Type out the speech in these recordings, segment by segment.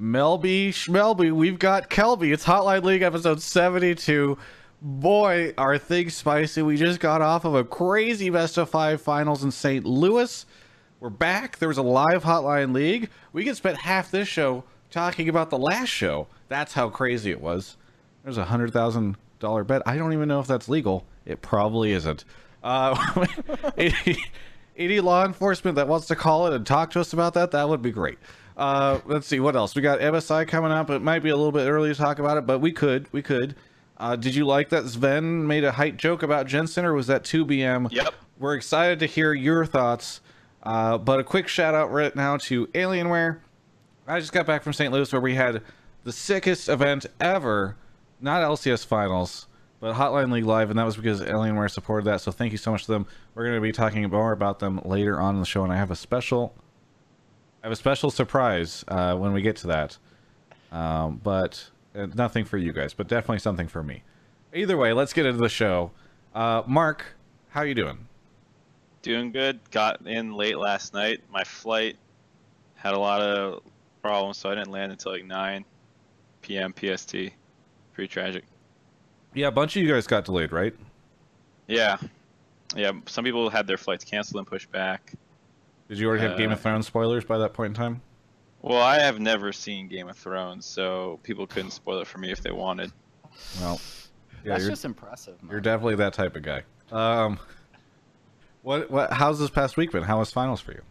Melby Schmelby, we've got Kelby. It's Hotline League episode 72. Boy, are things spicy. We just got off of a crazy best of five finals in St. Louis. We're back. There was a live Hotline League. We could spend half this show talking about the last show. That's how crazy it was. There's a hundred thousand dollar bet. I don't even know if that's legal. It probably isn't. Uh, any, any law enforcement that wants to call it and talk to us about that, that would be great. Uh, let's see what else we got. MSI coming up. It might be a little bit early to talk about it, but we could. We could. Uh, did you like that Sven made a height joke about Jensen, or was that 2BM? Yep. We're excited to hear your thoughts. Uh, but a quick shout out right now to Alienware. I just got back from St. Louis where we had the sickest event ever. Not LCS finals, but Hotline League Live, and that was because Alienware supported that. So thank you so much to them. We're going to be talking more about them later on in the show, and I have a special, have a special surprise uh, when we get to that. Um, but uh, nothing for you guys, but definitely something for me. Either way, let's get into the show. Uh, Mark, how you doing? Doing good. Got in late last night. My flight had a lot of problems, so I didn't land until like 9 p.m. PST. Pretty tragic. Yeah, a bunch of you guys got delayed, right? Yeah. Yeah, some people had their flights canceled and pushed back. Did you already have Game of Uh, Thrones spoilers by that point in time? Well, I have never seen Game of Thrones, so people couldn't spoil it for me if they wanted. Well, yeah, That's just impressive. you're definitely that type of guy. Um, what what? How's this past week been? How was finals for you?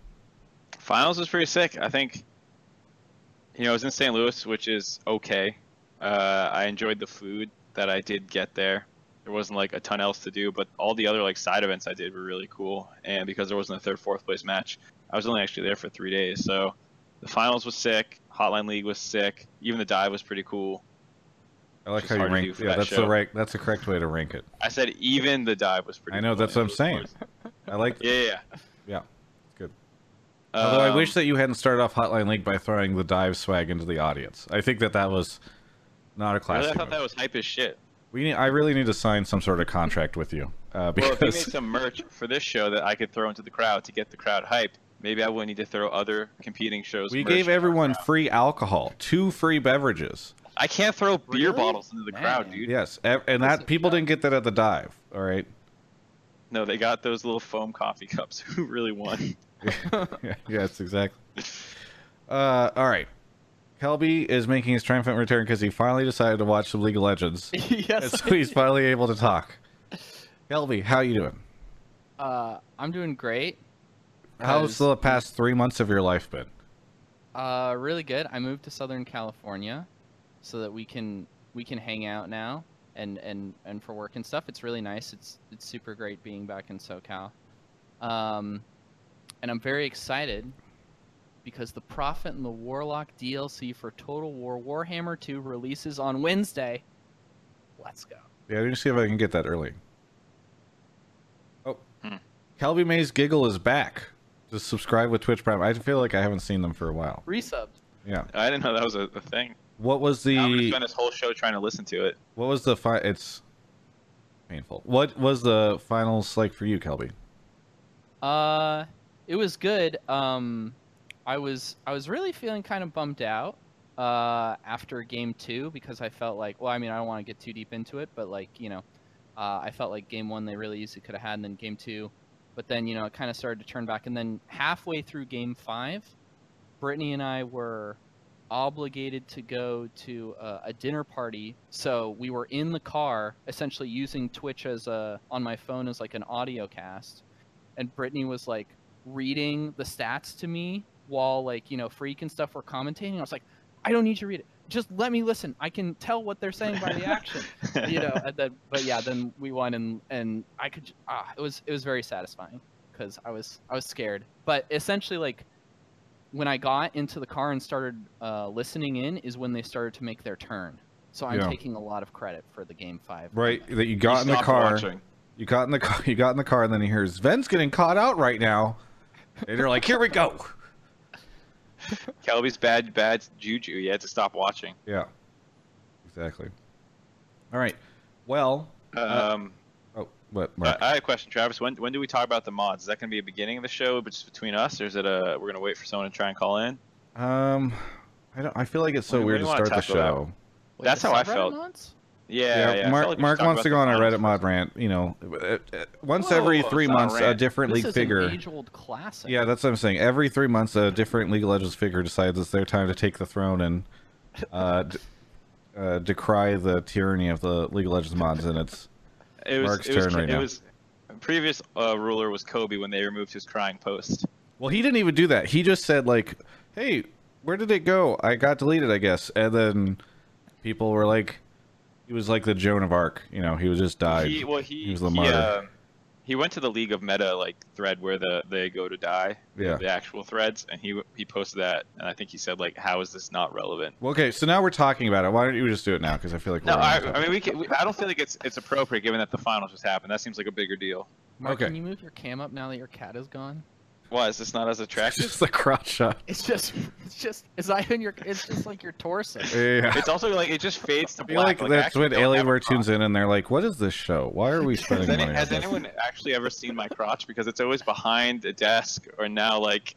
Finals was pretty sick. I think, you know, I was in St. Louis, which is okay. Uh, I enjoyed the food that I did get there. There wasn't like a ton else to do, but all the other like side events I did were really cool. And because there wasn't a third, fourth place match, I was only actually there for three days. So the finals was sick. Hotline League was sick. Even the dive was pretty cool. I like how you hard to do rank. Yeah, that that's the right. That's the correct way to rank it. I said even the dive was pretty. I know, cool. that's what I'm saying. I like. Yeah, yeah. Yeah, good. Although I Um, wish that you hadn't started off Hotline League by throwing the dive swag into the audience. I think that that was not a Really, classic. I thought move. that was hype as shit. We need, I really need to sign some sort of contract with you uh, Well, if you made some merch for this show that I could throw into the crowd to get the crowd hyped, maybe I wouldn't need to throw other competing shows. we merch gave everyone free alcohol, two free beverages. I can't throw beer Really? bottles into the crowd, dude. Yes, and that people didn't get that at the dive. All right. No, they got those little foam coffee cups. Who really won? yes, exactly. Uh, all right. Kelby is making his triumphant return because he finally decided to watch some League of Legends, and yes. so he's finally able to talk. Kelby, how you doing? Uh, I'm doing great. How's Because- the past three months of your life been? Uh, really good. I moved to Southern California, so that we can we can hang out now and and and for work and stuff. It's really nice. It's it's super great being back in SoCal. Um, and I'm very excited because the Prophet and the Warlock DLC for Total War Warhammer 2 releases on Wednesday. Let's go. Yeah, let me see if I can get that early. Oh, Hmm. Kelby May's Giggle is back. Just subscribe with Twitch Prime. I feel like I haven't seen them for a while. Resubbed. Yeah. I didn't know that was a, a thing. What was the I'm gonna spend this whole show trying to listen to it. what was the fi- It's painful. What was the finals like for you, Kelby? Uh, it was good. Um, I was I was really feeling kind of bummed out uh after game two because I felt like well I mean I don't want to get too deep into it but like you know uh, I felt like game one they really easily could have had and then game two but then you know it kind of started to turn back. And then halfway through game five Brittany and I were obligated to go to a, a dinner party. So we were in the car essentially using Twitch as a on my phone as like an audio cast. And Brittany was like reading the stats to me while like you know Phreak and stuff were commentating. I was like, I don't need you to read it. Just let me listen. I can tell what they're saying by the action. you know. And then, but yeah, then we won and and I could ah, it was it was very satisfying because I was I was scared. But essentially, like when I got into the car and started uh, listening in, is when they started to make their turn. So I'm Yeah. taking a lot of credit for the game five. Right, that you got You in the car. watching. You got in the car. You got in the car, and then he hears Sven's getting caught out right now, and you're like, "Here we go." Kelby's bad, bad juju. You had to stop watching. Yeah, exactly. All right. Well, Um, oh, what? I, Mark? I had a question, Travis. When when do we talk about the mods? Is that going to be a beginning of the show, but just between us, or is it a we're going to wait for someone to try and call in? Um, I don't. I feel like it's so What weird you to start the show. Wait, That's the how I subreddit felt. mods? Yeah, yeah. I Mark, like Mark wants to go on a Reddit mod rant. You know, uh, uh, once Whoa, every three not a months, a different This league figure. age-old classic. Yeah, that's what I'm saying. Every three months, a different League of Legends figure decides it's their time to take the throne and uh, d- uh, decry the tyranny of the League of Legends mods, and it's It was, Mark's it was, turn right it now. was previous uh, ruler was Kobe when they removed his crying post. well, he didn't even do that. He just said like, "Hey, where did it go? I got deleted, I guess." And then people were like, "He was like the Joan of Arc." You know, he was just died. He well he He was the he, martyr. um, he went to the League of Meta like thread where the they go to die, Yeah. the actual threads, and he he posted that, and I think he said like, "How is this not relevant?" Well, okay, so now we're talking about it. Why don't you just do it now? Because I feel like No, we're I, I mean we, can, we I don't feel like it's it's appropriate given that the finals just happened. That seems like a bigger deal. Mark, Okay. can you move your cam up now that your cat is gone? Why is this not as attractive? It's the crotch shot. It's just, it's just, it's not even your, it's just like your torso. Yeah. it's also like it just fades to I black. like I that's actually when don't Alienware tunes in and they're like, "What is this show? Why are we spending Has, any, money has on this?" anyone actually ever seen my crotch? Because it's always behind a desk, or now like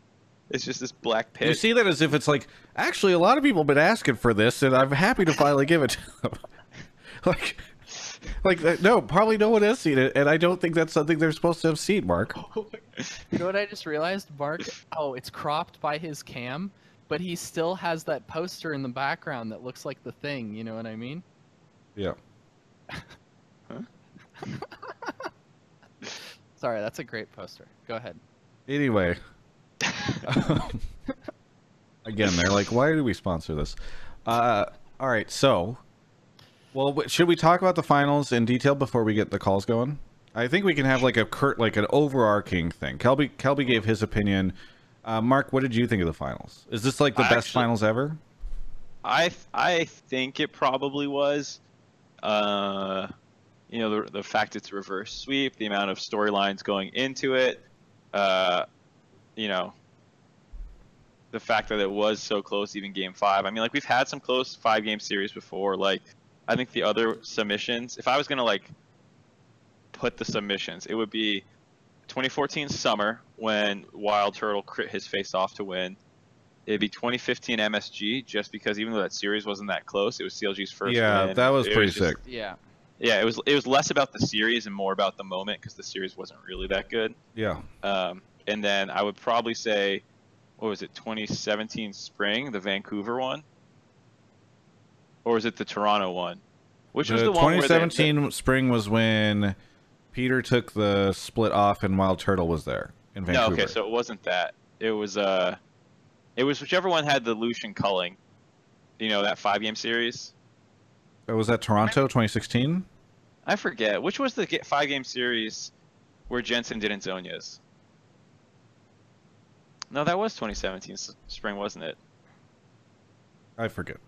it's just this black pit. You see that as if it's like, actually, a lot of people have been asking for this, and I'm happy to finally give it to them. like, like no, probably no one has seen it, and I don't think that's something they're supposed to have seen, Mark. You know what I just realized, Mark? Oh, it's cropped by his cam, but he still has that poster in the background that looks like the thing. You know what I mean? Yeah. Sorry, that's a great poster. Go ahead. Anyway, again, they're like, "Why do we sponsor this?" Uh, all right, so, well, should we talk about the finals in detail before we get the calls going? I think we can have like a curt, like an overarching thing. Kelby, Kelby gave his opinion. Uh, Mark, what did you think of the finals? Is this like the I best actually- finals ever? I I think it probably was. Uh, you know, the the fact it's reverse sweep, the amount of storylines going into it, uh, you know, the fact that it was so close, even game five. I mean, like we've had some close five game series before. Like, I think the other submissions. If I was gonna like put the submissions, it would be 2014 summer when Wild Turtle crit his face off to win. It'd be 2015 MSG, just because even though that series wasn't that close, it was CLG's first. Yeah, win. that was It pretty just- sick. Yeah. Yeah, it was. It was less about the series and more about the moment because the series wasn't really that good. Yeah. Um, and then I would probably say, what was it, 2017 spring, the Vancouver one, or was it the Toronto one? Which was the the one 2017 spring was when Peter took the split off and Wild Turtle was there in Vancouver. No, okay, so it wasn't that. It was uh, it was whichever one had the Lucian culling. You know that five game series. Oh, was that Toronto 2016? I forget which was the five game series where Jensen didn't Zhonya's. No, that was 2017 spring, wasn't it? I forget.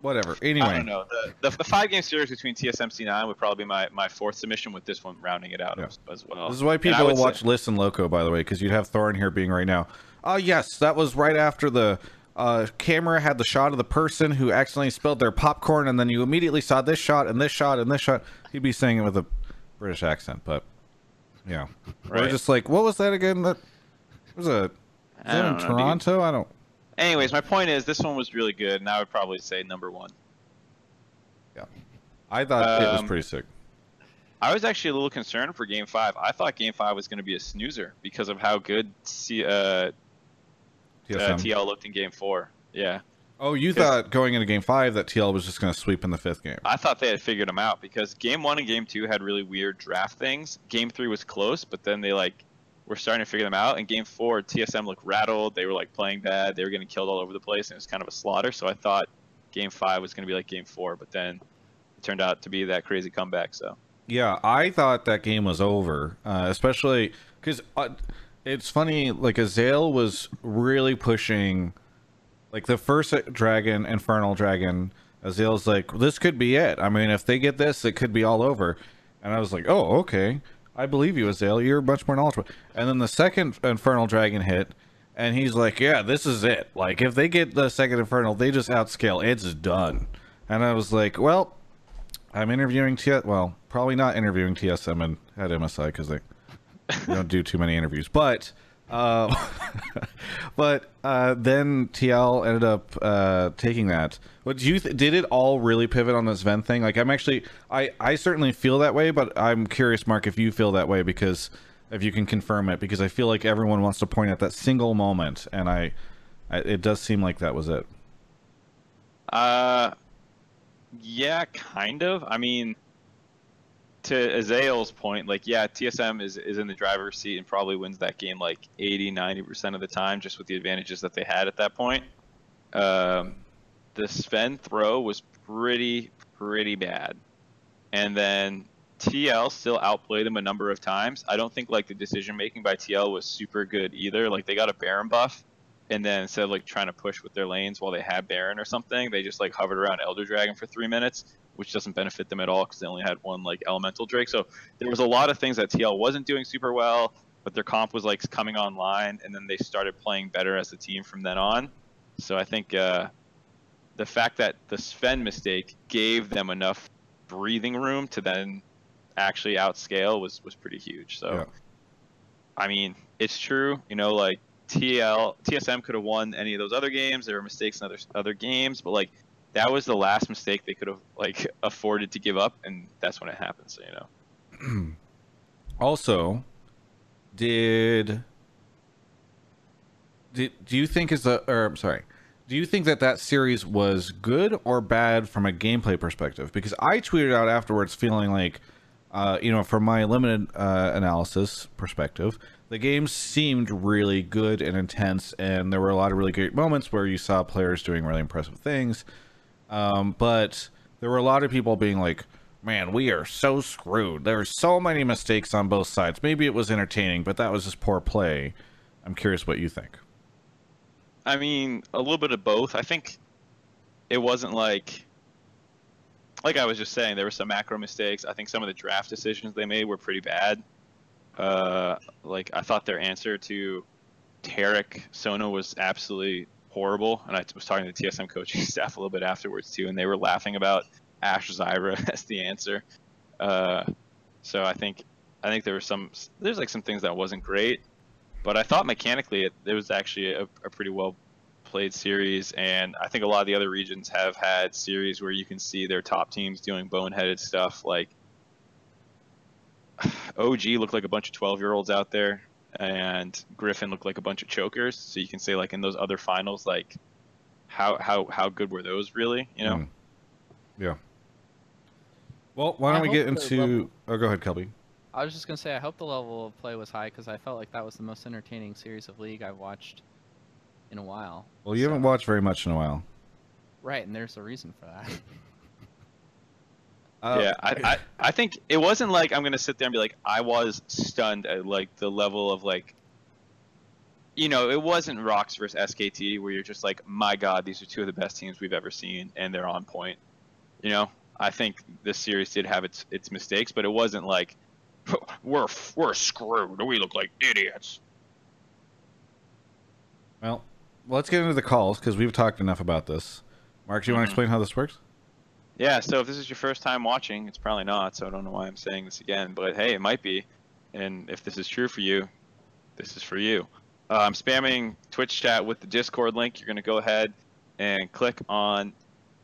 Whatever. Anyway, I Anyway, don't know. The, the, the five game series between TSM C9 would probably be my, my fourth submission, with this one rounding it out Yeah. as, as well. this is why people would say- watch Listen Loco, by the way, because you'd have Thorin here being right now. Oh, yes, that was right after the uh, camera had the shot of the person who accidentally spilled their popcorn, and then you immediately saw this shot and this shot and this shot. He'd be saying it with a British accent, but yeah. We're just like, what was that again? That was a. Is that in know, dude. Toronto? I don't. Anyways, my point is this one was really good, and I would probably say number one. Yeah, I thought it was Um, pretty sick. I was actually a little concerned for Game Five. I thought Game Five was going to be a snoozer because of how good C, uh, uh, TL looked in Game Four. Yeah, Oh, you thought going into game five that TL was just going to sweep in the fifth game. I thought they had figured them out because Game One and Game Two had really weird draft things. Game Three was close, but then they like were starting to figure them out. In Game Four, TSM looked rattled. They were like playing bad. They were getting killed all over the place, and it was kind of a slaughter. So I thought Game Five was going to be like Game Four, but then it turned out to be that crazy comeback. So Yeah, I thought that game was over, uh, especially because uh, it's funny. Like Azael was really pushing, like the first dragon, Infernal Dragon. Azael's like, this could be it. I mean, if they get this, it could be all over. And I was like, oh, okay, I believe you, Azael. You're much more knowledgeable. And then the second Infernal Dragon hit, and he's like, yeah, this is it. Like, if they get the second Infernal, they just outscale. It's done. And I was like, well, I'm interviewing T. Well, probably not interviewing TSM and at MSI because they, they don't do too many interviews. But Uh, but uh, then TL ended up uh, taking that. What do you th- did it all really pivot on this Sven thing? Like I'm actually I I certainly feel that way, but I'm curious, Mark, if you feel that way because if you can confirm it, because I feel like everyone wants to point at that single moment, and I, I it does seem like that was it. Uh, yeah, kind of. I mean, to Azael's point, like, yeah, TSM is, is in the driver's seat and probably wins that game like 80, 90% of the time just with the advantages that they had at that point. Um, the Sven throw was pretty, pretty bad. And then TL still outplayed them a number of times. I don't think like the decision making by TL was super good either. Like they got a Baron buff, and then instead of like trying to push with their lanes while they had Baron or something, they just like hovered around Elder Dragon for three minutes, which doesn't benefit them at all because they only had one like Elemental Drake. So there was a lot of things that TL wasn't doing super well, but their comp was like coming online, and then they started playing better as a team from then on. So I think uh, the fact that the Sven mistake gave them enough breathing room to then actually outscale was was pretty huge. So, Yeah. I mean, it's true. You know, like TL TSM could have won any of those other games. There were mistakes in other other games, but like that was the last mistake they could have like afforded to give up, and that's when it happened. So you know, Also, did did do you think is the or I'm sorry, do you think that that series was good or bad from a gameplay perspective? Because I tweeted out afterwards feeling like, uh, you know, from my limited uh, analysis perspective, the game seemed really good and intense, and there were a lot of really great moments where you saw players doing really impressive things. Um, but there were a lot of people being like, man, we are so screwed. There's so many mistakes on both sides. Maybe it was entertaining, but that was just poor play. I'm curious what you think. I mean, a little bit of both. I think it wasn't like like I was just saying, there were some macro mistakes. I think some of the draft decisions they made were pretty bad. Uh, like I thought their answer to Taric Sona was absolutely horrible, and I was talking to the TSM coaching staff a little bit afterwards too, and they were laughing about Ashe Zyra as the answer. Uh, so I think I think there were some there's like some things that wasn't great, but I thought mechanically it, it was actually a, a pretty well played series, and I think a lot of the other regions have had series where you can see their top teams doing boneheaded stuff. Like OG looked like a bunch of 12 year olds out there, and Griffin looked like a bunch of chokers. So you can say like in those other finals, like how how how good were those really? You know. Mm. Yeah. Well, why don't I we get into? level- Oh, go ahead, Kelby. I was just gonna say I hope the level of play was high because I felt like that was the most entertaining series of League I've watched in a while. Well, you haven't watched very much in a while. Right, and there's a reason for that. Uh, yeah, I, I I think it wasn't like I'm gonna sit there and be like I was stunned at like the level of like you know, it wasn't ROX versus SKT where you're just like, my God, these are two of the best teams we've ever seen, and they're on point. You know, I think this series did have its its mistakes, but it wasn't like we're we're screwed. We look like idiots. Well, let's get into the calls because we've talked enough about this. Mark, do you want Mhm. to explain how this works? Yeah, so if this is your first time watching, it's probably not, so I don't know why I'm saying this again, but hey, it might be. And if this is true for you, this is for you. Uh, I'm spamming Twitch chat with the Discord link. You're going to go ahead and click on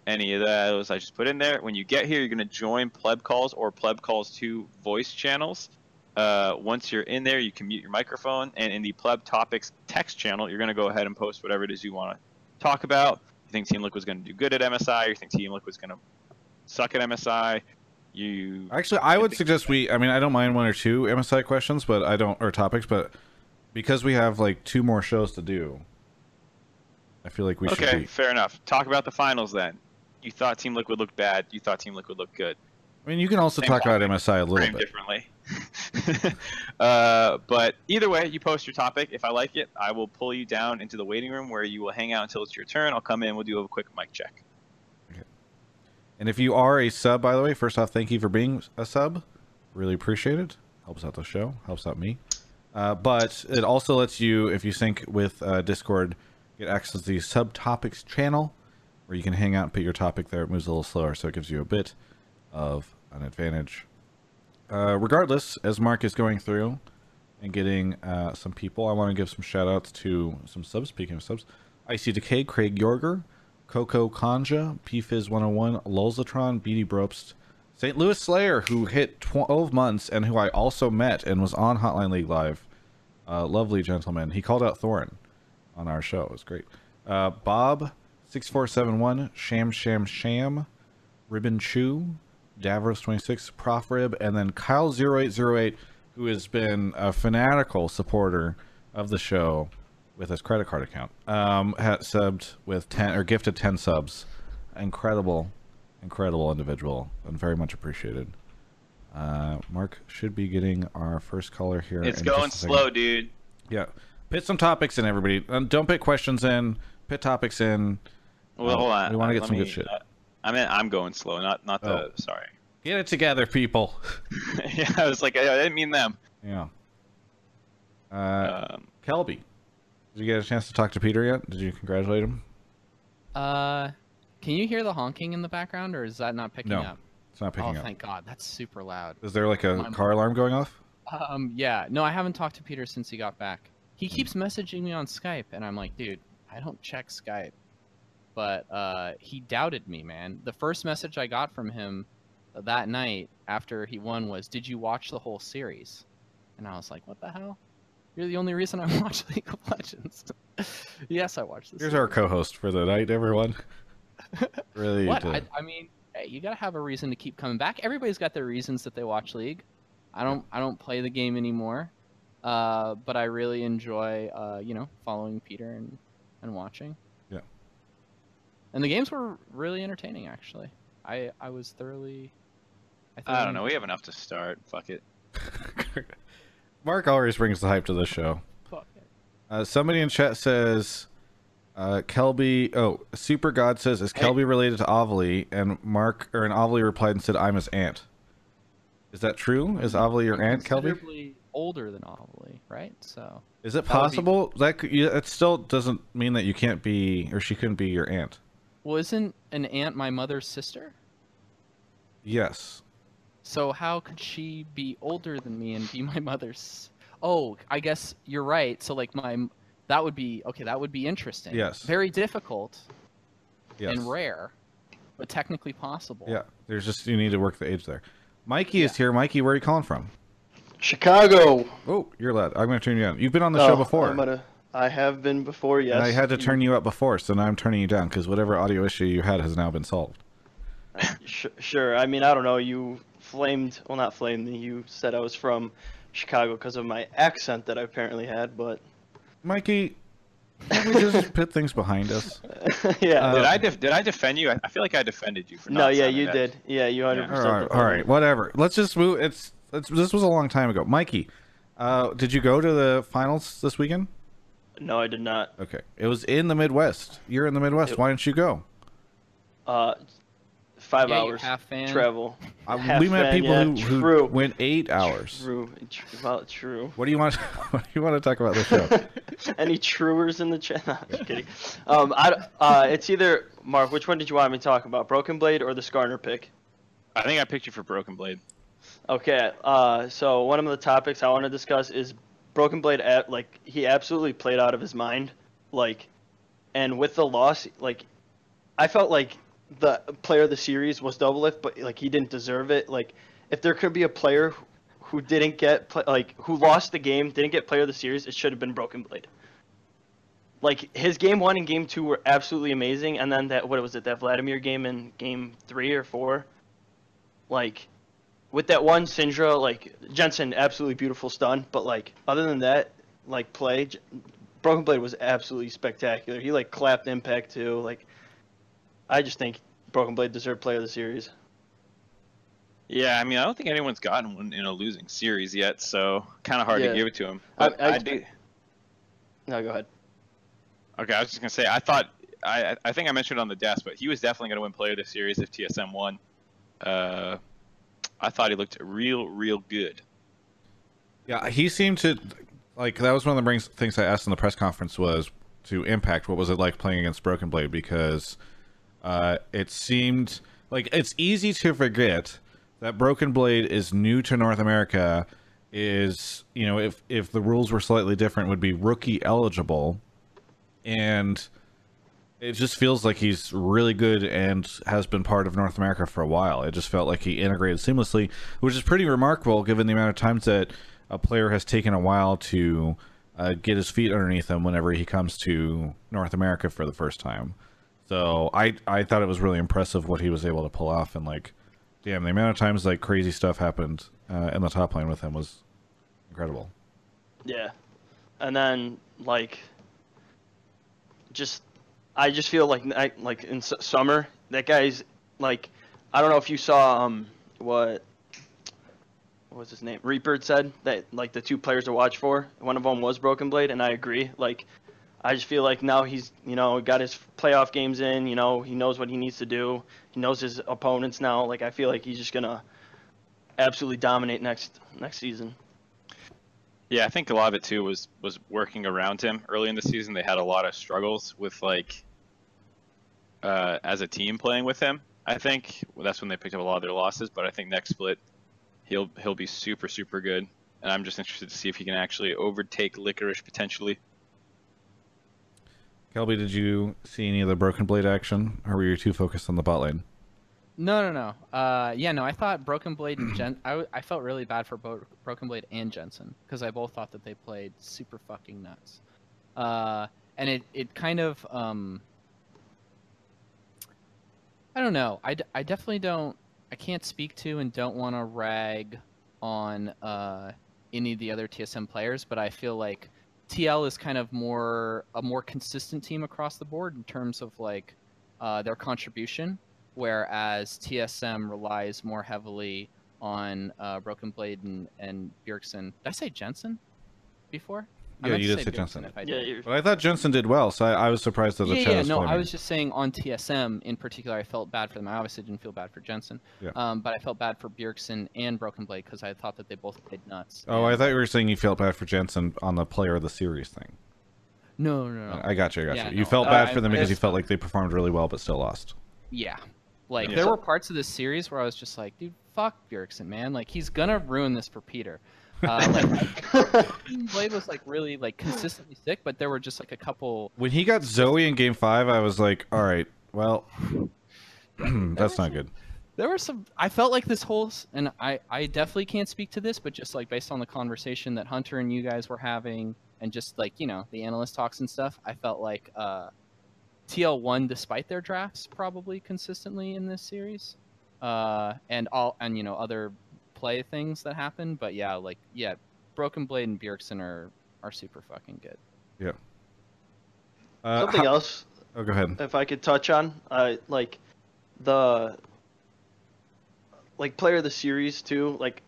any of those I just put in there. When you get here, you're going to join Pleb Calls or Pleb Calls 2 voice channels. Uh, once you're in there, you can mute your microphone, and in the Pleb Topics text channel, you're going to go ahead and post whatever it is you want to talk about. You think Team Liquid's going to do good at MSI? You think Team Liquid's going to suck at MSI? You Actually, I would suggest we. I mean, I don't mind one or two MSI questions, but I don't or topics, but because we have like two more shows to do, I feel like we should okay? be. Fair enough. Talk about the finals then. You thought Team Liquid looked bad. You thought Team Liquid looked good. I mean, you can also Same talk about MSI a little bit. differently. uh, but either way, you post your topic. If I like it, I will pull you down into the waiting room where you will hang out until it's your turn. I'll come in. We'll do a quick mic check. And if you are a sub, by the way, first off, thank you for being a sub. Really appreciate it. Helps out the show. Helps out me. Uh, but it also lets you, if you sync with uh, Discord, get access to the subtopics channel, where you can hang out and put your topic there. It moves a little slower, so it gives you a bit of an advantage. Uh, regardless, as Mark is going through and getting uh, some people. I want to give some shout outs to some subs. Speaking of subs, Decay, Craig Yorger, Coco Kanja, PFizz101, Lulzatron, BD Brobst, St. Louis Slayer, who hit 12 months and who I also met and was on Hotline League Live. Uh, lovely gentleman. He called out Thorin on our show. It was great. Uh, Bob, 6471, Sham Sham Sham, Ribbon Chew, Davros26, Prof Rib, and then Kyle0808, who has been a fanatical supporter of the show with his credit card account. Um, had subbed with 10 or gifted 10 subs. Incredible, incredible individual and very much appreciated. Uh, Mark should be getting our first caller here. It's going just a second. slow, dude. Yeah. Pit some topics in, everybody. And don't pit questions in. Pit topics in. Well, Uh, hold on. we wanna get Let some good shit. uh, I mean, I'm going slow, not not the. Oh. Sorry. Get it together, people. yeah, I was like, I, I didn't mean them. Yeah. Uh, Um, Kelby, did you get a chance to talk to Peter yet? Did you congratulate him? Uh, can you hear the honking in the background, or is that not picking No, up? It's not Oh, picking up. Oh thank God, that's super loud. Is there like a My- car alarm going off? Um, yeah, no, I haven't talked to Peter since he got back. He keeps messaging me on Skype, and I'm like, dude, I don't check Skype. But uh, he doubted me, man. The first message I got from him that night after he won was, "Did you watch the whole series?" And I was like, "What the hell? You're the only reason I watch League of Legends." yes, I watch this. Here's our co-host for the night, everyone. really? What? to- I, I mean, hey, you gotta have a reason to keep coming back. Everybody's got their reasons that they watch League. I don't. I don't play the game anymore, uh, but I really enjoy, uh, you know, following Peter and and watching. Yeah. And the games were really entertaining, actually. I I was thoroughly. I thoroughly don't know. We have enough to start. Fuck it. Mark always brings the hype to the show. Uh, somebody in chat says, uh, Kelby. Oh, Super God says, is Hey. Kelby related to Ovilee? And Mark or an Ovilee replied and said, I'm his aunt. Is that true? Is Ovilee your aunt, Kelby? older than Ovilee, right? So Is it That be- possible? That could, you, it still doesn't mean that you can't be or she couldn't be your aunt. well, isn't an aunt my mother's sister? Yes. So how could she be older than me and be my mother's? Oh, I guess you're right. So like my, that would be okay. That would be interesting. Yes. Very difficult Yes. and rare, but technically possible. Yeah. There's just you need to work the age there. Mikey is here. Mikey, where are you calling from? Chicago. Oh, you're loud. I'm going to turn you on. You've been on the Oh, show before. I'm gonna. I have been before. Yes. And I had to turn you up before, so now I'm turning you down because whatever audio issue you had has now been solved. Sure. I mean, I don't know. You flamed. Well, not flamed. You said I was from Chicago because of my accent that I apparently had, but Mikey, can we just put things behind us? yeah. Uh, did I def- did I defend you? I, I feel like I defended you for no, yeah, you that- did. Yeah, you hundred All percent. right, all right, whatever. Let's just move. It's, it's this was a long time ago. Mikey, uh, did you go to the finals this weekend? No, I did not. Okay, it was in the Midwest. You're in the Midwest. It- Why didn't you go? Uh, five Yeah, you hours half fan. travel. Uh, Half we met fan, people yeah, who, who went eight hours. True. Tr- Well, true. What do you want? What do you want to talk about the show? Any truers in the chat? No, just kidding. Um, I, uh, it's either Mark. Which one did you want me to talk about? Broken Blade or the Skarner pick? I think I picked you for Broken Blade. Okay, uh, so one of the topics I want to discuss is Broken Blade. At, like he absolutely played out of his mind, like, and with the loss, like, I felt like the player of the series was Doublelift, but like he didn't deserve it. Like, if there could be a player who- who didn't get pla like who lost the game, didn't get player of the series, it should have been Broken Blade. Like his game one and game two were absolutely amazing, and then that what was it that Vladimir game in game three or four, like with that one Syndra, like Jensen, absolutely beautiful stun. But like other than that, like play, Broken Blade was absolutely spectacular. He like clapped Impact too. Like I just think Broken Blade deserved Player of the Series. Yeah, I mean, I don't think anyone's gotten one in a losing series yet, so kind of hard Yeah. to give it to him. I- But I- I, do. No, go ahead. Okay, I was just gonna say I thought I I think I mentioned it on the desk, but he was definitely gonna win Player of the Series if TSM won. Uh, I thought he looked real, real good. Yeah, he seemed to like that was one of the things I asked in the press conference was to impact what was it like playing against Broken Blade because uh, it seemed like it's easy to forget that Broken Blade is new to North America is you know if if the rules were slightly different would be rookie eligible and it just feels like he's really good and has been part of North America for a while. It just felt like he integrated seamlessly, which is pretty remarkable given the amount of times that a player has taken a while to uh, get his feet underneath him whenever he comes to North America for the first time. So I I thought it was really impressive what he was able to pull off and like, damn, the amount of times like crazy stuff happened uh, in the top lane with him was incredible. Yeah, and then like, just I just feel like I, like in summer that guy's like I don't know if you saw um what what was his name Reaper said that like the two players to watch for one of them was Broken Blade and I agree like I just feel like now he's you know got his playoff games in you know he knows what he needs to do he knows his opponents now like I feel like he's just gonna absolutely dominate next next season. Yeah, I think a lot of it too was was working around him early in the season. They had a lot of struggles with like uh, as a team playing with him. I think well, that's when they picked up a lot of their losses. But I think next split, he'll he'll be super super good, and I'm just interested to see if he can actually overtake Licorice potentially. Kelby, did you see any of the Broken Blade action, or were you too focused on the bot lane? No, no, no. Uh, yeah, no. I thought Broken Blade and Jen. I, I felt really bad for both Broken Blade and Jensen because I both thought that they played super fucking nuts. Uh, and it it kind of um. I don't know. I, I definitely don't. I can't speak to and don't want to rag on uh, any of the other TSM players, but I feel like TL is kind of more a more consistent team across the board in terms of like uh, their contribution whereas TSM relies more heavily on uh, Broken Blade and, and Bjergsen. Did I say Jensen before? I Yeah, you to did say Jensen. If I Yeah, did. you're, But I thought Jensen did well, so I, I was surprised that the yeah, chat yeah, was no, flaming. I was just saying on TSM in particular, I felt bad for them. I obviously didn't feel bad for Jensen, Yeah. um, but I felt bad for Bjergsen and Broken Blade because I thought that they both played nuts. Oh, I thought you were saying you felt bad for Jensen on the player of the series thing. no, no, no. I got you. I got Yeah, you. You no, felt uh, bad I- for them because you felt like they performed really well but still lost. Yeah. Like Yeah. there were parts of this series where I was just like, dude, fuck Bjergsen, man. Like he's gonna ruin this for Peter. Uh, like Blade was like really like consistently sick, but there were just like a couple. When he got Zoe in Game Five, I was like, "All right, well, that's not some- good." There were some. I felt like this whole, and I I definitely can't speak to this, but just like based on the conversation that Hunter and you guys were having, and just like you know the analyst talks and stuff, I felt like uh, TL won despite their drafts probably consistently in this series, uh, and all and you know other play things that happen, But yeah, like yeah, Broken Blade and Bjergsen are are super fucking good. Yeah. Uh, something how- else Oh, go ahead. if I could touch on, uh, like the like player of the series too. Like,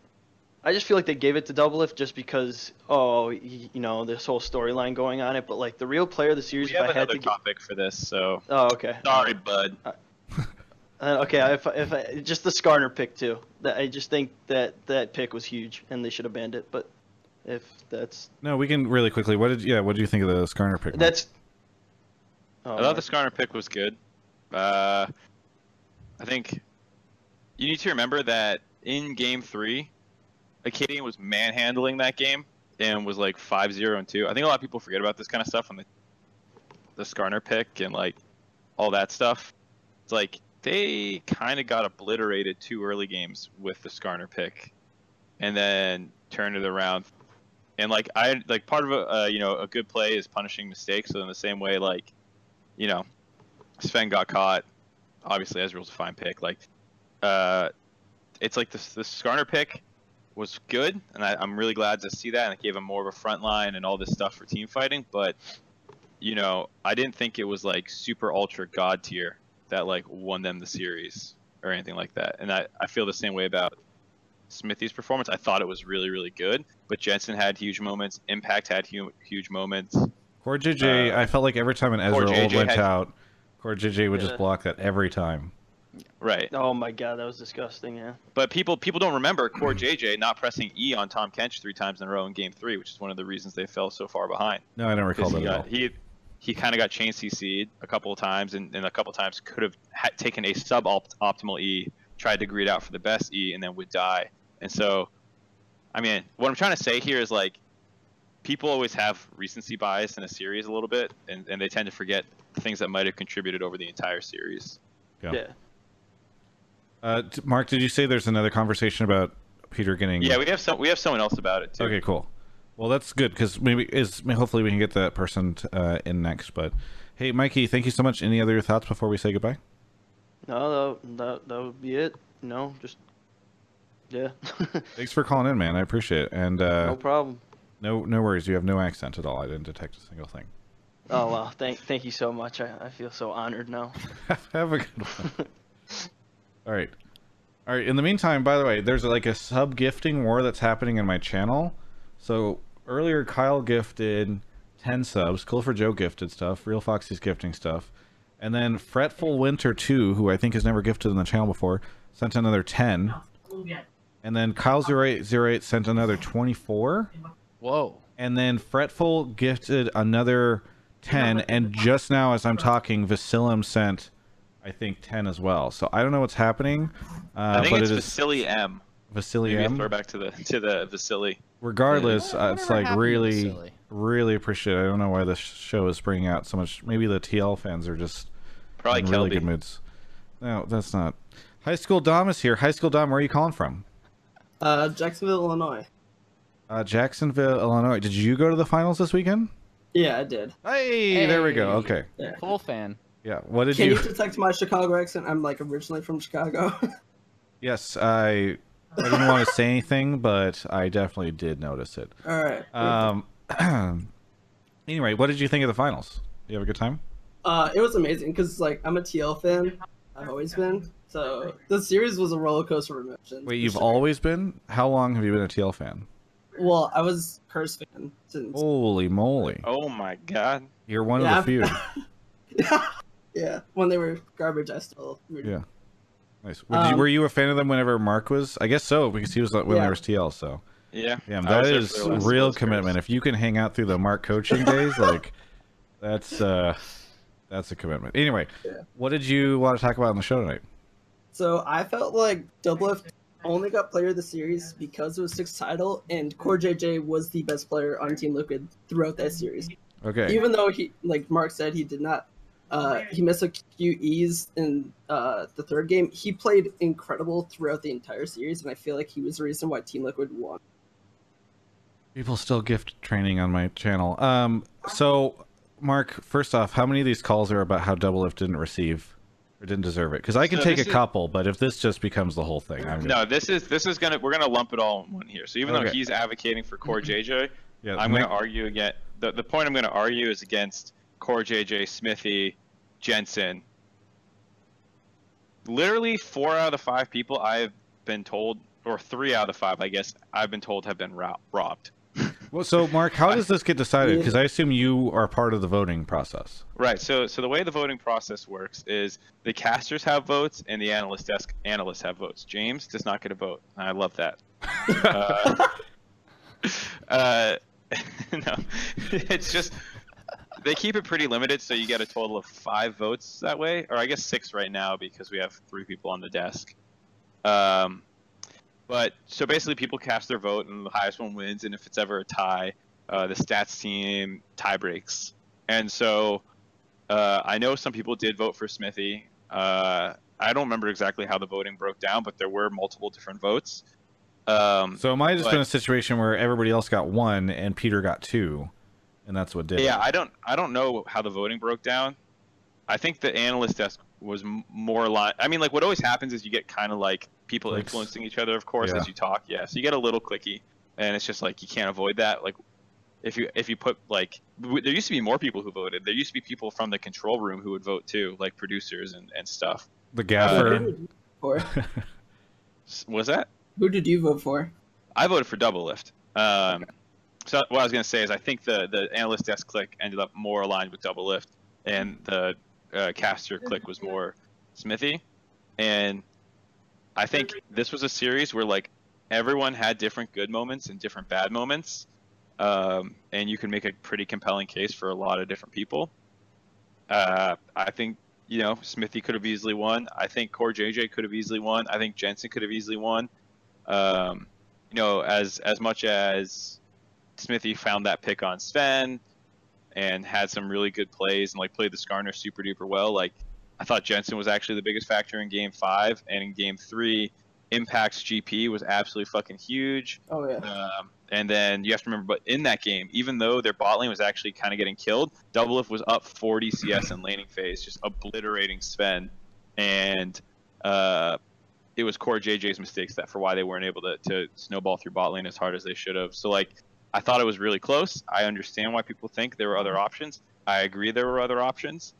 I just feel like they gave it to Double Doublelift just because, oh, y- you know, this whole storyline going on it. But like the real player of the series, We if have I had another to, gi- topic for this, so oh, okay, sorry, bud. Uh, okay, if if I, just the Skarner pick too. That I just think that that pick was huge and they should have banned it. But if that's No, we can really quickly. What did yeah? What do you think of the Skarner pick? That's. Oh, I thought the Skarner pick was good. Uh, I think you need to remember that in Game Three, Akaadian was manhandling that game and was like 5-0 and two. I think a lot of people forget about this kind of stuff on the the Skarner pick and like all that stuff. It's like they kind of got obliterated two early games with the Skarner pick, and then turned it around. And like I like part of a uh, you know a good play is punishing mistakes. So in the same way, like you know, Sven got caught. Obviously, Ezreal's a fine pick. Like, uh, it's like this the Skarner pick was good, and I, I'm really glad to see that. And it gave him more of a front line and all this stuff for team fighting. But you know, I didn't think it was like super ultra god tier that like won them the series or anything like that. And I, I feel the same way about Smithy's performance. I thought it was really really good, but Jensen had huge moments. Impact had huge huge moments. Core JJ, uh, I felt like every time an Ezra old JJ went had- out, Core JJ would Yeah. just block that every time. Right. Oh my god, that was disgusting. Yeah. But people people don't remember Core JJ not pressing E on Tahm Kench three times in a row in Game Three, which is one of the reasons they fell so far behind. No, I don't recall that he at all. he he kind of got chain CC'd a couple of times, and, and a couple of times could have ha- taken a sub optimal E, tried to greed out for the best E, and then would die. And so, I mean, what I'm trying to say here is like, people always have recency bias in a series a little bit, and, and they tend to forget things that might have contributed over the entire series. Yeah. Yeah. Uh, Mark, did you say there's another conversation about Peter getting? Yeah, we have some. We have someone else about it too. Okay, cool. Well, that's good because maybe is hopefully we can get that person t- uh, in next. But hey, Mikey, thank you so much. Any other thoughts before we say goodbye? No, that, that that would be it. No, just yeah. Thanks for calling in, man. I appreciate it. And uh, no problem. no, no worries. You have no accent at all. I didn't detect a single thing. Oh well, thank thank you so much. I, I feel so honored now. have a good one. all right, all right. In the meantime, by the way, there's like a sub gifting war that's happening in my channel. So earlier, Kyle gifted ten subs. Cool for Joe gifted stuff. Real Foxy's gifting stuff. And then Fretful Winter 2, who I think has never gifted in the channel before, sent another 10. And then Kyle0808 sent another 24. Whoa. And then Fretful gifted another 10. And just now, as I'm talking, Vasilim sent, I think, 10 as well. So I don't know what's happening. Uh, I think but it's it is Vasily M. Vasily Maybe a M. throwback to the to the Vasily. Regardless, uh, it's like really, really appreciate it. I don't know why this show is bringing out so much. Maybe the TL fans are just Probably in really Kelby. good moods. No, that's not. High School Dom is here. High School Dom, where are you calling from? Uh, Jacksonville, Illinois. Uh, Jacksonville, Illinois. Did you go to the finals this weekend? Yeah, I did. Hey, there we go. Hey. Okay. Full fan. Yeah. What did you Can you? you detect my Chicago accent? I'm like originally from Chicago. Yes, I. I didn't want to say anything, but I definitely did notice it. All right. Um. anyway, what did you think of the finals? You have a good time? Uh, it was amazing because like I'm a TL fan. I've always been. So the series was a roller coaster of emotions. Wait, you've sure. always been? How long have you been a TL fan? Well, I was Curse fan since. Holy moly! Oh my god. You're one Yeah, of the few. yeah, when they were garbage, I still. rooted. Yeah. Nice. Were, you, Um, were you a fan of them whenever Mark was? I guess so, because he was when Yeah. there was TL. So Yeah. yeah, I that was there is for the last real commitment. Cups. If you can hang out through the Mark coaching days, like that's uh that's a commitment. Anyway, Yeah. what did you want to talk about on the show tonight? So I felt like Doublelift only got player of the series because it was sixth title, and Core JJ was the best player on Team Liquid throughout that series. Okay. Even though he, like Mark said, he did not, uh, he missed a few E's in uh, the third game. He played incredible throughout the entire series, and I feel like he was the reason why Team Liquid won. People still gift training on my channel. Um, so Mark, first off, how many of these calls are about how Double Lift didn't receive or didn't deserve it? Because I can So take a is- couple, but if this just becomes the whole thing, I'm gonna, No, this is this is gonna we're gonna lump it all in one here. So even though he's advocating for Core JJ, yeah, I'm gonna argue again. The the point I'm gonna argue is against Core JJ, Smithy, Jensen. Literally four out of the five people I've been told, or three out of five, I guess, I've been told have been ro- robbed. Well, so Mark, how does this get decided? Because I assume you are part of the voting process. Right. So so the way the voting process works is the casters have votes and the analyst desk analysts have votes. James does not get a vote. I love that. uh, uh, no, it's just they keep it pretty limited, so you get a total of five votes that way, or I guess six right now because we have three people on the desk. Um, but so basically, people cast their vote, and the highest one wins. And if it's ever a tie, uh, the stats team tie breaks. And so uh, I know some people did vote for Smithy. Uh, I don't remember exactly how the voting broke down, but there were multiple different votes. Um, So it might have just But- been a situation where everybody else got one and Peter got two, and that's what did. it. yeah, I don't I don't know how the voting broke down. I think the analyst desk was m- more aligned. I mean, like what always happens is you get kind of like people Clicks. influencing each other, of course, Yeah. as you talk. Yeah, so you get a little clicky, and it's just like you can't avoid that. Like if you if you put like w- there used to be more people who voted. There used to be people from the control room who would vote too, like producers and, and stuff. the Who gaffer. did you vote for? S- Was that? Who did you vote for? I voted for double lift. Um, so what I was gonna say is I think the the analyst desk click ended up more aligned with double lift, and the uh, caster click was more Smithy, and I think this was a series where like everyone had different good moments and different bad moments, um, and you can make a pretty compelling case for a lot of different people. Uh, I think you know Smithy could have easily won. I think Core JJ could have easily won. I think Jensen could have easily won. Um, you know, as as much as Smithy found that pick on Sven and had some really good plays and like played the Skarner super duper well, like I thought Jensen was actually the biggest factor in game five and in game three, Impact's GP was absolutely fucking huge. Oh yeah. Um, and then you have to remember, but in that game, even though their bot lane was actually kind of getting killed, Doublelift was up 40 CS in laning phase, just obliterating Sven. And uh, it was core JJ's mistakes that for why they weren't able to, to snowball through bot lane as hard as they should have. So like, I thought it was really close. I understand why people think there were other options. I agree there were other options.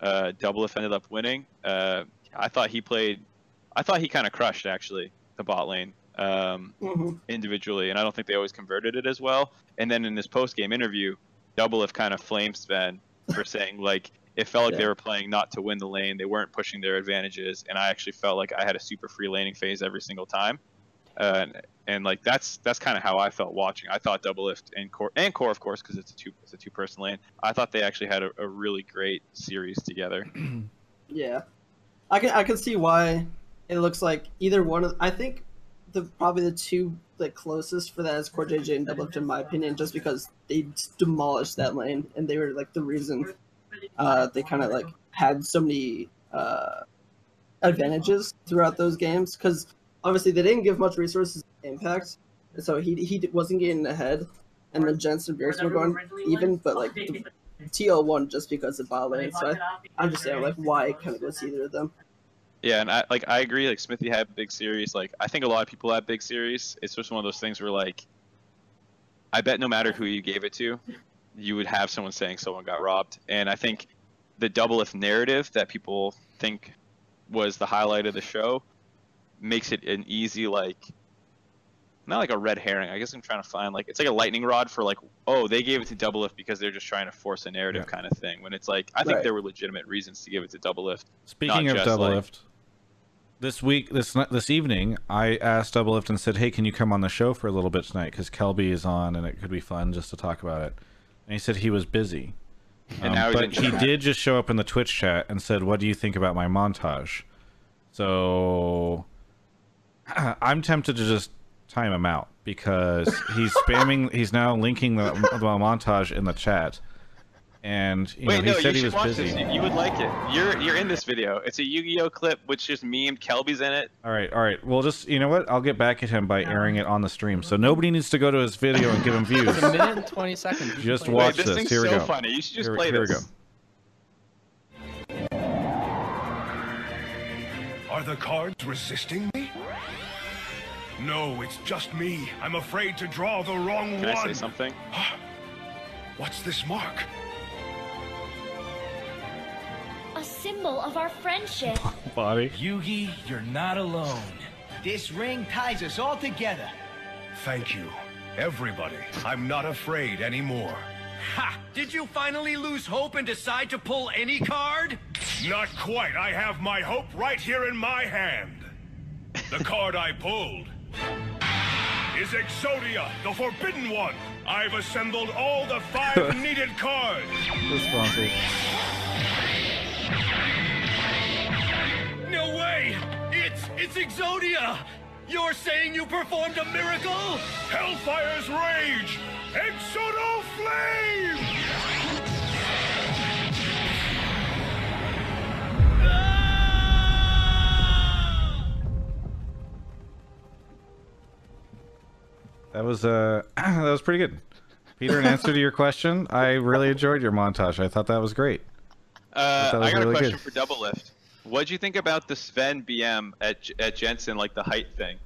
Uh, Doublelift ended up winning. Uh, I thought he played. I thought he kind of crushed actually the bot lane um, hmm individually, and I don't think they always converted it as well. And then in this post game interview, Double Doublelift kind of flamed Sven for saying like it felt like they were playing not to win the lane. They weren't pushing their advantages, and I actually felt like I had a super free laning phase every single time. Uh, and, and like that's that's kind of how I felt watching. I thought Doublelift and Core and Core, of course, because it's a two it's a two person lane. I thought they actually had a, a really great series together. Yeah, I can I can see why it looks like either one of. I think the probably the two like closest for that is Core JJ and Double Lift, in my opinion, just because they demolished that lane and they were like the reason uh, they kind of like had so many uh, advantages throughout those games because obviously they didn't give much resources to impact, so he he wasn't getting ahead, and then Jensen and Bjergsen were going even, but like the TL won just because of bot lane, so I, understand like why it kind of goes either of them. Yeah, and I like I agree. Like Smithy had big series. Like I think a lot of people had big series. It's just one of those things where like, I bet no matter who you gave it to, you would have someone saying someone got robbed. And I think the Doublelift narrative that people think was the highlight of the show makes it an easy like, not like a red herring. I guess I'm trying to find like it's like a lightning rod for like, oh they gave it to double lift because they're just trying to force a narrative Yeah. kind of thing. When it's like I think Right. there were legitimate reasons to give it to double lift. Speaking Not of just, like- Doublelift, this week, this this evening, I asked Doublelift and said, "Hey, can you come on the show for a little bit tonight? Because Kelby is on, and it could be fun just to talk about it." And he said he was busy. And Um, now but he chat. did just show up in the Twitch chat and said, "What do you think about my montage?" So I'm tempted to just time him out because he's spamming. He's now linking the, the montage in the chat, and you Wait, know, he no, said you he was watch busy. this. You, you would like it. You're you're in this video. It's a Yu-Gi-Oh clip which just memed Kelby's in it. All right, all right. Well, just you know what? I'll get back at him by airing it on the stream. So nobody needs to go to his video and give him views. It's a minute and 20 seconds. You Just watch Wait, this this. thing's Here we so go. funny. You should just Here we- play here we go. Are the cards resisting me? No, it's just me. I'm afraid to draw the wrong Can I one. say something? What's this mark? A symbol of our friendship. Body. Yugi, you're not alone. This ring ties us all together. Thank you, everybody. I'm not afraid anymore. Ha! Did you finally lose hope and decide to pull any card? Not quite. I have my hope right here in my hand. The card I pulled is Exodia, the Forbidden One. I've assembled all the five needed cards. Responses. No way! It's it's Exodia! You're saying you performed a miracle? Hellfire's Rage! Exodo Flame! That was uh that was pretty good. Peter, in answer to your question, I really enjoyed your montage. I thought that was great. Uh, I was got really a question good. for Double Lift. What'd you think about the Sven BM at at Jensen, like the height thing?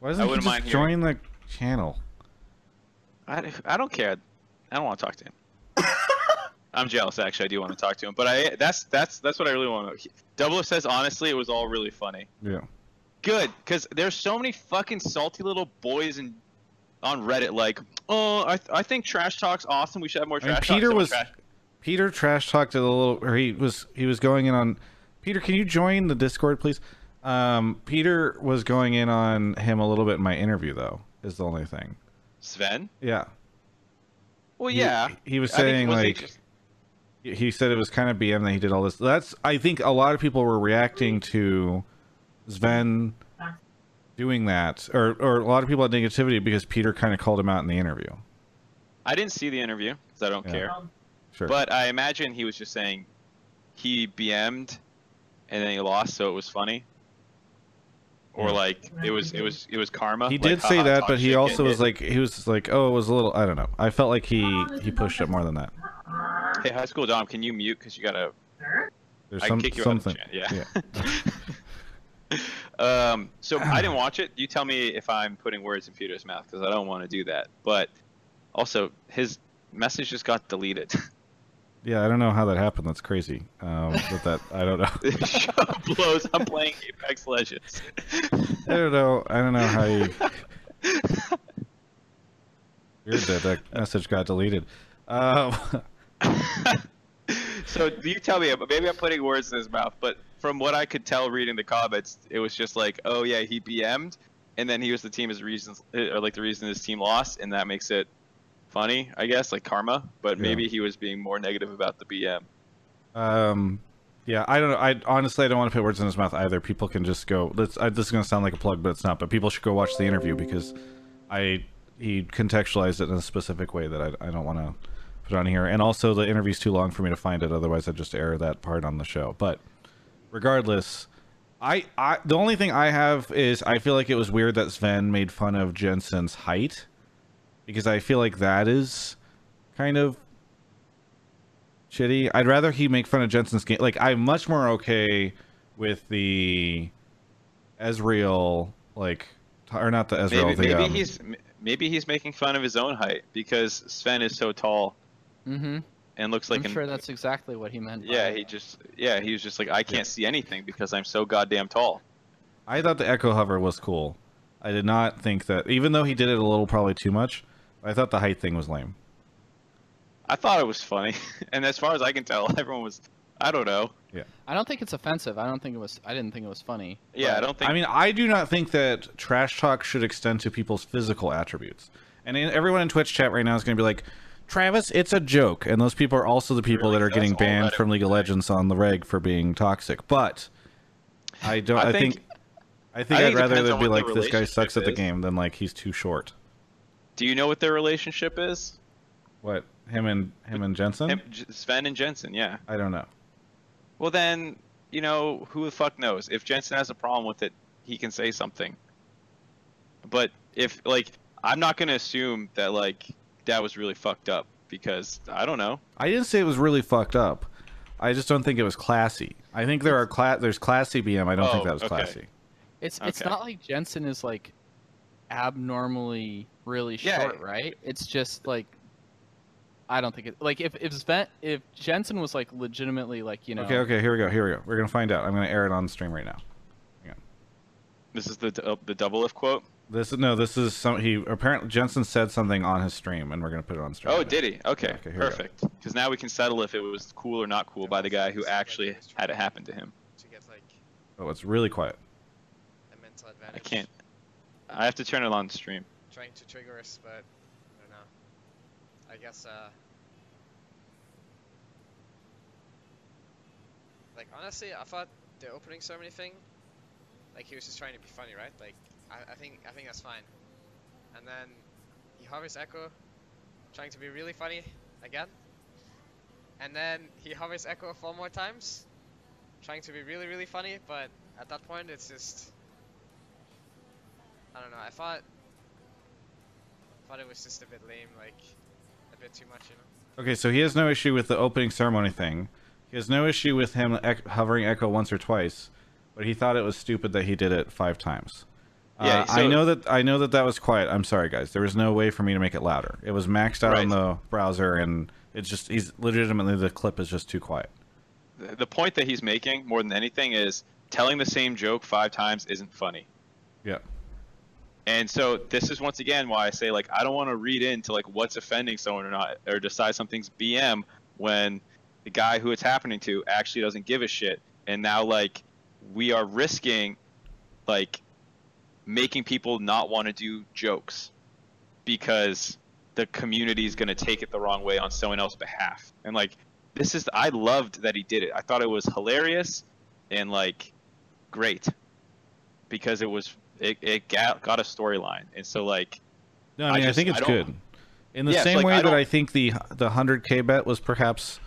Why doesn't he wouldn't mind join the channel? I, I don't care. I don't want to talk to him. I'm jealous. Actually, I do want to talk to him, but I that's that's that's what I really want to. Double Lift says honestly, it was all really funny. Yeah. Good, because there's so many fucking salty little boys and on Reddit like, oh, I, I think trash talk's awesome. We should have more I mean, trash. Peter was trash- Peter trash talked a little, or he was he was going in on. Peter, can you join the Discord, please? Um, Peter was going in on him a little bit in my interview, though. Is the only thing. Sven. Yeah. Well, yeah. he was I think- saying, was he like, just- he said it was kind of BM that he did all this. That's I think a lot of people were reacting to Sven doing that, or or a lot of people had negativity because Peter kind of called him out in the interview. I didn't see the interview because I don't Yeah. care. Um, sure. But I imagine he was just saying he BM'd and then he lost, so it was funny. Or Yeah. like it was it was it was karma. he like, did say ah, that, but he also was hit. like he was like, oh, it was a little. I don't know. I felt like he uh, he pushed it more than that. "Hey, high school Dom, can you mute? Because you gotta There's I some can kick you something. out of the chat. Yeah. um. So I didn't watch it. You tell me if I'm putting words in Peter's mouth because I don't want to do that. But also, his message just got deleted. Yeah, I don't know how that happened. That's crazy. Um, but that I don't know. Show blows. I'm playing Apex Legends. I don't know. I don't know how you. Weird that that message got deleted. Um, so you tell me, maybe I'm putting words in his mouth, but from what I could tell reading the comments, it was just like, oh yeah, he BM'd, and then he was the team as reasons, or like the reason his team lost, and that makes it funny, I guess, like karma. But Yeah. maybe he was being more negative about the BM. um, yeah, I don't know. I honestly I don't want to put words in his mouth either. People can just go. Let's. I, this is gonna sound like a plug, but it's not. But people should go watch the interview because I he contextualized it in a specific way that I, I don't want to put on here. And also the interview's too long for me to find it. Otherwise, I'd just air that part on the show. But regardless, I, I the only thing I have is I feel like it was weird that Sven made fun of Jensen's height because I feel like that is kind of shitty. I'd rather he make fun of Jensen's game. Like I'm much more okay with the Ezreal like or not the Ezreal. Maybe, the, maybe um, he's maybe he's making fun of his own height because Sven is so tall Mm-hmm. And looks like I'm an sure that's exactly what he meant. yeah. He just yeah he was just like I can't see anything because I'm so goddamn tall. I thought the Ekko Hover was cool. I did not think that, even though he did it a little probably too much, I thought the height thing was lame. I thought it was funny, and as far as I can tell, everyone was. I don't know. Yeah. I don't think it's offensive. I don't think it was. I didn't think it was funny. Yeah, I don't think. I mean, I do not think that trash talk should extend to people's physical attributes. And in, everyone in Twitch chat right now is going to be like, Travis, it's a joke. And those people are also the people Really? that are getting banned from League of. Legends on the reg for being toxic. But I don't. I, I think, think- I think I I'd rather they'd be like, this guy sucks at the game than like he's too short. Do you know what their relationship is? What him and him and Jensen? Him, Sven and Jensen, yeah. I don't know. Well then, you know, who the fuck knows? If Jensen has a problem with it, he can say something. But if like, I'm not gonna assume that like that was really fucked up because I don't know. I didn't say it was really fucked up. I just don't think it was classy. I think there are cla- there's classy BM. I don't think Oh, that was okay. classy. It's it's Okay. not like Jensen is like abnormally really Yeah. short, right? It's just like I don't think it like if if Sven if Jensen was like legitimately like you know Okay, okay, here we go. Here we go. We're gonna find out. I'm gonna air it on stream right now. This is the uh, the double if quote. This is no. This is some. He apparently Jensen said something on his stream, and we're gonna put it on stream. Oh, now. did he? Okay, okay, here we go. perfect. Because now we can settle if it was cool or not cool by the guy who actually had it happen to him. to get Oh, it's really quiet. a mental advantage. I can't. I have to turn it on stream. Trying to trigger us, but I don't know. I guess uh. Like honestly, I thought the opening ceremony thing, like he was just trying to be funny, right? Like I, I think I think that's fine. And then he hovers Ekko, trying to be really funny again. And then he hovers Ekko four more times, trying to be really really funny. But at that point, it's just I don't know. I thought thought it was just a bit lame, like a bit too much, you know. Okay, so he has no issue with the opening ceremony thing. He has no issue with him hovering Ekko once or twice, but he thought it was stupid that he did it five times. Yeah, uh, I know that I know that that was quiet. I'm sorry, guys. There was no way for me to make it louder. It was maxed out on the browser, and it's just he's legitimately the clip is just too quiet. The the point that he's making more than anything is telling the same joke five times isn't funny. Yeah. And so this is once again why I say like I don't want to read into like what's offending someone or not or decide something's BM when the guy who it's happening to actually doesn't give a shit and now like we are risking like making people not want to do jokes because the community is going to take it the wrong way on someone else's behalf. And like this is I loved that he did it. I thought it was hilarious and like great because it was It it got, got a storyline, and so like No, I I mean I, just- think it's don't- good. In the Yeah, same like, way I that I think the the hundred k bet was perhaps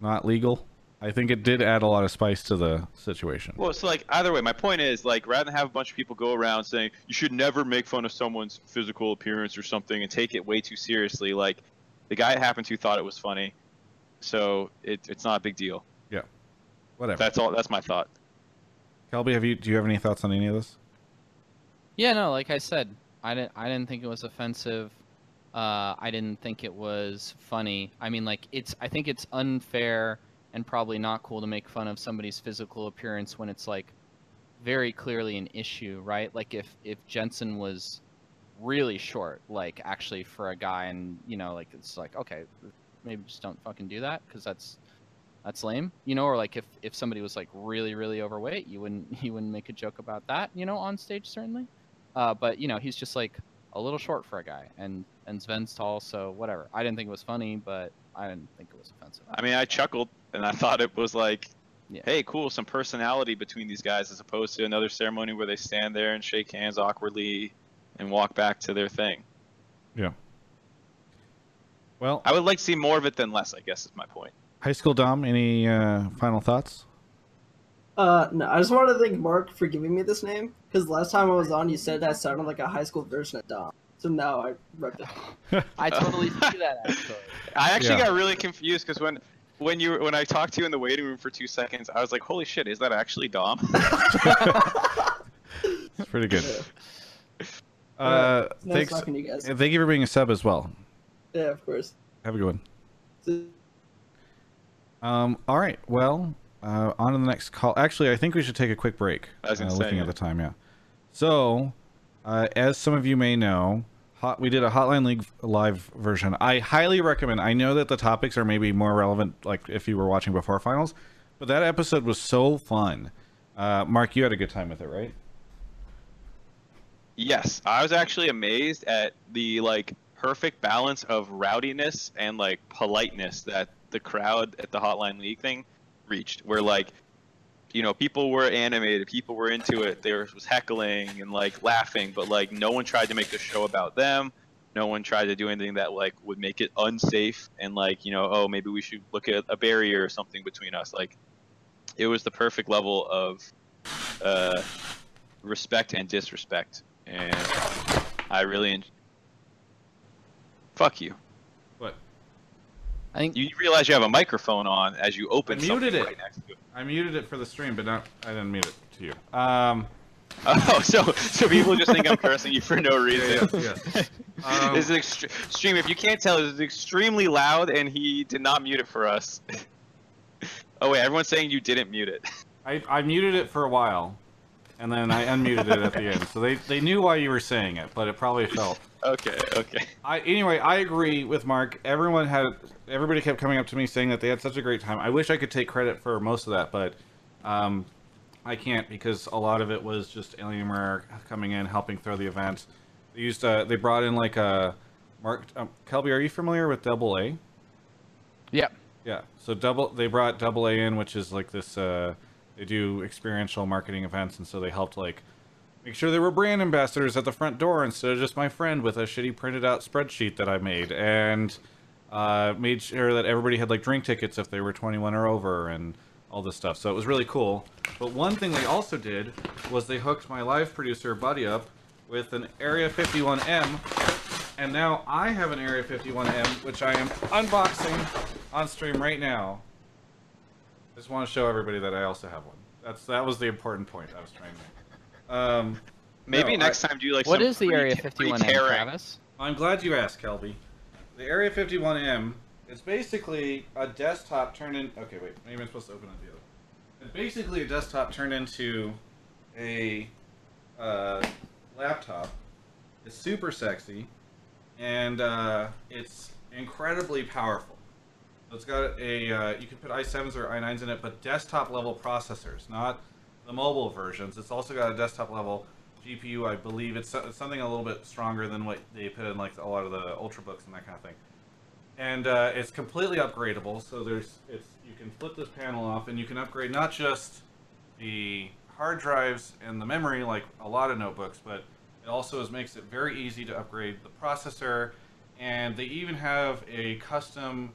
not legal. I think it did add a lot of spice to the situation. Well, so like either way, my point is like rather than have a bunch of people go around saying you should never make fun of someone's physical appearance or something and take it way too seriously, like the guy it happened to thought it was funny, so it, it's not a big deal. Yeah, whatever. That's all. That's my thought. Kelby, have you do you have any thoughts on any of this? Yeah, no, like I said, I didn't I didn't think it was offensive. Uh, I didn't think it was funny. I mean, like it's I think it's unfair and probably not cool to make fun of somebody's physical appearance when it's like very clearly an issue, right? Like if if Jensen was really short, like actually for a guy, and you know, like it's like okay, maybe just don't fucking do that because that's that's lame, you know. Or like if if somebody was like really really overweight, you wouldn't you wouldn't make a joke about that, you know, on stage certainly. Uh, but you know, he's just like a little short for a guy, and and Sven's tall, so whatever. I didn't think it was funny, but I didn't think it was offensive. I mean, I chuckled and I thought it was like, Yeah. hey, cool, some personality between these guys as opposed to another ceremony where they stand there and shake hands awkwardly and walk back to their thing. Yeah. Well, I would like to see more of it than less. I guess is my point. high school Dom, any uh, final thoughts? Uh, no, I just wanted to thank Mark for giving me this name because last time I was on, you said that sounded like a high school version of Dom. So now I wrote it. I totally see that actually. I actually Yeah. got really confused because when when you when I talked to you in the waiting room for two seconds, I was like, "Holy shit, is that actually Dom?" It's pretty good. Yeah. Uh, It's nice thanks. talking to you guys. Thank you for being a sub as well. Yeah, of course. Have a good one. Um, all right. Well, uh, on to the next call. Actually, I think we should take a quick break. I was uh, say, looking yeah. at the time, yeah. So, uh, as some of you may know, hot, we did a Hotline League live version. I highly recommend. I know that the topics are maybe more relevant, like if you were watching before finals, but that episode was so fun. Uh, Mark, you had a good time with it, right? yes, I was actually amazed at the like perfect balance of rowdiness and like politeness that the crowd at the Hotline League thing reached. Where like, you know, people were animated, people were into it. There was heckling and like laughing, but like no one tried to make the show about them. No one tried to do anything that like would make it unsafe and like you know, oh maybe we should look at a barrier or something between us. Like, it was the perfect level of uh, respect and disrespect, and I really. En- Fuck you. What? I think You realize you have a microphone on as you open I muted it. right next to it. I muted it for the stream, but not. I didn't mute it to you. Um, Oh, so so people just think I'm cursing you for no reason. yeah, yeah. Um, this is extre- extreme. If you can't tell, it's extremely loud, and he did not mute it for us. oh wait, everyone's saying you didn't mute it. I, I muted it for a while, and then I unmuted it at the end. So they, they knew why you were saying it, but it probably felt. Okay, okay. I anyway, I agree with Mark. Everyone had everybody kept coming up to me saying that they had such a great time. I wish I could take credit for most of that, but um, I can't because a lot of it was just Alienware coming in, helping throw the event. They used uh, they brought in like a Mark um, Kelby. Are you familiar with Double A? yeah. Yeah. So double they brought double A in, which is like this. Uh, they do experiential marketing events, and so they helped like make sure there were brand ambassadors at the front door instead of just my friend with a shitty printed out spreadsheet that I made, and uh, made sure that everybody had like drink tickets if they were 21 or over, and all this stuff. So it was really cool. But one thing they also did was they hooked my live producer buddy up with an Area 51M and now I have an Area 51M, which I am unboxing on stream right now. I Just want to show everybody that I also have one. That's that was the important point I was trying to make. Um, Maybe no, next time do you like What some is the Area 51 M, Travis? I'm glad you asked, Kelby. The Area 51M is basically a desktop turned in. Okay, wait. Maybe I'm supposed to open it the other. It's basically a desktop turned into a uh, laptop. It's super sexy, and uh, it's incredibly powerful. So it's got a. Uh, you can put i7s or i9s in it, but desktop level processors, not the mobile versions. It's also got a desktop level GPU, I believe. It's, it's something a little bit stronger than what they put in like a lot of the ultrabooks and that kind of thing. And uh, it's completely upgradable. So there's it's you can flip this panel off and you can upgrade not just the hard drives and the memory like a lot of notebooks, but it also is, makes it very easy to upgrade the processor. And they even have a custom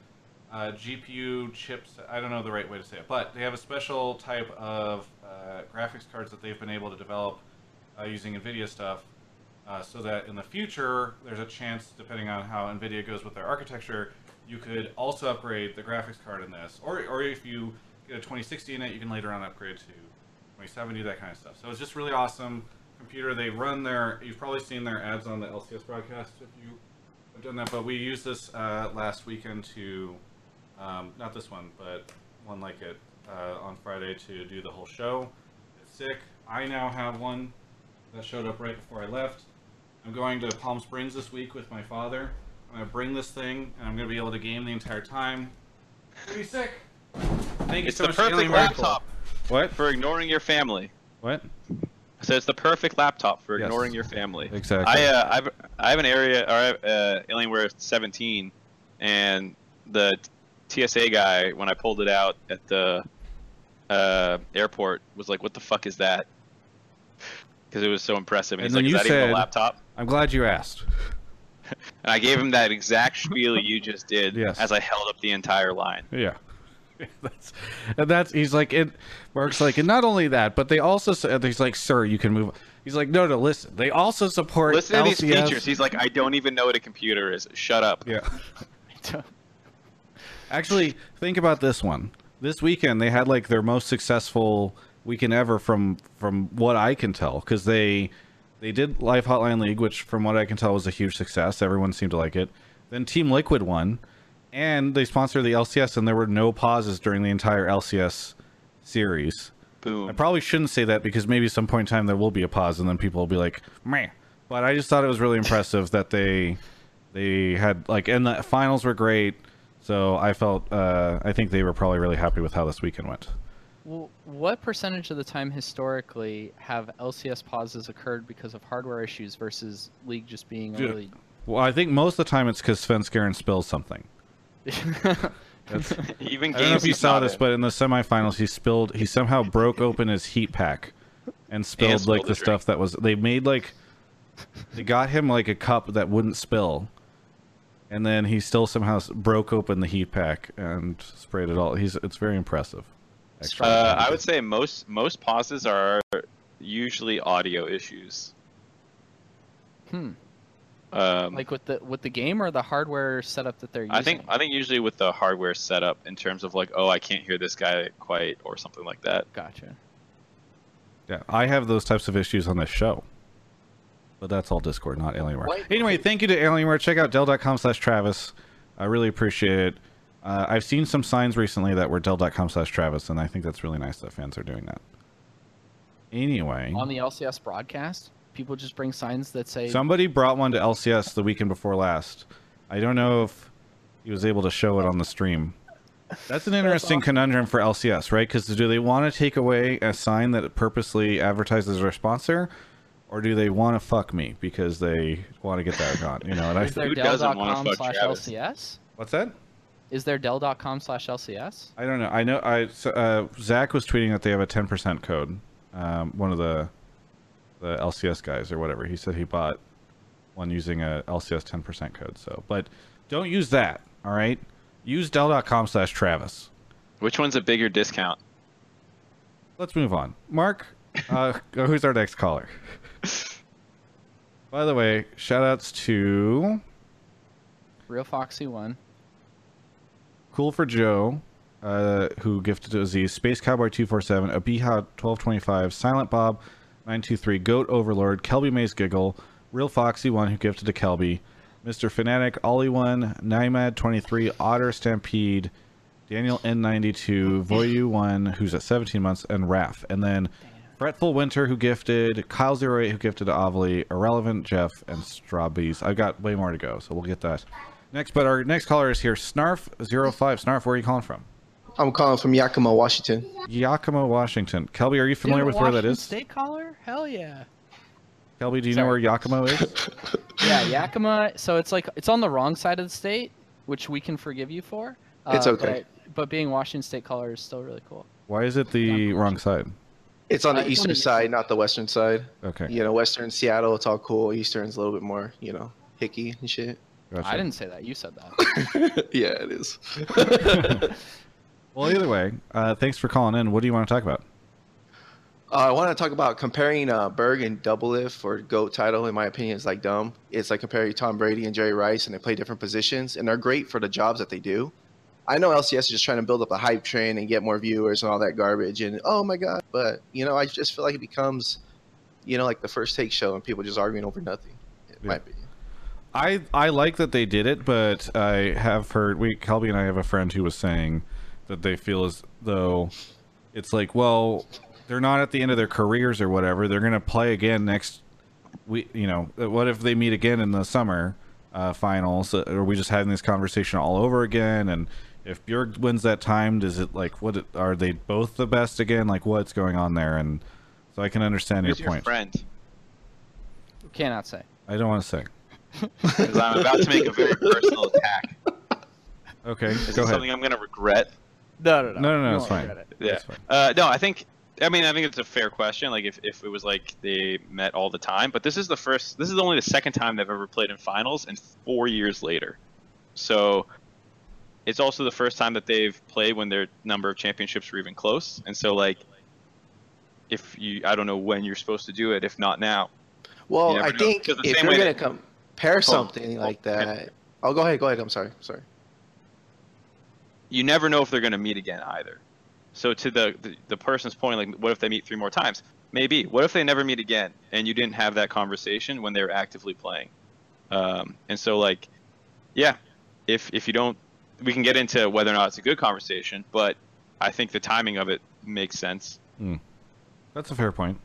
uh, GPU chips. I don't know the right way to say it, but they have a special type of uh, graphics cards that they've been able to develop uh, using NVIDIA stuff. Uh, so that in the future, there's a chance, depending on how NVIDIA goes with their architecture, you could also upgrade the graphics card in this. Or, or if you get a 2060 in it, you can later on upgrade to 2070, that kind of stuff. So it's just really awesome computer. They run their, you've probably seen their ads on the LCS broadcast if you have done that, but we used this uh, last weekend to, um, not this one, but one like it uh, on Friday to do the whole show. It's sick. I now have one that showed up right before I left. I'm going to Palm Springs this week with my father. I'm gonna bring this thing, and I'm gonna be able to game the entire time. Pretty sick. Thank you It's so the much, perfect Alienware. laptop What? for ignoring your family. What? So it's the perfect laptop for Yes. ignoring your family. Exactly. I uh, I've, I have an area or I have, uh, Alienware 17, and the TSA guy when I pulled it out at the uh, airport was like, "What the fuck is that?" Because it was so impressive. And, And he's like, "Is that even a laptop?" I'm glad you asked. And I gave him that exact spiel you just did Yes. as I held up the entire line. Yeah. that's and that's he's like it Mark's like and not only that, but they also said he's like, sir, you can move he's like, no no listen. They also support Listen to these features. He's like, "I don't even know what a computer is. Shut up." Yeah. Actually, think about this one. This weekend they had like their most successful weekend ever from from what I can tell because they they did Live Hotline League, which from what I can tell was a huge success. Everyone seemed to like it. Then Team Liquid won, and they sponsored the LCS, and there were no pauses during the entire LCS series. Boom. I probably shouldn't say that because maybe some point in time there will be a pause, and then people will be like, "Meh." But I just thought it was really impressive that they they had like, and the finals were great. So I felt uh, I think they were probably really happy with how this weekend went. Well, what percentage of the time historically have LCS pauses occurred because of hardware issues versus League just being a Dude, really Well, I think most of the time it's because Svenskeren spills something. That's, Even I don't know if you saw this, it. but in the semifinals, he spilled. He somehow broke open his heat pack and spilled spilled like the the stuff that was. They made like they got him like a cup that wouldn't spill, and then he still somehow broke open the heat pack and sprayed it all. He's it's very impressive. Uh, I would say most most pauses are usually audio issues. hmm. Um, like with the with the game or the hardware setup that they're using. I think I think usually with the hardware setup in terms of like, oh, I can't hear this guy quite or something like that. Gotcha. Yeah, I have those types of issues on this show. But that's all Discord, not Alienware. Wait. Anyway, thank you to Alienware. Check out Dell.com slash Travis. I really appreciate it. Uh, I've seen some signs recently that were Dell.com slash Travis, and I think that's really nice that fans are doing that. Anyway, On the LCS broadcast, people just bring signs that say somebody brought one to LCS the weekend before last. I don't know if he was able to show it on the stream. That's an interesting conundrum for LCS, right? Because do they want to take away a sign that purposely advertises their sponsor, or do they want to fuck me because they want to get that gone? You know, and I Is there Who doesn't wanna Dell.com fuck slash Travis? LCS? what's that? Is there Dell.com slash LCS? I don't know. I know. I so, uh, Zach was tweeting that they have a ten percent code. Um, one of the the LCS guys or whatever. He said he bought one using a LCS ten percent code. So, but don't use that. All right. Use Dell.com slash Travis. Which one's a bigger discount? Let's move on. Mark, uh, who's our next caller? By the way, shout outs to Real Foxy one. Cool for Joe, uh, who gifted to Aziz, Space Cowboy 247, Abiha 1225, Silent Bob 923, Goat Overlord, Kelby Maze Giggle, Real Foxy 1, who gifted to Kelby, Mr. Fanatic, Ollie 1, Naimad 23, Otter Stampede, Daniel N92, Voyu 1, who's at 17 months, and Raph. And then Fretful Winter, who gifted, Kyle08, who gifted to Ovilee, Irrelevant Jeff, and Strawbees. I've got way more to go, so we'll get that next. But our next caller is here, Snarf05. Snarf, where are you calling from? I'm calling from Yakima, Washington. Yakima, Washington. Kelby, are you familiar with where that is? State caller? Hell yeah. Kelby, do you know where Yakima is? Yeah, Yakima. So it's like it's on the wrong side of the state, which we can forgive you for. Uh, It's okay. But, but being Washington State caller is still really cool. Why is it the wrong side? It's on Uh, the it's on eastern side, not the western side. Okay. You know, western Seattle, it's all cool. Eastern's a little bit more, you know, hicky and shit. Gotcha. I didn't say that. You said that. yeah, it is. Well, either way, uh, thanks for calling in. What do you want to talk about? Uh, I want to talk about comparing uh, Bjerg and Doublelift for GOAT title. In my opinion, is like dumb. It's like comparing Tom Brady and Jerry Rice, and they play different positions, and they're great for the jobs that they do. I know LCS is just trying to build up a hype train and get more viewers and all that garbage, and oh my god! But you know, I just feel like it becomes, you know, like the first take show, and people just arguing over nothing. It Yeah. opinion. I I like that they did it, but I have heard we Kelby and I have a friend who was saying that they feel as though it's like, well, they're not at the end of their careers or whatever. They're gonna play again next we you know, what if they meet again in the summer uh, finals? Uh, Are we just having this conversation all over again? And if Bjerg wins that time, does it like what are they both the best again? Like what's going on there? And so I can understand Who's your your point. friend? Cannot say. I don't want to say. Because I'm about to make a very personal attack. Okay, Is go this ahead. something I'm gonna regret? No, no, no. No, no, no, You it's fine. it. Yeah. That's fine. Uh, no, I think. I mean, I think it's a fair question. Like, if, if it was like they met all the time, but this is the first. This is only the second time they've ever played in finals, and four years later. So, it's also the first time that they've played when their number of championships were even close. And so, like, if you, I don't know when you're supposed to do it. If not now, Well, I know, think if you're gonna compare something hold like on. that, oh, go ahead, go ahead. I'm sorry, sorry. you never know if they're going to meet again either. So to the, the the person's point, like, what if they meet three more times? Maybe. What if they never meet again, and you didn't have that conversation when they were actively playing? Um, and so, like, yeah, if if you don't, we can get into whether or not it's a good conversation, but I think the timing of it makes sense. That's a fair point.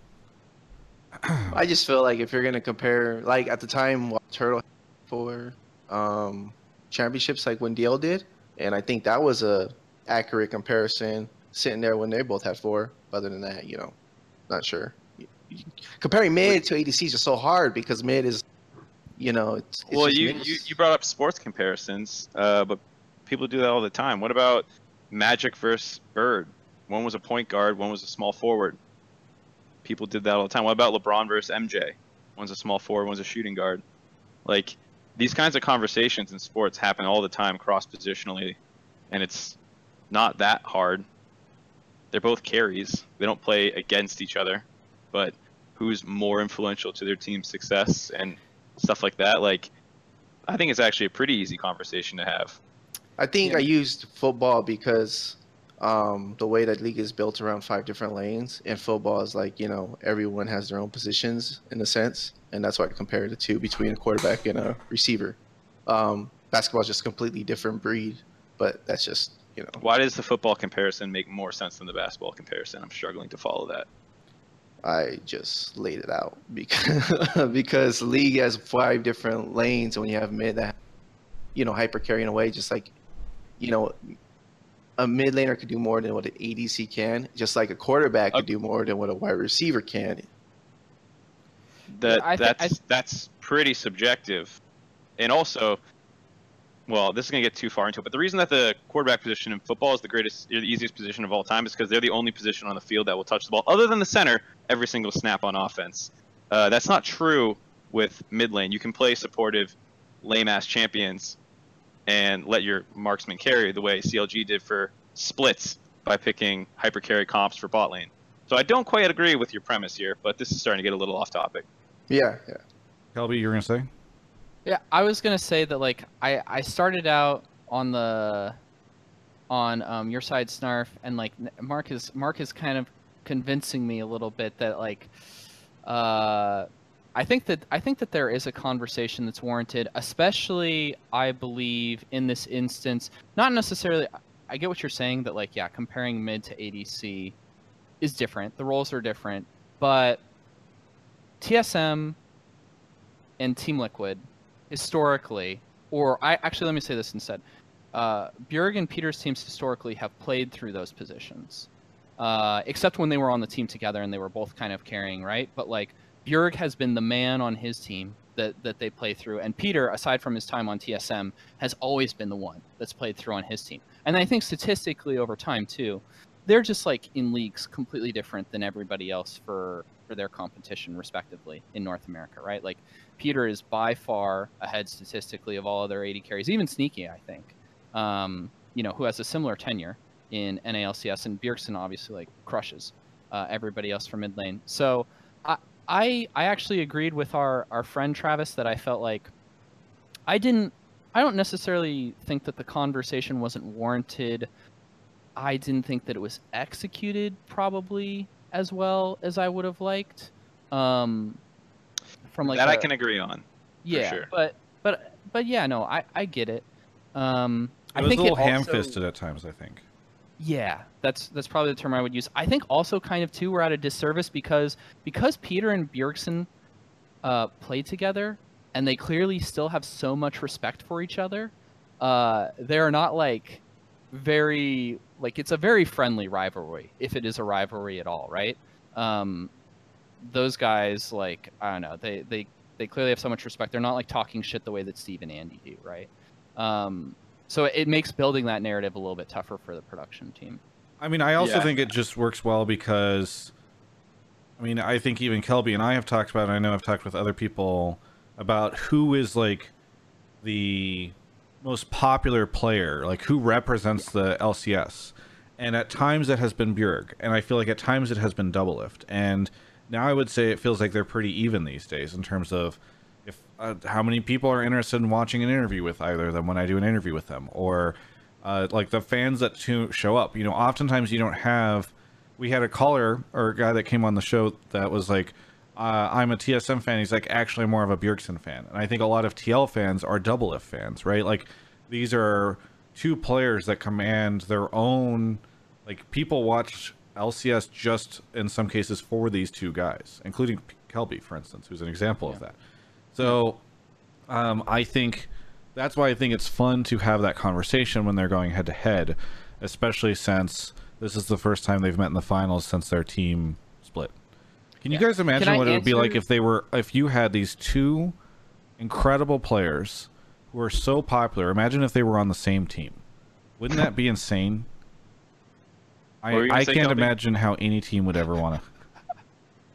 I just feel like if you're gonna compare, like at the time, what Turtle had for um, championships, like when DL did, and I think that was a accurate comparison. Sitting there when they both had four. Other than that, you know, not sure. You- you- Comparing mid to ADC is so hard because mid is, you know, it's, it's well, just you, mid you you brought up sports comparisons, uh, but people do that all the time. What about Magic versus Bird? One was a point guard, one was a small forward. People did that all the time. What about LeBron versus MJ? One's a small forward, one's a shooting guard. Like these kinds of conversations in sports happen all the time, cross positionally, and it's not that hard. They're both carries. They don't play against each other, but who's more influential to their team's success and stuff like that. Like, I think it's actually a pretty easy conversation to have. I think I used football because um, the way that league is built around five different lanes, and football is like you know everyone has their own positions in a sense, and that's why I compared the two between a quarterback and a receiver. Um, basketball is just a completely different breed, but that's just you know Why does the football comparison make more sense than the basketball comparison? I'm struggling to follow that. I just laid it out because because league has five different lanes, and when you have mid that you know hyper carrying away, just like you know a mid laner could do more than what an ADC can, just like a quarterback could do more than what a wide receiver can. That I thi- I that's that's pretty subjective, and also, well, this is gonna get too far into it. But the reason that the quarterback position in football is the greatest, or the easiest position of all time is because they're the only position on the field that will touch the ball, other than the center, every single snap on offense. Uh, that's not true with mid lane. You can play supportive, lame ass champions, and let your marksman carry the way CLG did for splits by picking hyper carry comps for bot lane. So I don't quite agree with your premise here, but this is starting to get a little off topic. Yeah, yeah. Kelby, you were gonna say? Yeah, I was gonna say that like I I started out on the on um, your side, Snarf, and like Mark is Mark is kind of convincing me a little bit that like uh I think that I think that there is a conversation that's warranted, especially I believe in this instance. Not necessarily. I get what you're saying that like yeah, comparing mid to ADC is different. The roles are different, but TSM and Team Liquid historically, or I actually let me say this instead. Uh, Bjerg and Peter's teams historically have played through those positions, uh, except when they were on the team together and they were both kind of carrying, right? But like Bjerg has been the man on his team that that they play through, and Peter, aside from his time on TSM, has always been the one that's played through on his team. And I think statistically over time too, they're just like in leagues completely different than everybody else for for their competition respectively in North America, right? Like Peter is by far ahead statistically of all other AD carries, even Sneaky, I think. Um, you know, who has a similar tenure in NALCS, and Bjergsen obviously like crushes uh, everybody else from mid lane. So I, I I actually agreed with our our friend Travis that I felt like I didn't I don't necessarily think that the conversation wasn't warranted. I didn't think that it was executed probably as well as I would have liked. Um, from like that I a- can agree on. yeah, sure. but but but yeah, no, I I get it. Um, It I was think a little it also- ham-fisted at times. I think. Yeah, that's that's probably the term I would use. I think also kind of too we're at a disservice because because Peter and Bjergsen uh, play together and they clearly still have so much respect for each other. Uh, they're not like very like it's a very friendly rivalry if it is a rivalry at all, right? Um, those guys like I don't know they they they clearly have so much respect. They're not like talking shit the way that Steve and Andy do, right? Um, so it makes building that narrative a little bit tougher for the production team. I mean, I also Yeah. think it just works well because, I mean, I think even Kelby and I have talked about. it, I know I've talked with other people about who is like the most popular player, like who represents the LCS, and at times it has been Bjerg, and I feel like at times it has been Double Lift, and now I would say it feels like they're pretty even these days in terms of if uh, how many people are interested in watching an interview with either of them when I do an interview with them, or uh, like the fans that to show up. You know, oftentimes you don't have. We had a caller or a guy that came on the show that was like, uh, "I'm a TSM fan." He's like, "Actually, I'm more of a Bjergsen fan." And I think a lot of TL fans are Double Lift fans, right? Like, these are two players that command their own. Like, people watch LCS just in some cases for these two guys, including Kelby, for instance, who's an example of that. So, um, I think that's why I think it's fun to have that conversation when they're going head to head, especially since this is the first time they've met in the finals since their team split. Can you guys imagine I what it would be like if they were if you had these two incredible players who are so popular? Imagine if they were on the same team. Wouldn't that be insane? I, What were you gonna I can't Kelby? imagine how any team would ever want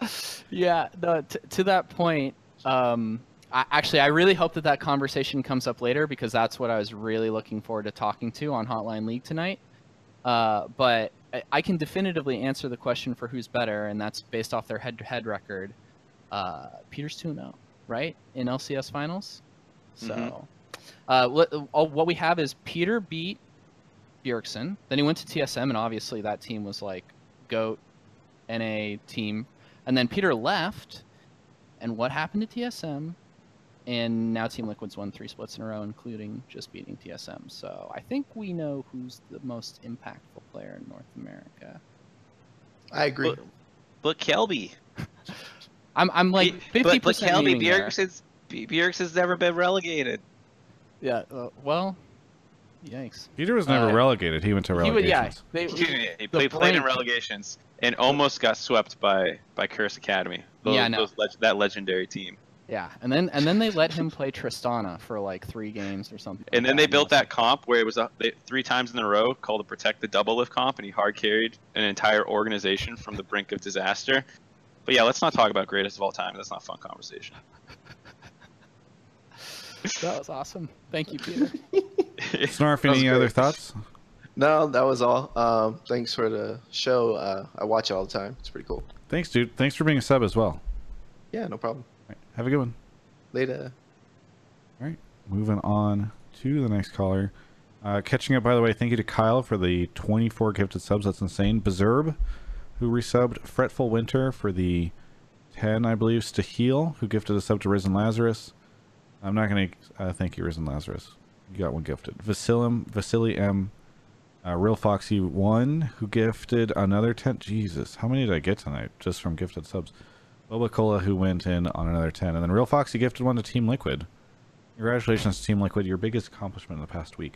to. Yeah, no, t- to that point, um, I, actually, I really hope that that conversation comes up later because that's what I was really looking forward to talking to on Hotline League tonight. Uh, but I, I can definitively answer the question for who's better, and that's based off their head-to-head record. Uh, Peter's 2-0, right, in LCS finals. So, Mhm. uh, what, uh, what we have is Peter beat Bjergsen. Then he went to TSM, and obviously that team was like GOAT NA team. And then Peter left, and what happened to TSM? And now Team Liquid's won three splits in a row, including just beating TSM. So I think we know who's the most impactful player in North America. I agree. But, but Kelby, I'm, I'm like Be- fifty but, but. Kelby Bjergsen's Bjergsen's never been relegated. Yeah. Uh, well, yikes. Peter was never Uh, relegated. He went to He would, yeah. relegations. They, he the played, played in relegations and almost got swept by by Curse Academy. Those, Yeah, I know. those leg- that legendary team. Yeah, and then and then they let him play Tristana for like three games or something. And like then they built that comp where it was a, they, three times in a row called the Protect the Double Lift comp, and he hard carried an entire organization from the brink of disaster. But yeah, let's not talk about greatest of all time. That's not a fun conversation. That was awesome. Thank you, Peter. Snarf, That was any other thoughts? No, that was all. Um, thanks for the show. Uh, I watch it all the time. It's pretty cool. Thanks, dude. Thanks for being a sub as well. Yeah, no problem. Right, have a good one. Later. All right, moving on to the next caller. Uh, catching up, by the way, thank you to Kyle for the 24 gifted subs. That's insane. Bezerb, who resubbed. Fretful Winter for the 10, I believe. Stahil, who gifted a sub to Risen Lazarus. I'm not going to uh, thank you, Risen Lazarus. You got one gifted. Vasilim, Vasily M. Uh, Real Foxy 1, who gifted another 10. Jesus, how many did I get tonight just from gifted subs? Boba Cola, who went in on another 10. And then Real Foxy gifted one to Team Liquid. Congratulations, to Team Liquid. Your biggest accomplishment in the past week.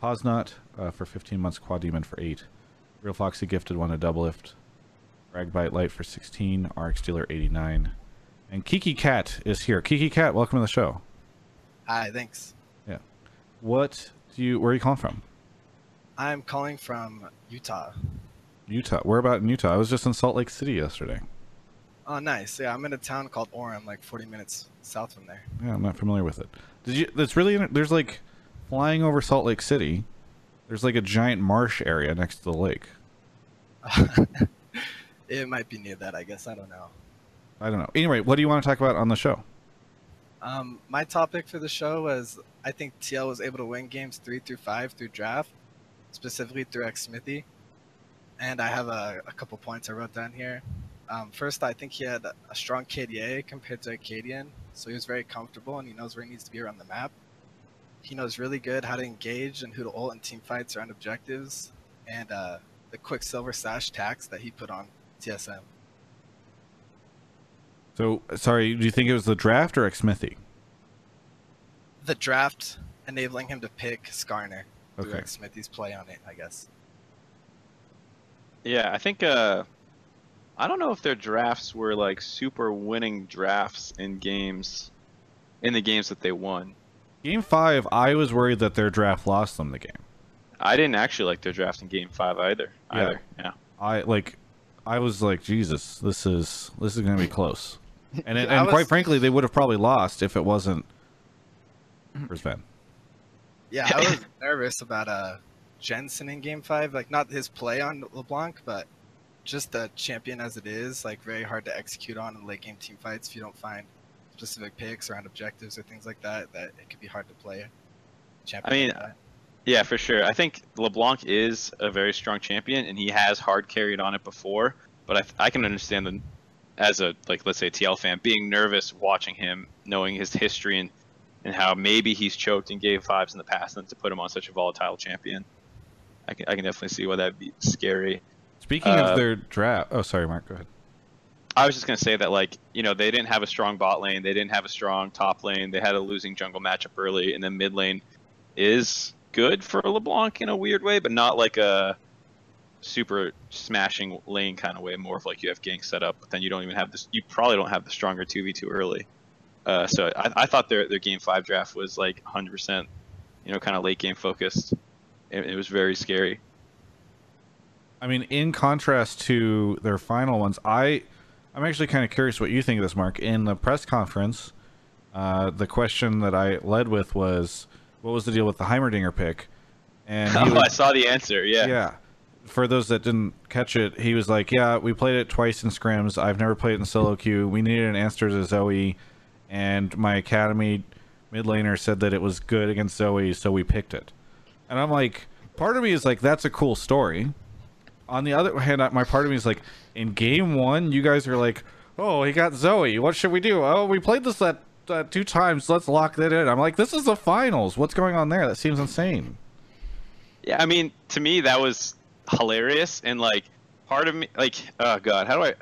Posnot uh, for 15 months, Quad Demon for 8. Real Foxy gifted one to Double Lift. Ragbite Light for 16. RX Dealer 89. And Kiki Cat is here. Kiki Cat, welcome to the show. Hi, thanks. Yeah. What do you, where are you calling from? I'm calling from Utah. Utah. Where about in Utah? I was just in Salt Lake City yesterday. Oh, nice. Yeah, I'm in a town called Orem, like 40 minutes south from there. Yeah, I'm not familiar with it. Did you? That's really there's like flying over Salt Lake City. There's like a giant marsh area next to the lake. it might be near that, I guess. I don't know. I don't know. Anyway, what do you want to talk about on the show? Um, my topic for the show was I think TL was able to win games three through five through draft, specifically through Xmithie. And I have a, a couple points I wrote down here. Um, first, I think he had a strong KDA compared to Akaadian, so he was very comfortable and he knows where he needs to be around the map. He knows really good how to engage and who to ult in team fights around objectives, and uh, the Quicksilver Sash tax that he put on TSM. So, sorry, do you think it was the draft or Xmithie? The draft enabling him to pick Skarner Okay. Xmithie's play on it, I guess. Yeah, I think uh I don't know if their drafts were like super winning drafts in games in the games that they won. Game five, I was worried that their draft lost them the game. I didn't actually like their draft in game 5 either. Yeah. Either. Yeah. I like, I was like, Jesus, this is this is gonna be close. And it, and was- quite frankly, they would have probably lost if it wasn't for Sven. Yeah, I was nervous about uh Jensen in game five. Like not his play on LeBlanc, but just the champion as it is, like very hard to execute on in late game team fights if you don't find specific picks around objectives or things like that, that it could be hard to play. Champion I mean, like. Yeah, for sure. I think LeBlanc is a very strong champion, and he has hard carried on it before. But I, I can understand the, as a like let's say TL fan, being nervous watching him, knowing his history and and how maybe he's choked in game fives in the past, and to put him on such a volatile champion, I can I can definitely see why that'd be scary. Speaking Uh, of their draft, oh sorry, Mark, go ahead. I was just gonna say that like you know they didn't have a strong bot lane, they didn't have a strong top lane, they had a losing jungle matchup early, and then mid lane is good for LeBlanc in a weird way, but not like a super smashing lane kind of way. More of like you have gank set up, but then you don't even have this. You probably don't have the stronger two v two early. Uh, so I, I thought their their game five draft was like 100, percent you know, kind of late game focused. It, it was very scary. I mean, in contrast to their final ones, I, I'm actually kind of curious what you think of this, Mark. In the press conference, uh, the question that I led with was, "What was the deal with the Heimerdinger pick?" And Oh, was- I saw the answer. Yeah. yeah. For those that didn't catch it, he was like, "Yeah, we played it twice in scrims. I've never played it in solo queue. We needed an answer to Zoe, and my academy mid laner said that it was good against Zoe, so we picked it." And I'm like, part of me is like, "That's a cool story." On the other hand, my part of me is like, in game one, you guys are like, "Oh, he got Zoe. What should we do? Oh, we played this that uh, two times. Let's lock that in." I'm like, "This is the finals. What's going on there? That seems insane." Yeah, I mean, to me that was hilarious, and like part of me, like, oh god, how do I?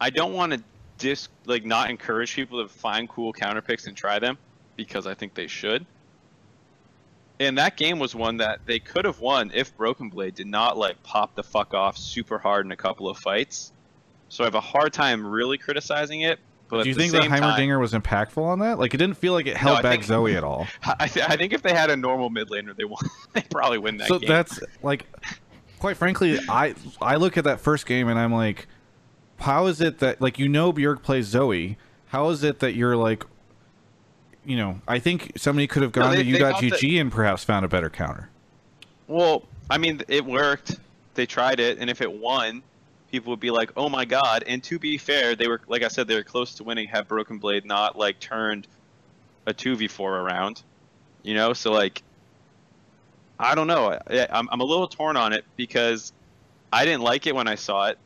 I don't want to dis like not encourage people to find cool counter picks and try them because I think they should. And that game was one that they could have won if Broken Blade did not like pop the fuck off super hard in a couple of fights. So I have a hard time really criticizing it. But Do you think the same time- Heimerdinger was impactful on that? Like, it didn't feel like it held I back think- Zoe at all. I, th- I think if they had a normal mid laner, they won. they probably win that so game. that's like, quite frankly, I I look at that first game and I'm like, how is it that like you know Bjerg plays Zoe? How is it that you're like, you know, I think somebody could have No, gone they- to they got U.GG the- and perhaps found a better counter. Well, I mean, it worked. They tried it, and if it won, people would be like, "Oh my god!" And to be fair, they were, like I said, they were close to winning. Had Broken Blade not like turned a two v four around, you know? So like, I don't know. I, I'm I'm a little torn on it because I didn't like it when I saw it.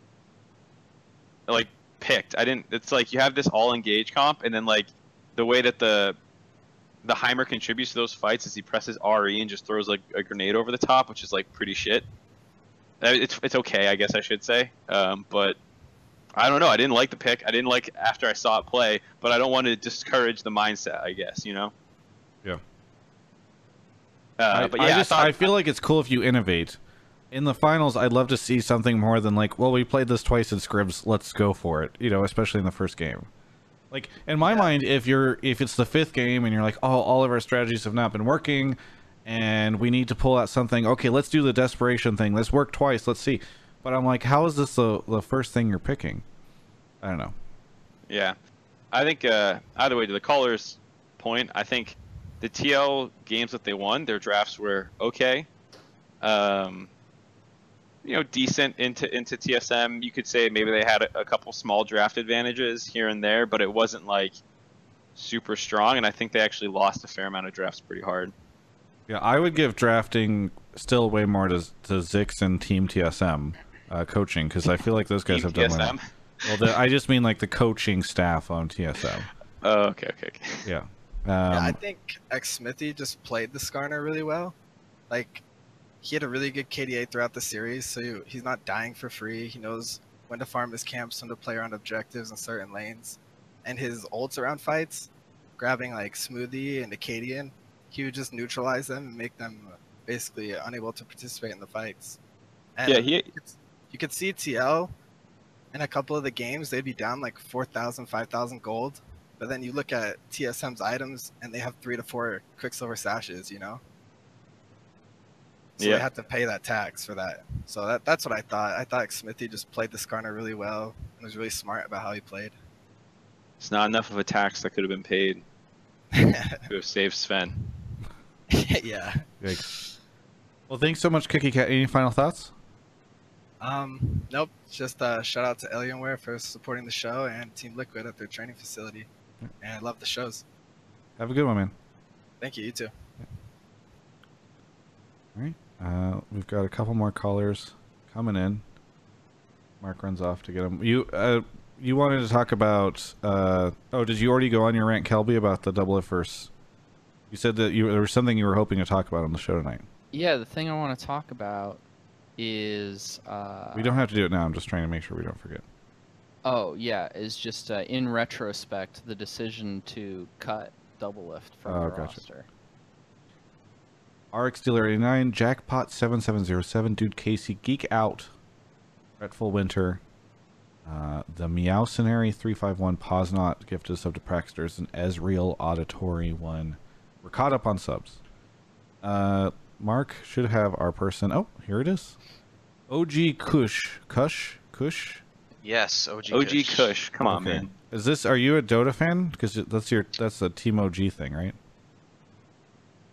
Like picked, I didn't. It's like you have this all engage comp, and then like the way that the the Heimer contributes to those fights is he presses RE and just throws like a grenade over the top, which is like pretty shit. Uh, It's it's okay, I guess I should say. Um, but I don't know. I didn't like the pick. I didn't like it after I saw it play, but I don't want to discourage the mindset. I guess you know. Yeah. Uh, I, but yeah, I just thought- I feel like it's cool if you innovate. In the finals, I'd love to see something more than like, well, we played this twice in scrims, let's go for it. You know, especially in the first game. Like in my mind, if you're if it's the fifth game and you're like, oh, all of our strategies have not been working, and we need to pull out something. Okay, let's do the desperation thing. Let's work twice. Let's see. But I'm like, how is this the the first thing you're picking? I don't know. Yeah, I think uh, either way, to the caller's point, I think the TL games that they won, their drafts were okay. Um, you know, decent into into TSM. You could say maybe they had a, a couple small draft advantages here and there, but it wasn't like super strong. And I think they actually lost a fair amount of drafts pretty hard. Yeah, I would give drafting still way more to to Zikz and Team TSM uh, coaching because I feel like those guys Team have done TSM? well. Well, the, I just mean like the coaching staff on TSM. Oh, okay, okay, okay. Yeah. Um, yeah, I think Xmithie just played the Skarner really well. Like, he had a really good KDA throughout the series, so he- he's not dying for free. He knows when to farm his camps, when to play around objectives in certain lanes. And his ults around fights, grabbing like Smoothie and Akaadian, he would just neutralize them and make them basically unable to participate in the fights. And Yeah, he- you could, you could see TL in a couple of the games, they'd be down like 4,000, 5,000 gold. But then you look at TSM's items and they have three to four Quicksilver sashes, you know? So Yeah. they have to pay that tax for that. So that, that's what I thought. I thought Xmithie just played the Skarner really well and was really smart about how he played. It's not enough of a tax that could have been paid to have saved Sven. yeah. Yikes. Well, thanks so much, Cookie Cat. Any final thoughts? Um, nope. Just uh, shout out to Alienware for supporting the show and Team Liquid at their training facility. And I love the shows. Have a good one, man. Thank you. You too. All right. Uh, we've got a couple more callers coming in. Mark runs off to get them. You uh, you wanted to talk about? Uh, oh, did you already go on your rant, Kelby, about the double if verse? You said that you there was something you were hoping to talk about on the show tonight. Yeah, the thing I want to talk about is. Uh, we don't have to do it now. I'm just trying to make sure we don't forget. Oh yeah, is just uh, in retrospect the decision to cut Doublelift from Oh, the gotcha. roster. RX Dealer 89, Jackpot 7707, Dude Casey, Geek Out, Fretful Winter, uh, the Meowcenary 351, Posnot, Gift Gifted Sub to Praxters, and Ezreal Auditory 1. We're caught up on subs. Uh, Mark should have our person. Oh, here it is. OG Kush. Kush? Kush? Yes, OG. OG Kush. Kush, come on, Okay. man. Is this, are you a Dota fan? Because that's your, that's the Team OG thing, right?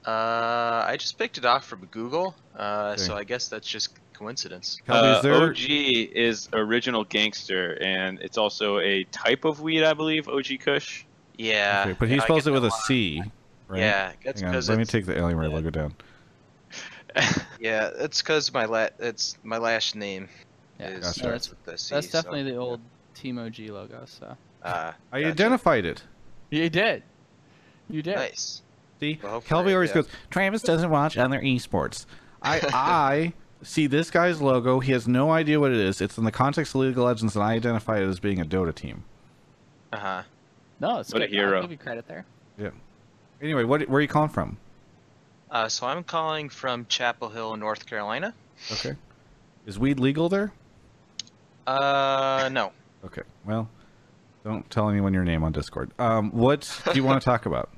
Uh, I just picked it off from Google, uh, Okay. so I guess that's just coincidence. Kelby, is Uh, there- OG is original gangster, and it's also a type of weed, I believe. OG Kush. Yeah. Okay, but he yeah, spells it with that a lot. C, right? Yeah, that's because let me take the Alienware logo down. Yeah, it's because my la- it's my last name. Yeah, is no, Gotcha. that's, the C, that's so, definitely the old Team OG logo. So Uh, I gotcha. identified it. you did, you did. Nice. See, Well, Kelby always yeah. goes. Travis doesn't watch other esports. I I see this guy's logo. He has no idea what it is. It's in the context of League of Legends, and I identify it as being a Dota team. Uh huh. No, it's What a good. I'll hero. give you credit there. Yeah. Anyway, what where are you calling from? Uh, so I'm calling from Chapel Hill, North Carolina. Okay. Is weed legal there? Uh, no. Okay. Well, don't tell anyone your name on Discord. Um, what do you want to talk about?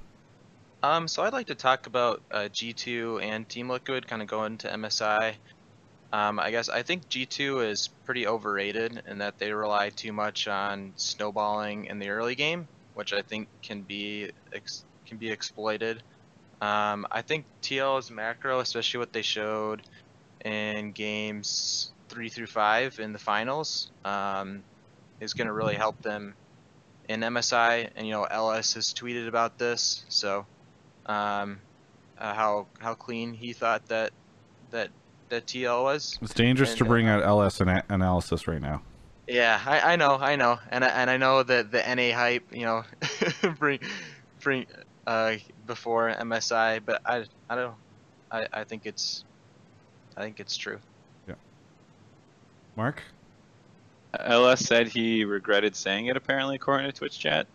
Um, so I'd like to talk about uh, G2 and Team Liquid, kind of going to MSI. Um, I guess I think G2 is pretty overrated in that they rely too much on snowballing in the early game, which I think can be can be exploited. Um, I think TL's macro, especially what they showed in games three through five in the finals, um, is going to really help them in MSI. And you know, LS has tweeted about this, so um, uh, how how clean he thought that that that TL was. It's dangerous to bring uh, out LS ana- analysis right now. Yeah, I, I know, I know, and I, and I know that the NA hype, you know, bring bring uh before MSI, but I I don't, I I think it's, I think it's true. Yeah. Mark. LS said he regretted saying it. Apparently, according to Twitch chat.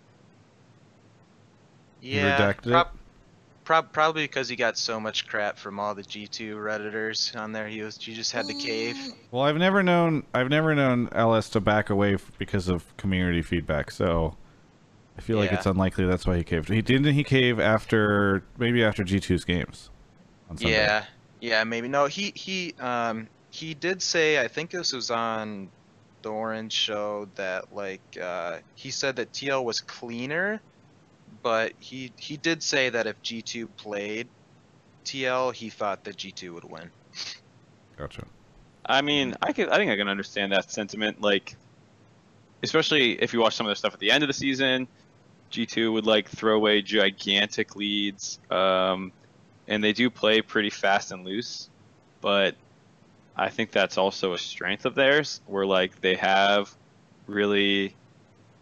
He Yeah, redacted it? prob- prob- probably because he got so much crap from all the G2 redditors on there. He was he just had to cave. Well, I've never known I've never known LS to back away because of community feedback. So I feel like it's unlikely that's why he caved. He didn't he cave after maybe after G2's games. on Yeah, yeah, maybe no. He he um he did say I think this was on the Orange Show that like uh, he said that TL was cleaner, but he he did say that if G2 played TL, he thought that G2 would win. Gotcha. I mean, I can I think I can understand that sentiment. Like, especially if you watch some of their stuff at the end of the season, G2 would like throw away gigantic leads, um, and they do play pretty fast and loose. But I think that's also a strength of theirs, where like they have really,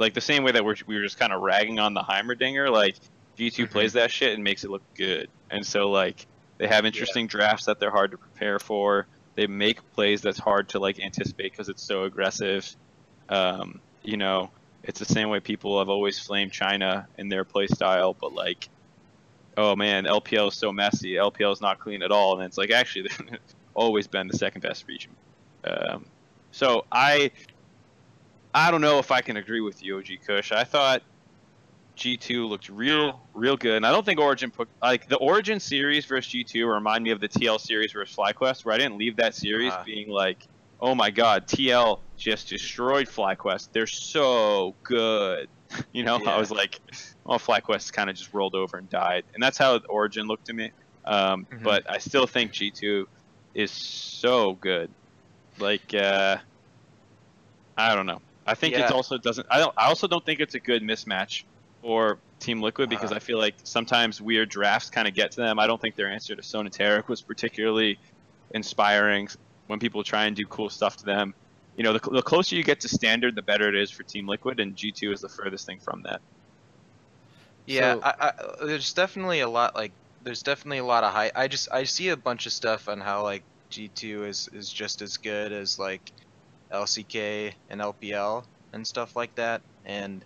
like the same way that we're we were just kind of ragging on the Heimerdinger. Like G2 plays that shit and makes it look good, and so like they have interesting drafts that they're hard to prepare for. They make plays that's hard to like anticipate because it's so aggressive. Um, you know, it's the same way people have always flamed China in their play style, but like, oh man, LPL is so messy. LPL is not clean at all, and it's like actually always been the second best region. Um, so I, I don't know if I can agree with you, OG Kush. I thought G2 looked real, real good. And I don't think Origin put like the Origin series versus G2 remind me of the TL series versus FlyQuest, where I didn't leave that series Ah. being like, oh my god, TL just destroyed FlyQuest. They're so good. you know, Yeah. I was like, oh, FlyQuest kind of just rolled over and died, and that's how Origin looked to me. Um, Mhm. But I still think G2 is so good. Like, uh, I don't know. I think Yeah. it also doesn't. I don't. I also don't think it's a good mismatch for Team Liquid because Uh-huh. I feel like sometimes weird drafts kind of get to them. I don't think their answer to Sona Taric was particularly inspiring when people try and do cool stuff to them. You know, the, the closer you get to standard, the better it is for Team Liquid, and G2 is the furthest thing from that. Yeah, So- I, I, there's definitely a lot like there's definitely a lot of hype. I just I see a bunch of stuff on how like G2 is is just as good as like LCK and LPL and stuff like that. And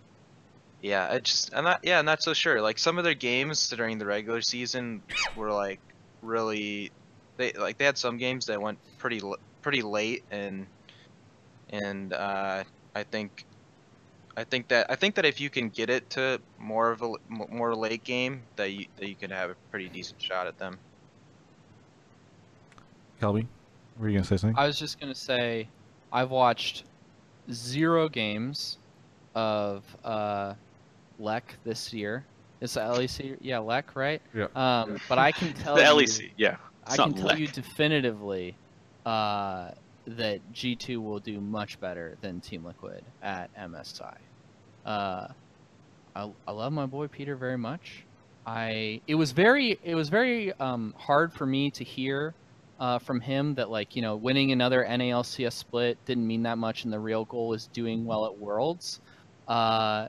yeah, I just I'm not yeah, I'm not so sure. Like some of their games during the regular season were like really they like they had some games that went pretty l- pretty late and and uh I think I think that I think that if you can get it to more of a more late game, that you that you can have a pretty decent shot at them. Kelby, were you gonna say something? I was just gonna say, I've watched zero games of uh, Lek this year. It's the LEC, yeah, Lek, right? Yeah. Um, but I can tell the you, LEC, yeah. I can tell Lek. you definitively uh, that G2 will do much better than Team Liquid at MSI. Uh, I, I love my boy Peter very much. I it was very it was very um, hard for me to hear uh, from him that like you know winning another NALCS split didn't mean that much, and the real goal is doing well at Worlds. Uh,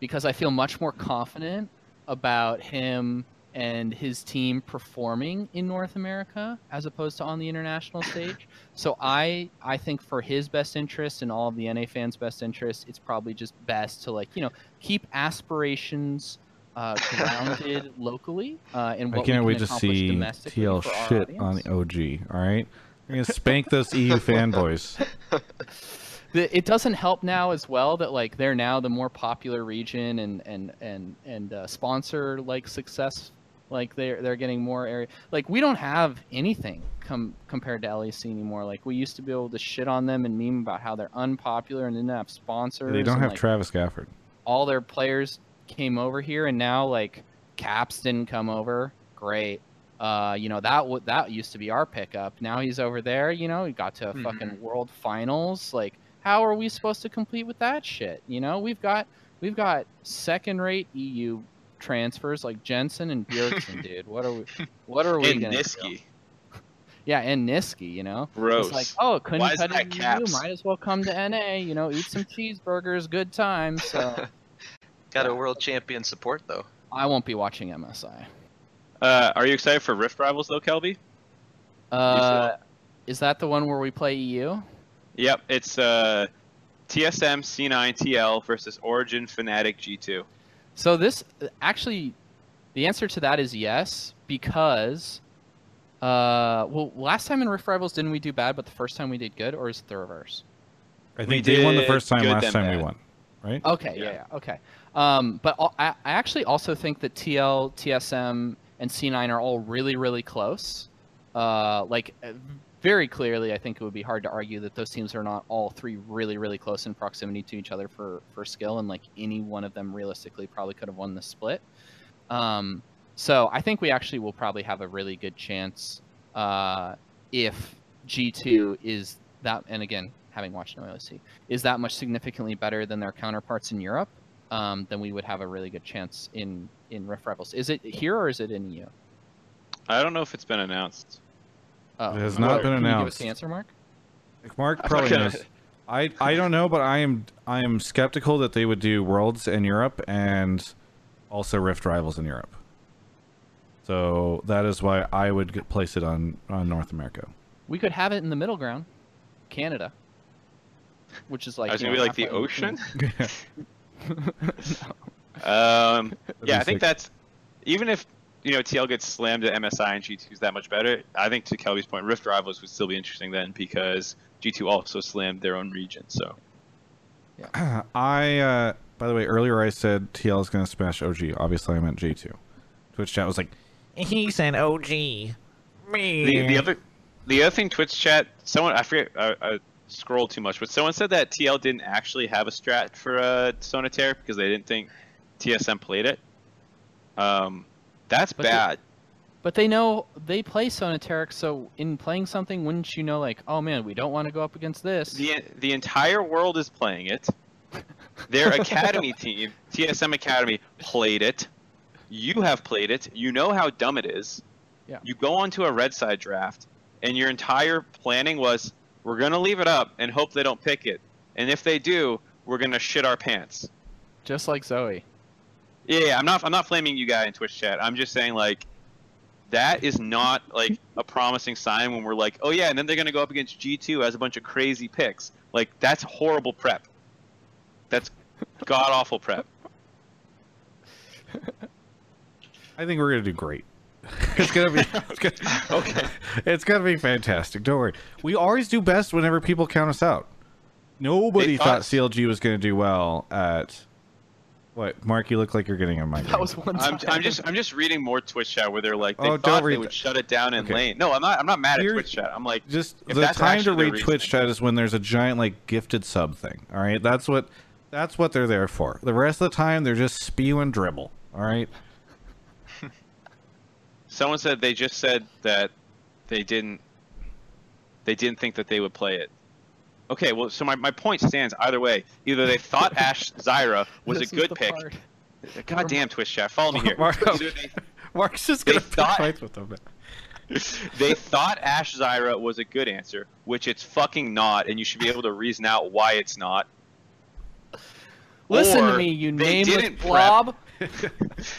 because I feel much more confident about him and his team performing in North America as opposed to on the international stage. So I I think for his best interest and all of the NA fans' best interest, it's probably just best to like you know keep aspirations uh, grounded locally uh, in I can't we wait to see TL shit audience. on the OG. All right, we're gonna spank those EU fanboys. it doesn't help now as well that like they're now the more popular region and and and and uh, sponsor like success like they're they're getting more area like we don't have anything com- compared to LEC anymore like we used to be able to shit on them and meme about how they're unpopular and didn't have sponsors They don't and, have like, Travis Gafford. all their players came over here and now like caps didn't come over great uh you know that w- that used to be our pickup now he's over there you know he got to a Mhm. fucking world finals like how are we supposed to compete with that shit you know we've got we've got second rate eu transfers like jensen and bjergsen dude what are we what are we And gonna do? Nisqy. yeah and Nisqy you know Gross. it's like oh couldn't Why cut it? EU, might as well come to na you know eat some cheeseburgers good time. so Got a world champion support though. I won't be watching MSI. Uh, are you excited for Rift Rivals though, Kelby? Uh, is that the one where we play EU? Yep, it's uh, TSM C9 TL versus Origin Fnatic G2. So this actually, the answer to that is yes because, uh, well, last time in Rift Rivals didn't we do bad, but the first time we did good, or is it the reverse? I We think they won the first time. Last then time we won, right? Okay, yeah, Yeah. yeah, okay. Um, but I, I actually also think that TL, TSM, and C9 are all really, really close. Uh, like uh, very clearly, I think it would be hard to argue that those teams are not all three really, really close in proximity to each other for for skill, and like any one of them realistically probably could have won the split. Um, so I think we actually will probably have a really good chance uh, if G2 is that, and again, having watched NOLC, is that much significantly better than their counterparts in Europe, um, then we would have a really good chance in in Rift Rivals. Is it here or is it in EU? I don't know if it's been announced. Oh, It has not sorry. been Can you give us the answer, Mark? Mark probably not knows. I I don't know, but I am I am skeptical that they would do Worlds in Europe and also Rift Rivals in Europe. So that is why I would place it on on North America. We could have it in the middle ground, Canada, which is like I was gonna know, be like the ocean. Um, yeah, I think sick. that's even if you know TL gets slammed at MSI and G2 is that much better. I think to Kelby's point, Rift Rivals would still be interesting then because G2 also slammed their own region. So yeah. I uh by the way, earlier I said TL is gonna smash OG. Obviously I meant G2. Twitch chat was like, he said OG. Me. the, the other the other thing, Twitch chat, someone I forget, I, I scrolled too much, but someone said that TL didn't actually have a strat for uh, Sona Taric because they didn't think TSM played it. Um, that's But bad. But they know they play Sona Taric, so in playing something, wouldn't you know, like, oh man, we don't want to go up against this? the the entire world is playing it. Their academy team, TSM Academy, played it. You have played it. You know how dumb it is. Yeah. You go onto a red side draft, and your entire planning was, we're gonna leave it up and hope they don't pick it. And if they do, we're gonna shit our pants. Just like Zoe. Yeah, yeah, I'm not. I'm not flaming you guy in Twitch chat. I'm just saying like, that is not like a promising sign when we're like, oh yeah, and then they're gonna go up against G2 as a bunch of crazy picks. Like that's horrible prep. That's god awful prep. I think we're gonna do great. It's gonna be it's gonna, okay. It's gonna be fantastic. Don't worry. We always do best whenever people count us out. Nobody They uh, thought thought- CLG was gonna do well at what? Mark, you look like you're getting a mic. That was one I'm, time. I'm just I'm just reading more Twitch chat where they're like they Oh, don't thought they read would that. shut it down in Okay. lane. No, I'm not. I'm not mad Here- at Twitch chat. I'm like just if the that's time to actually the read Twitch chat is when there's a giant like gifted sub thing. All right, that's what that's what they're there for. The rest of the time they're just spew and dribble. All right. Someone said they just said that they didn't they didn't think that they would play it. Okay, well, so my, my point stands either way. Either they thought Ashe Zyra was This a good pick. part. God damn Twitch chat, follow me here. They, Mark's just gonna thought- fights with them. they thought Ashe Zyra was a good answer, which it's fucking not, and you should be able to reason out why it's not. Listen to me, you nameless blob.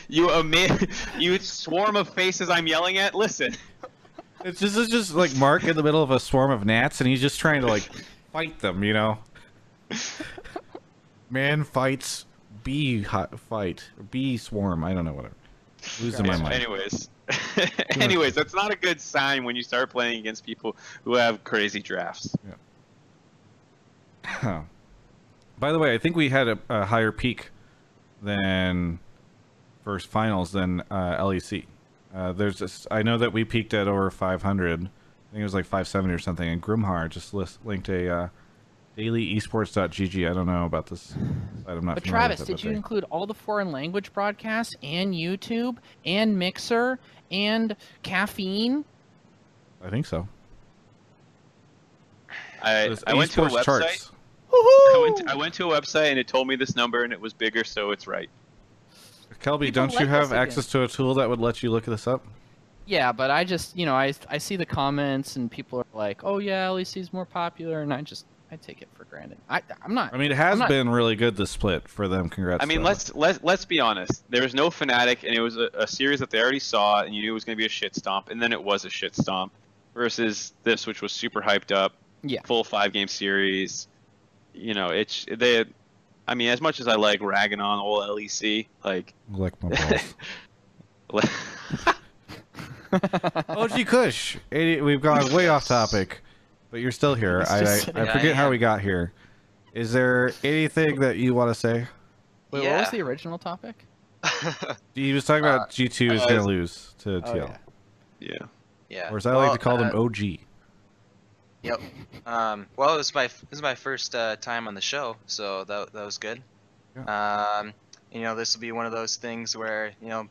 You ami- you swarm of faces I'm yelling at. Listen, It's just it's just like Mark in the middle of a swarm of gnats, and he's just trying to like fight them. You know. Man fights bee fight bee swarm. I don't know whatever. Losing my mind. Anyways, anyways, that's not a good sign when you start playing against people who have crazy drafts. Yeah. By the way, I think we had a, a higher peak than first finals than uh, LEC. Uh, there's this, I know that we peaked at over 500. I think it was like 570 or something. And Grimhar just list, linked a uh, dailyesports.gg. I don't know about this. site. I'm not But Travis, did you they- include all the foreign language broadcasts and YouTube and Mixer and caffeine? I think so. I, Those I went to a website. I went, to, I went to a website and it told me this number and it was bigger, so it's right. Kelby, People don't you have us again. access to a tool that would let you look this up? Yeah, but I just, you know, I I see the comments and people are like, "Oh yeah, LEC's more popular," and I just I take it for granted. I I'm not. I mean, it has not- been really good the split for them. Congrats. I mean, let's let's let's be honest. There was no Fnatic, and it was a, a series that they already saw, and you knew it was going to be a shit stomp, and then it was a shit stomp. Versus this, which was super hyped up, Yeah. full five game series. You know, it's they. I mean, as much as I like ragging on old LEC, like Lick my balls. OG Kush, we've gone way off topic, but you're still here. I, just I, sitting- I Yeah, forget I how we got here. Is there anything that you want to say? Wait, what was the original topic? He was talking about G2 is uh, going to lose to oh, TL. Yeah. Yeah. Or as I like to Well, call them, uh, OG. Yep. Um, well, it was my this is my first uh, time on the show, so that that was good. Um, you know, this will be one of those things where you know,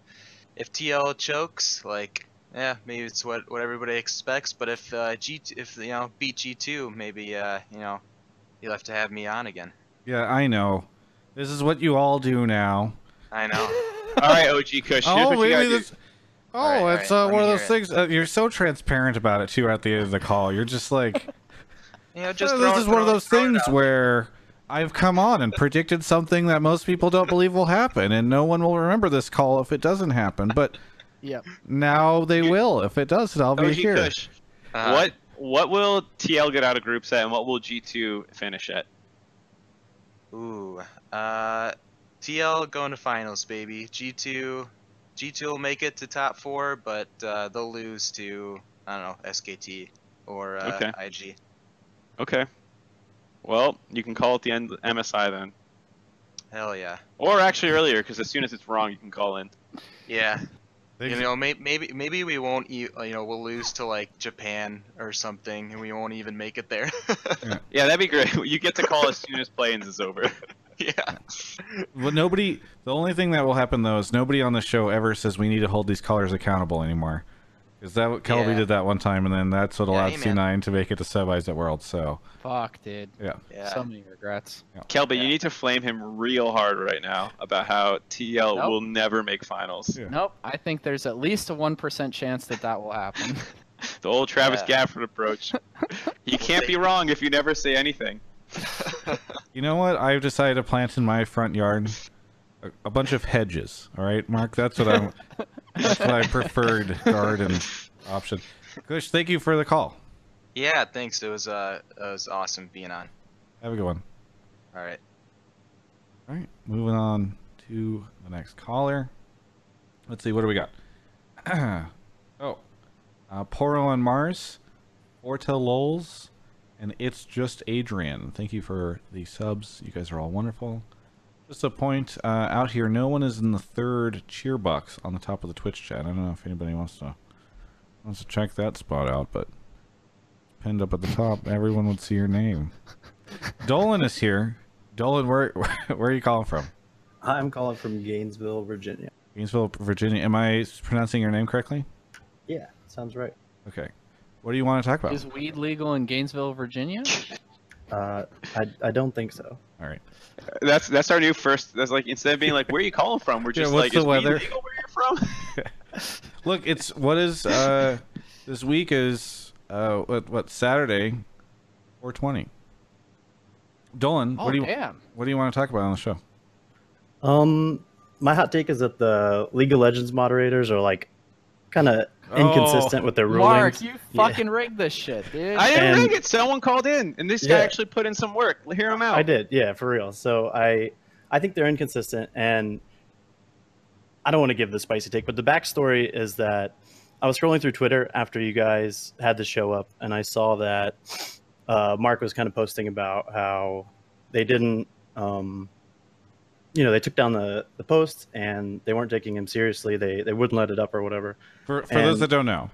if TL chokes, like, yeah, maybe it's what what everybody expects. But if uh, G if you know beat G2, maybe uh, you know, you'll have to have me on again. Yeah, I know. This is what you all do now. I know. All right, OG Kush. here's Oh, what you gotta maybe do. Oh, it's uh, one of those things. Uh, you're so transparent about it too. At the end of the call, you're just like, You know, just "Oh, throw this it- is one of those things where I've come on and predicted something that most people don't believe will happen, and no one will remember this call if it doesn't happen. But Yep. now they will if it does. And I'll be here. Uh-huh. What what will TL get out of group set, and what will G2 finish at? Ooh, uh, TL going to finals, baby. G2, G2 will make it to top four, but uh, they'll lose to I don't know SKT or uh, Okay. IG. Okay. Well, you can call it the end MSI then, Hell yeah. or actually earlier, because as soon as it's wrong, you can call in. Yeah. They- You know, may, maybe maybe we won't. E- you know, we'll lose to like Japan or something, and we won't even make it there. Yeah, that'd be great. You get to call as soon as play-ins is over. yeah. But nobody. The only thing that will happen though is nobody on the show ever says we need to hold these callers accountable anymore. Is that what Kelby Yeah. did that one time, and then that's what Yeah, allowed amen. C9 to make it to Sub Eyes at World. So Fuck, dude. yeah. Yeah. So many regrets. Kelby, you need to flame him real hard right now about how TL Nope. will never make finals. Nope. I think there's at least a one percent chance that that will happen. The old Travis Yeah. Gafford approach. you can't be wrong if you never say anything. You know what? I've decided to plant in my front yard a, a bunch of hedges. All right, Mark. That's what I'm. that's I preferred garden option. Kush, thank you for the call. Yeah. Thanks. It was uh, it was awesome being on. Have a good one. All right. All right, moving on to the next caller. Let's see, what do we got? oh, uh, Poro on Mars, Forta Lols, and it's just Adrian. Thank you for the subs. You guys are all wonderful. Just a point uh, out here, no one is in the third cheer box on the top of the Twitch chat. I don't know if anybody wants to wants to check that spot out, but pinned up at the top. Everyone would see your name. Dolan is here. Dolan, where where are you calling from? I'm calling from Gainesville, Virginia. Gainesville, Virginia. Am I pronouncing your name correctly? Yeah, sounds right. Okay. What do you want to talk about? Is weed legal in Gainesville, Virginia? Uh, I, I don't think so. All right. That's that's our new first. That's like instead of being like, "Where are you calling from?" We're just what's like, the "Is weed weather?" legal where you're from?" Look, it's what is uh this week is uh what what Saturday, 420. Dolan, Oh, what do you damn. what do you want to talk about on the show? Um, my hot take is that the League of Legends moderators are like kind of inconsistent with their rulings. Mark, you Yeah. fucking rigged this shit, dude. I didn't And- rig it. Someone called in, and this guy actually put in some work. Hear him out. I did, yeah, for real. So I, I think they're inconsistent, and I don't want to give the spicy take, but the backstory is that I was scrolling through Twitter after you guys had the show up, and I saw that uh, Mark was kind of posting about how they didn't, um, you know, they took down the the post and they weren't taking him seriously. They they wouldn't let it up or whatever. For for those that don't know,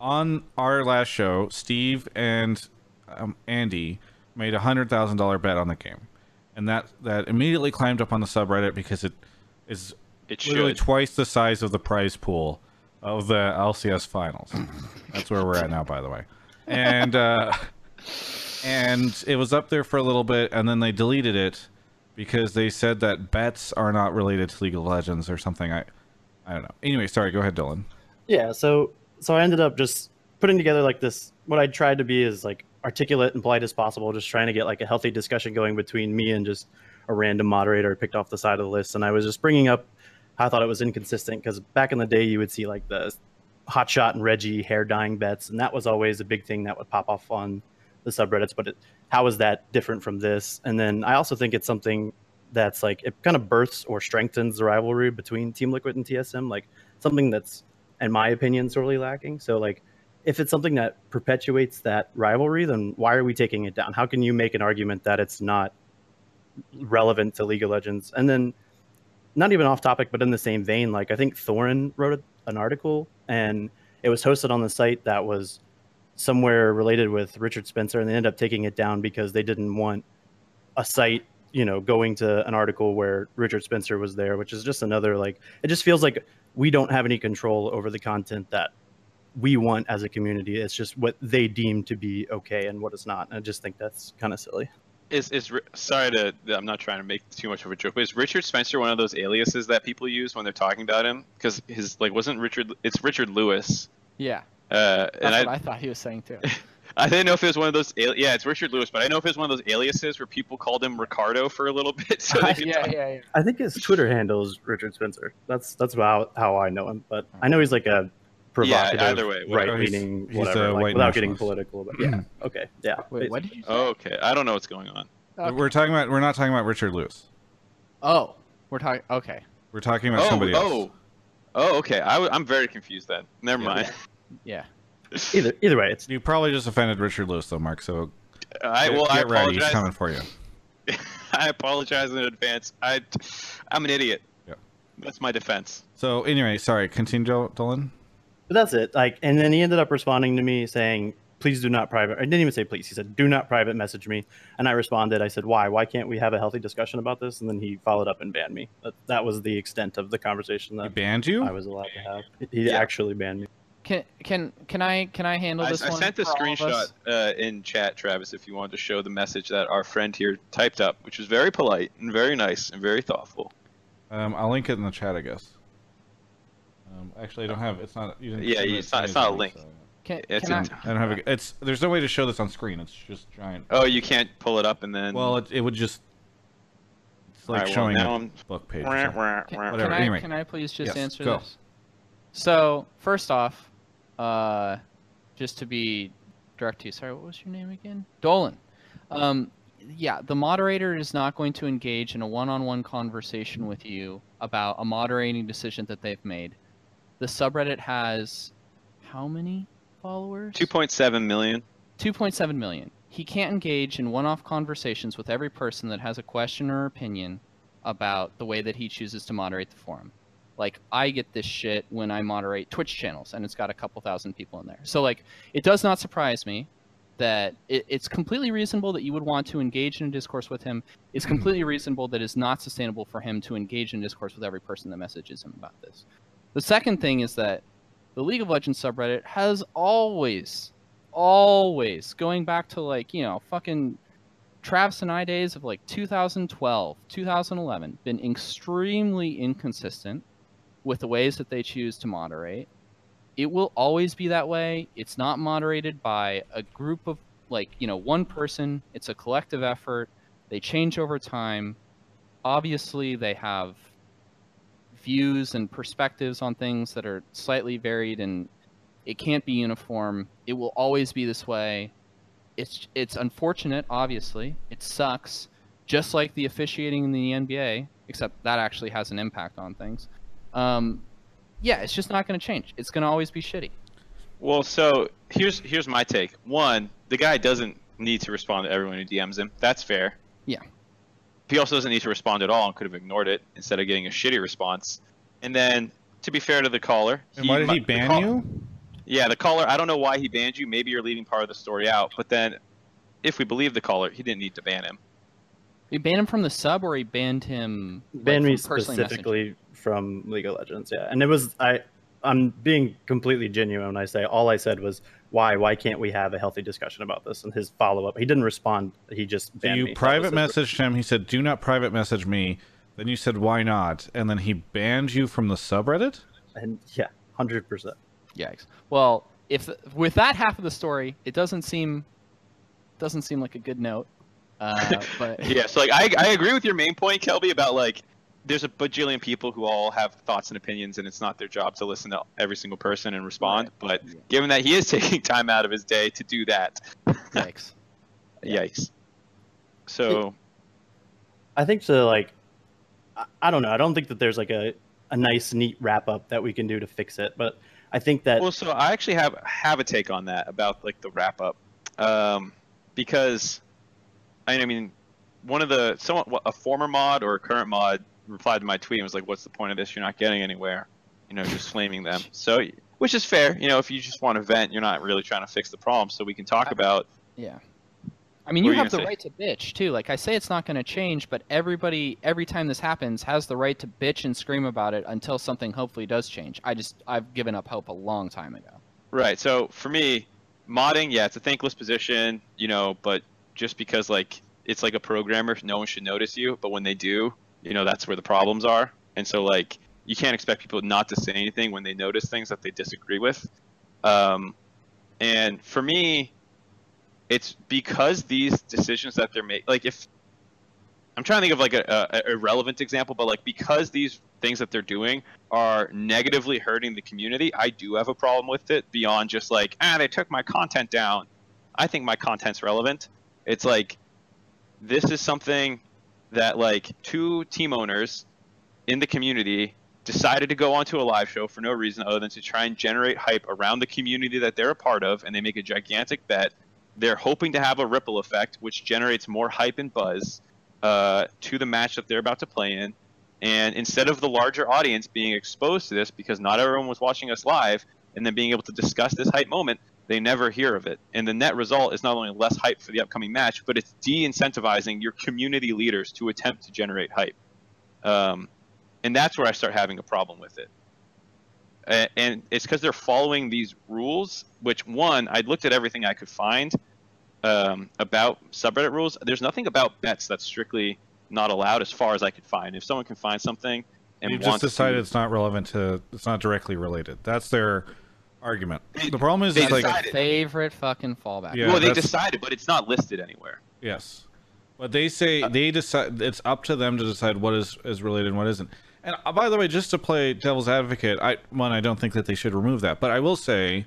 on our last show, Steve and um, Andy made a hundred thousand dollar bet on the game, and that that immediately climbed up on the subreddit because it is It literally should. twice the size of the prize pool of the LCS finals. That's where we're at now, by the way. And uh, and it was up there for a little bit, and then they deleted it because they said that bets are not related to League of Legends or something. I I don't know. Anyway, sorry. Go ahead, Dylan. Yeah, so so I ended up just putting together like this. What I tried to be is like articulate and polite as possible, just trying to get like a healthy discussion going between me and just a random moderator picked off the side of the list. And I was just bringing up how I thought it was inconsistent because back in the day you would see like the Hotshot and Reggie hair dyeing bets, and that was always a big thing that would pop off on the subreddits. But it, how is that different from this? And then I also think it's something that's like it kind of births or strengthens the rivalry between Team Liquid and TSM, like something that's, in my opinion, sorely lacking. So like, if it's something that perpetuates that rivalry, then why are we taking it down? How can you make an argument that it's not relevant to League of Legends? And then not even off topic, but in the same vein, like I think Thorin wrote an article and it was hosted on the site that was somewhere related with Richard Spencer, and they ended up taking it down because they didn't want a site, you know, going to an article where Richard Spencer was there, which is just another like it just feels like we don't have any control over the content that we want as a community. It's just what they deem to be okay and what is not. And I just think that's kind of silly. Is is sorry to I'm not trying to make too much of a joke, but is Richard Spencer one of those aliases that people use when they're talking about him? Because his like wasn't Richard it's Richard Lewis. Yeah. Uh, That's and what I, I thought he was saying too. I didn't know if it was one of those. al- Yeah, it's Richard Lewis, but I didn't know if it was one of those aliases where people called him Ricardo for a little bit. So they could talk- yeah. I think his Twitter handle is Richard Spencer. That's that's about how I know him. But I know he's like a provocative, either way, right leaning, oh, He's- he's whatever. a like, white without getting political. But yeah, okay, yeah. Wait, what did you say? Oh, okay. I don't know what's going on. We're talking about. We're not talking about Richard Lewis. Oh, we're talking. Okay. We're talking about oh, somebody oh. else. oh, oh, okay. I, w- I'm very confused then. Never mind. Yeah. Either either way, it's You probably just offended Richard Lewis, though, Mark. So I get, well, I get ready. He's coming for you. I apologize in advance. I, I'm an idiot. Yep. That's my defense. So anyway, sorry. Continue, Dol- Dolan. But that's it. Like, and then he ended up responding to me saying, "Please do not private." I didn't even say please. He said, "Do not private message me." And I responded. I said, "Why? Why can't we have a healthy discussion about this?" And then he followed up and banned me. That, that was the extent of the conversation He that banned you. I was allowed to have. He Yeah. actually banned me. Can can can I can I handle I, this I one? sent a for all of screenshot uh, in chat, Travis, if you wanted to show the message that our friend here typed up, which was very polite and very nice and very thoughtful. Um, I'll link it in the chat, I guess. Um, actually, I don't have. It's not. You didn't Yeah, send it it's not- me it's not a link. so- Can, It's can I, I don't have. A, it's. There's no way to show this on screen. It's just giant. Oh, you can't pull it up and then. Well, it, it would just. It's like Alright, well, showing now a I'm- book page. or Wah, wah, Can. Whatever, can I, anyway. can I please just Yes, answer go. this? So first off, uh, just to be direct to you, sorry, what was your name again? Dolan. Um, yeah, the moderator is not going to engage in a one-on-one conversation with you about a moderating decision that they've made. The subreddit has how many followers? 2.7 million. 2.7 million. He can't engage in one off conversations with every person that has a question or opinion about the way that he chooses to moderate the forum. Like, I get this shit when I moderate Twitch channels, and it's got a couple thousand people in there. So, like, it does not surprise me that it, it's completely reasonable that you would want to engage in a discourse with him. It's mm-hmm. completely reasonable that it's not sustainable for him to engage in discourse with every person that messages him about this. The second thing is that the League of Legends subreddit has always, always, going back to like, you know, fucking Travis and I days of like 2012, 2011, been extremely inconsistent with the ways that they choose to moderate. It will always be that way. It's not moderated by a group of like, you know, one person. It's a collective effort. They change over time. Obviously, they have views and perspectives on things that are slightly varied and it can't be uniform. It will always be this way. It's it's unfortunate, obviously. It sucks, just like the officiating in the NBA, except that actually has an impact on things. Um, yeah, it's just not going to change. It's going to always be shitty. Well, so here's here's my take. One, the guy doesn't need to respond to everyone who DMs him. That's fair. Yeah. He also doesn't need to respond at all and could have ignored it instead of getting a shitty response. And then, to be fair to the caller, And why did he ban call- you? Yeah, the caller. I don't know why he banned you. Maybe you're leaving part of the story out. But then, if we believe the caller, he didn't need to ban him. He banned him from the sub, or he banned him. like, banned me from personally messaging? Specifically from League of Legends. Yeah, and it was I. I'm being completely genuine when I say all I said was why why can't we have a healthy discussion about this? And his follow up, he didn't respond. He just So you me. Private messaged him. He said, "Do not private message me." Then you said, "Why not?" And then he banned you from the subreddit. and yeah, hundred percent. Yikes. Well, if with that half of the story, it doesn't seem doesn't seem like a good note. Uh, but Yeah, so like I, I agree with your main point, Kelby, about like there's a bajillion people who all have thoughts and opinions, and it's not their job to listen to every single person and respond. But given that he is taking time out of his day to do that, yikes. yikes. So I think so. like, I, I don't know. I don't think that there's like a a nice neat wrap up that we can do to fix it. But I think that well, so I actually have have a take on that about like the wrap up, um, because I mean one of the someone a former mod or a current mod replied to my tweet and was like, "What's the point of this? You're not getting anywhere." You know, just flaming them. So, which is fair. You know, if you just want to vent, you're not really trying to fix the problem. So we can talk about. Yeah. I mean, you have the say? right to bitch too. Like I say, it's not going to change, but everybody, every time this happens, has the right to bitch and scream about it until something hopefully does change. I just, I've given up hope a long time ago. Right. So for me, modding, yeah, it's a thankless position, you know, but just because like it's like a programmer, no one should notice you, but when they do, you know, that's where the problems are. And so like you can't expect people not to say anything when they notice things that they disagree with. Um, and for me, it's because these decisions that they're making, like if I'm trying to think of like a, a, irrelevant example, but like because these things that they're doing are negatively hurting the community, I do have a problem with it beyond just like ah they took my content down. I think my content's relevant. It's like this is something that like two team owners in the community decided to go onto a live show for no reason other than to try and generate hype around the community that they're a part of and they make a gigantic bet. They're hoping to have a ripple effect which generates more hype and buzz uh, to the match that they're about to play in. And instead of the larger audience being exposed to this because not everyone was watching us live and then being able to discuss this hype moment they never hear of it and the net result is not only less hype for the upcoming match but it's de-incentivizing your community leaders to attempt to generate hype um, and that's where I start having a problem with it. And it's because they're following these rules, which one, I looked at everything I could find um, about subreddit rules. There's nothing about bets that's strictly not allowed, as far as I could find. If someone can find something and They've just decided to, it's not relevant to. It's not directly related. That's their argument. The problem is, they is like decided. Favorite fucking fallback. Yeah, well, they decided, but it's not listed anywhere. Yes, but they say they decide. It's up to them to decide what is is related and what isn't. And uh, by the way, just to play devil's advocate, I one I don't think that they should remove that, but I will say,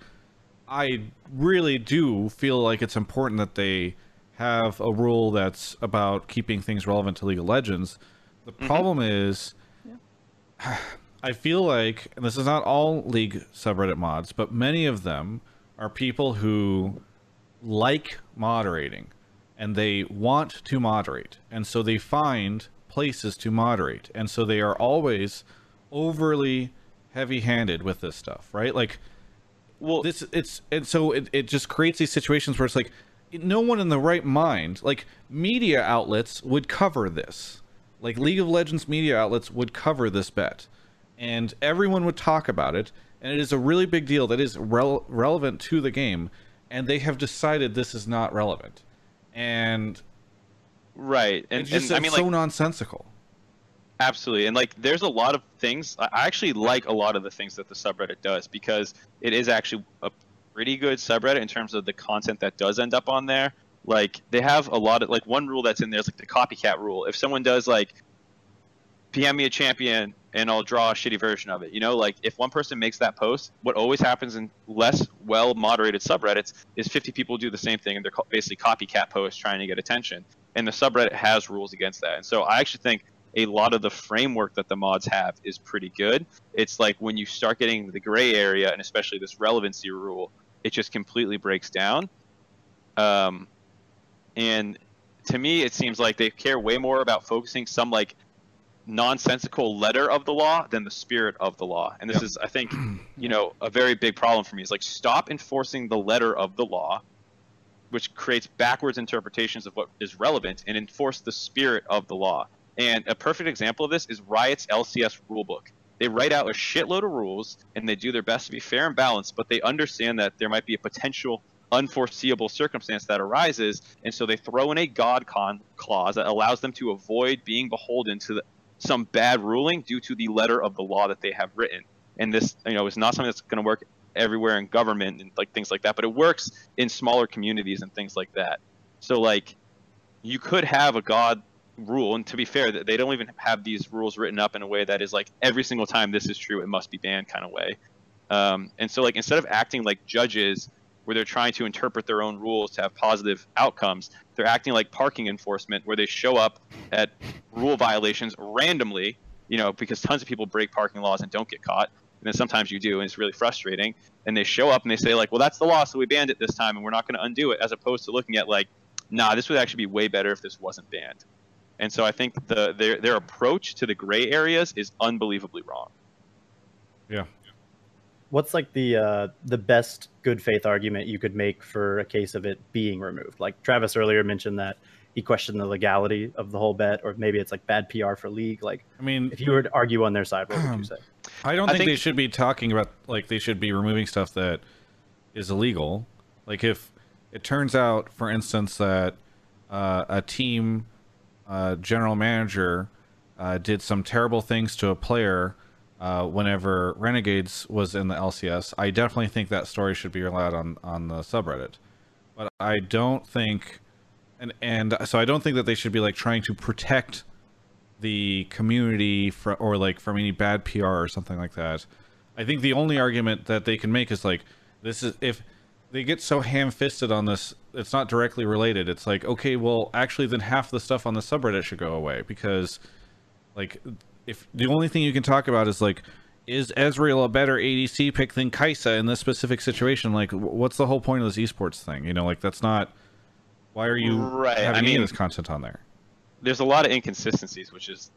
I really do feel like it's important that they have a rule that's about keeping things relevant to League of Legends. The problem is, I feel like, and this is not all League subreddit mods, but many of them are people who like moderating and they want to moderate. And so they find places to moderate. And so they are always overly heavy handed with this stuff, right? Like, well, this, it's, and so it, it just creates these situations where it's like, no one in the right mind, like media outlets would cover this. Like League of Legends media outlets would cover this bet. And everyone would talk about it. And it is a really big deal that is rel- relevant to the game. And they have decided this is not relevant. And Right, and, it's just and I mean, so like, nonsensical. Absolutely, and like, there's a lot of things. I I actually like a lot of the things that the subreddit does because it is actually a pretty good subreddit in terms of the content that does end up on there. Like, they have a lot of like one rule that's in there is like the copycat rule. If someone does like PM me a champion and I'll draw a shitty version of it. You know, like if one person makes that post, what always happens in less well moderated subreddits is 50 people do the same thing and they're basically copycat posts trying to get attention. And the subreddit has rules against that. And so I actually think a lot of the framework that the mods have is pretty good. It's like when you start getting the gray area and especially this relevancy rule, it just completely breaks down. Um, and to me, it seems like they care way more about focusing some like nonsensical letter of the law than the spirit of the law. And this is, I think, you know, a very big problem for me. Is like stop enforcing the letter of the law, which creates backwards interpretations of what is relevant, and enforce the spirit of the law. And a perfect example of this is Riot's LCS rulebook. They write out a shitload of rules and they do their best to be fair and balanced, but they understand that there might be a potential unforeseeable circumstance that arises, and so they throw in a God con clause that allows them to avoid being beholden to the, some bad ruling due to the letter of the law that they have written. And this, you know, is not something that's going to work everywhere in government and like things like that, but it works in smaller communities and things like that. So like, you could have a God rule, and to be fair, that they don't even have these rules written up in a way that is like every single time this is true, it must be banned kind of way. Um, and so like instead of acting like judges where they're trying to interpret their own rules to have positive outcomes, they're acting like parking enforcement where they show up at rule violations randomly, you know, because tons of people break parking laws and don't get caught. And then sometimes you do, and it's really frustrating. And they show up and they say, like, well, that's the law, so we banned it this time, and we're not going to undo it, as opposed to looking at, like, nah, this would actually be way better if this wasn't banned. And so I think the their their approach to the gray areas is unbelievably wrong. Yeah. What's like the uh, the best good faith argument you could make for a case of it being removed? Like Travis earlier mentioned that he questioned the legality of the whole bet, or maybe it's like bad PR for league. Like, I mean, if you were to argue on their side, what would you say? I don't I think, they should be talking about like they should be removing stuff that is illegal. Like if it turns out, for instance, that uh, a team uh, general manager uh, did some terrible things to a player uh, whenever Renegades was in the LCS, I definitely think that story should be allowed on on the subreddit. But I don't think, and and so I don't think that they should be like trying to protect the community for, or like from any bad PR or something like that. I think the only argument that they can make is like this is if they get so ham-fisted on this, it's not directly related. It's like okay, well, actually, then half the stuff on the subreddit should go away because, like, if the only thing you can talk about is like, is Ezreal a better ADC pick than Kai'Sa in this specific situation? Like, what's the whole point of this esports thing? You know, like that's not. Why are you Right, I having any of this content on there? there's a lot of inconsistencies, which is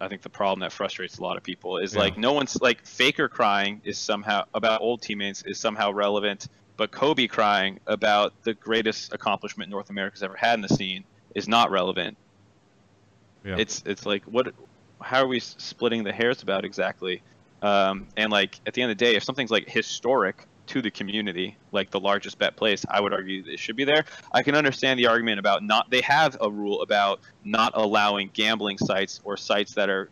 I think the problem that frustrates a lot of people is Yeah. like no one's like Faker crying is somehow about old teammates is somehow relevant, but Kobe crying about the greatest accomplishment North America's ever had in the scene is not relevant. Yeah. It's it's like what how are we splitting the hairs about exactly? Um, and like at the end of the day, if something's like historic to the community, like the largest bet place, I would argue that it should be there. I can understand the argument about not. They have a rule about not allowing gambling sites or sites that are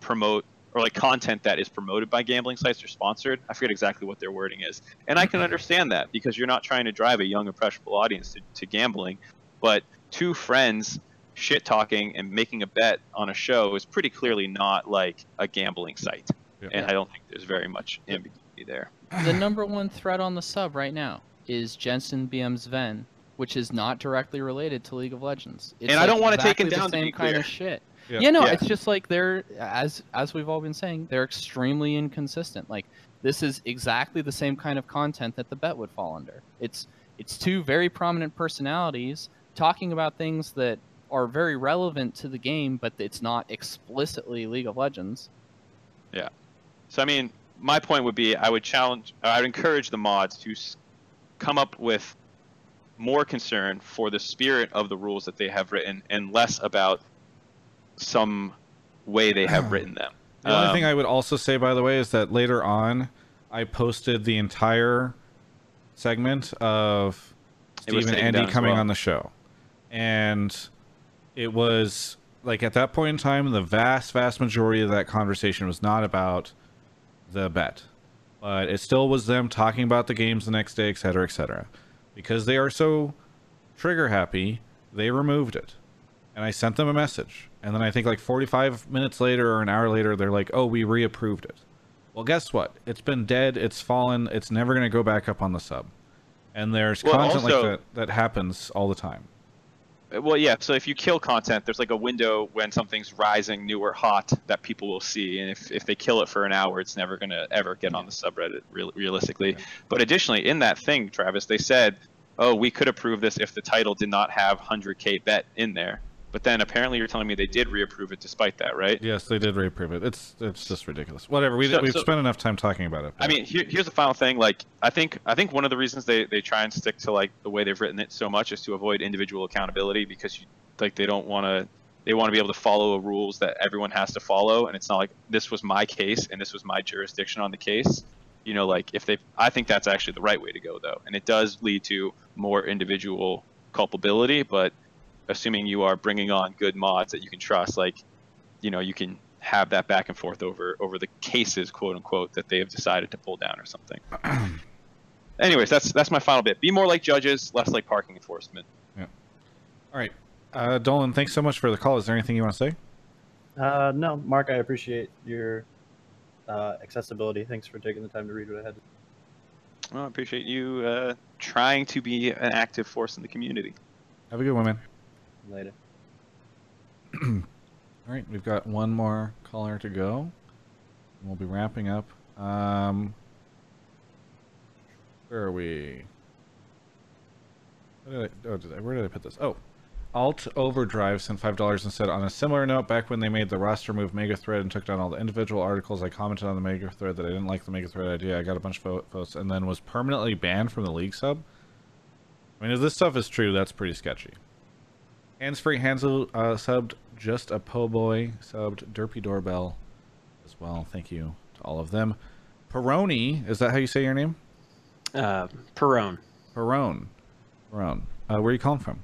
promote or like content that is promoted by gambling sites or sponsored. I forget exactly what their wording is, and I can understand that because you're not trying to drive a young impressionable audience to, to gambling, but two friends shit talking and making a bet on a show is pretty clearly not like a gambling site, and I don't think there's very much ambiguity there. the number one threat on the sub right now is Jensen BM's Sven, which is not directly related to League of Legends. It's And I don't like wanna take it exactly the down, to same be kind clear. of shit. Yeah. Yeah, no, Yeah. it's just like they're as as we've all been saying, they're extremely inconsistent. Like this is exactly the same kind of content that the bet would fall under. It's it's two very prominent personalities talking about things that are very relevant to the game, but it's not explicitly League of Legends. Yeah. So I mean, my point would be, I would challenge, I would encourage the mods to come up with more concern for the spirit of the rules that they have written, and less about some way they have written them. The only Um, thing I would also say, by the way, is that later on, I posted the entire segment of It Steve and Andy coming well. on the show, and it was like at that point in time, the vast, vast majority of that conversation was not about the bet, but it still was them talking about the games the next day, et cetera, et cetera. Because they are so trigger happy, they removed it. And I sent them a message. And then I think like 45 minutes later or an hour later, they're like, oh, we reapproved it. Well, guess what? It's been dead. It's fallen. It's never going to go back up on the sub. And there's Well, content also- like that that happens all the time. Well, yeah. So if you kill content, there's like a window when something's rising, new or hot, that people will see, and if, if they kill it for an hour, it's never gonna ever get on the subreddit, real, realistically. But additionally, in that thing, Travis, they said, "Oh, we could approve this if the title did not have 100k bet in there." But then apparently, you're telling me they did reapprove it despite that, right? Yes, they did reapprove it. It's it's just ridiculous. Whatever. We So- we've so- spent enough time talking about it. I mean, here, here's the final thing. Like, I think I think one of the reasons they, they try and stick to like the way they've written it so much is to avoid individual accountability because you like they don't want to they want to be able to follow rules that everyone has to follow, and it's not like this was my case and this was my jurisdiction on the case. You know, like if they, I think that's actually the right way to go though, and it does lead to more individual culpability. But assuming you are bringing on good mods that you can trust, like you know, you can have that back and forth over over the cases, quote unquote, that they have decided to pull down or something. Anyways, that's that's my final bit. Be more like judges, less like parking enforcement. Yeah. All right, uh, Dolan. Thanks so much for the call. Is there anything you want to say? Uh, no, Mark, I appreciate your uh, accessibility. Thanks for taking the time to read what I had. Well, I appreciate you uh, trying to be an active force in the community. Have a good one, man. Later. All right, we've got one more caller to go. We'll be wrapping up. Um, where are we? Did I, oh, did I, where did I put this? Oh, Alt Overdrive sent five dollars and said, on a similar note, back when they made the roster move Mega Thread and took down all the individual articles, I commented on the Mega Thread that I didn't like the Mega Thread idea. I got a bunch of votes and then was permanently banned from the league sub. I mean, if this stuff is true, that's pretty sketchy. Hands free Hansel uh, subbed just a po boy subbed Derpy Doorbell as well. Thank you to all of them. Peroni, is that how you say your name? Uh, Perone. Perone. Perone. Uh, where are you calling from?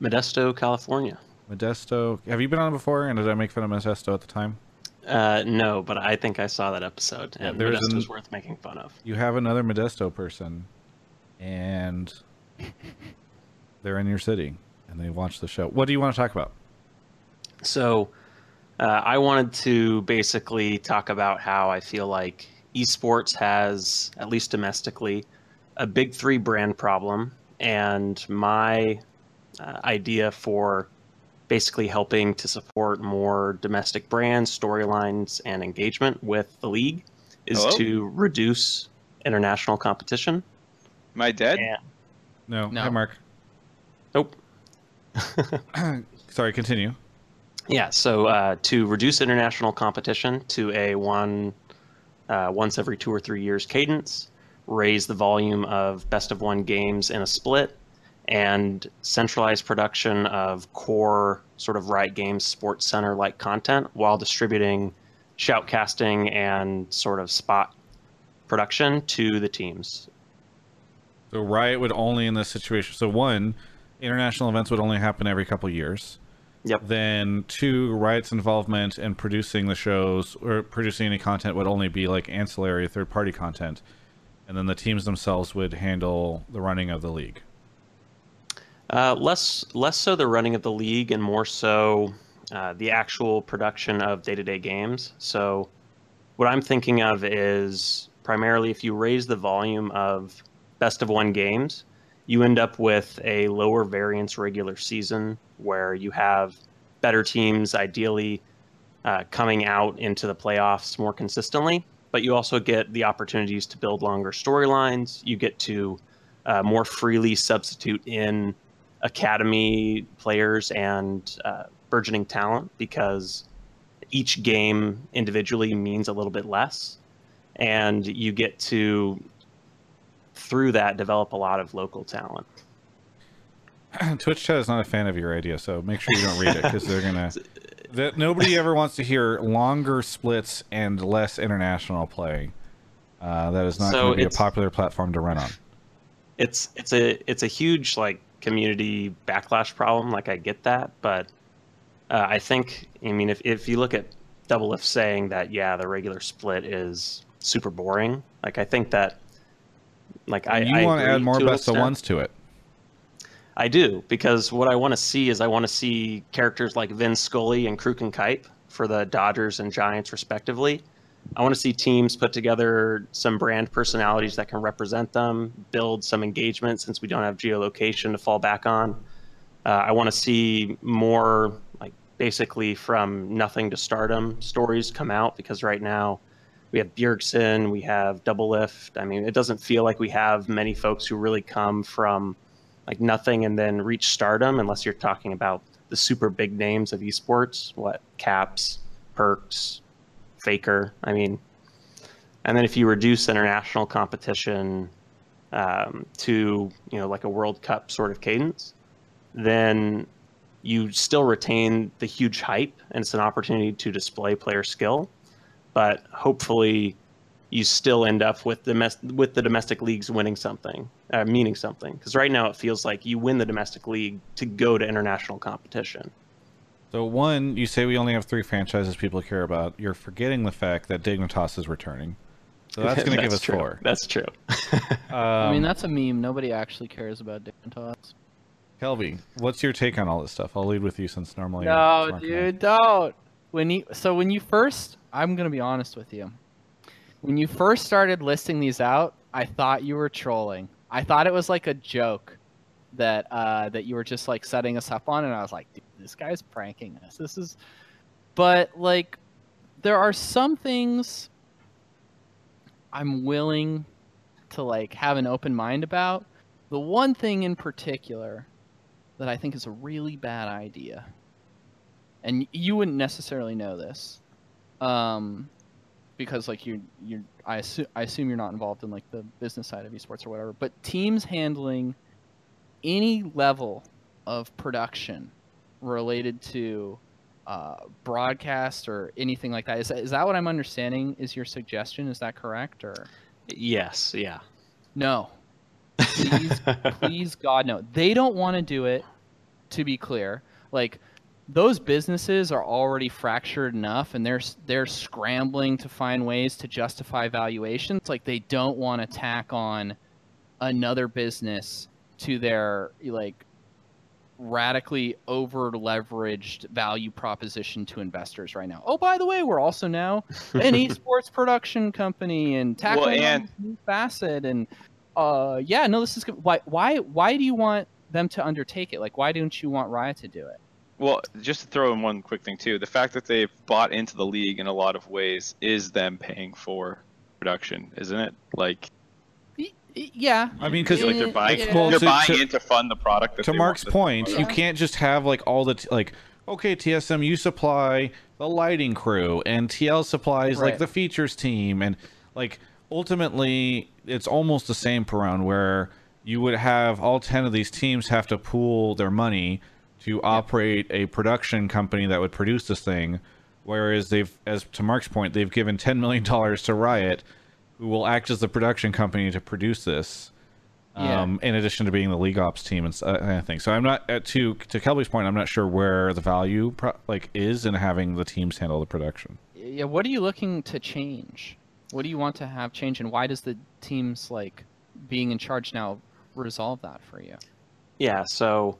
Modesto, California. Modesto. Have you been on before? And did I make fun of Modesto at the time? Uh, no, but I think I saw that episode, Yeah, and Modesto's an- worth making fun of. You have another Modesto person, and they're in your city, and they watch the show. What do you want to talk about? So, uh, I wanted to basically talk about how I feel like esports has, at least domestically, a big three brand problem, and my uh, idea for basically helping to support more domestic brands, storylines, and engagement with the league is Hello? to reduce international competition. Am I dead? No. No. Hi, Mark. Sorry, continue. Yeah, so uh, to reduce international competition to a one uh, once every two or three years cadence, raise the volume of best of one games in a split, and centralize production of core sort of Riot Games Sports Center like content while distributing shoutcasting and sort of spot production to the teams. So Riot would only in this situation. So one, international events would only happen every couple years. Yep. Then two, Riot's involvement in producing the shows or producing any content would only be like ancillary third party content. And then the teams themselves would handle the running of the league. Uh, less less so the running of the league and more so uh, the actual production of day-to-day games. So what I'm thinking of is primarily if you raise the volume of best of one games, you end up with a lower variance regular season where you have better teams ideally uh, coming out into the playoffs more consistently, but you also get the opportunities to build longer storylines. You get to uh, more freely substitute in academy players and uh, burgeoning talent because each game individually means a little bit less. And you get to, through that, develop a lot of local talent. Twitch chat is not a fan of your idea, so make sure you don't read it because they're gonna. That nobody ever wants to hear longer splits and less international play. Uh, that is not So going to be a popular platform to run on. it's it's a it's a huge like community backlash problem like i get that but uh, i think i mean if, if you look at Doublelift saying that yeah the regular split is super boring like i think that like i you I want to add more to best of ones to it. I do because what I want to see is I want to see characters like Vin Scully and Kruk and Kuip for the Dodgers and Giants respectively. I want to see teams put together some brand personalities that can represent them, build some engagement since we don't have geolocation to fall back on. Uh, I want to see more like basically from nothing to stardom stories come out because right now we have Bjergsen, we have Doublelift. I mean, it doesn't feel like we have many folks who really come from like nothing and then reach stardom unless you're talking about the super big names of esports. What? Caps Perkz faker i mean. And then if you reduce international competition um, to you know like a world cup sort of cadence then you still retain the huge hype and it's an opportunity to display player skill but hopefully you still end up with the mes- with the domestic leagues winning something, uh, meaning something. Because right now it feels like you win the domestic league to go to international competition. So one, you say we only have three franchises people care about. You're forgetting the fact that Dignitas is returning. So that's going to give us true. four. That's true. I mean, Um, that's a meme. Nobody actually cares about Dignitas. Kelby, what's your take on all this stuff? I'll lead with you since normally. No, it's Mark dude, don't. When you so when you first, I'm gonna be honest with you. When you first started listing these out, I thought you were trolling. I thought it was like a joke that uh, that you were just like setting us up on, and I was like, dude, this guy's pranking us. This is, but like, there are some things I'm willing to like have an open mind about. The one thing in particular that I think is a really bad idea, and you wouldn't necessarily know this, um, because like you you I assume I assume you're not involved in like the business side of esports or whatever, but teams handling any level of production related to uh, broadcast or anything like that. Is that, is that what I'm understanding? Is your suggestion? Is that correct or? Yes. Yeah. No. Please, please, God, no. They don't want to do it. To be clear, like those businesses are already fractured enough, and they're they're scrambling to find ways to justify valuations. Like they don't want to tack on another business to their like radically over leveraged value proposition to investors right now. Oh, by the way, we're also now an esports production company and tackling Well, and- new facet and uh yeah, no this is why why why do you want them to undertake it? Like why don't you want Riot to do it? Well, just to throw in one quick thing too, the fact that they've bought into the league in a lot of ways is them paying for production, isn't it? Like, Yeah. I mean, because like they're buying, well, they're to- buying to- in to fund the product. That to they Mark's want- point, you can't just have like all the t- like. Okay, TSM, you supply the lighting crew, and TL supplies like the features team, and like ultimately, it's almost the same per round where you would have all ten of these teams have to pool their money to operate a production company that would produce this thing, whereas they've, as to Mark's point, they've given ten million dollars to Riot, who will act as the production company to produce this Yeah. um, in addition to being the league ops team and s- uh, kind of. So I'm not uh, to to Kelby's point. I'm not sure where the value pro- like is in having the teams handle the production. Yeah, what are you looking to change? What do you want to have change and why does the teams like being in charge now resolve that for you? Yeah. So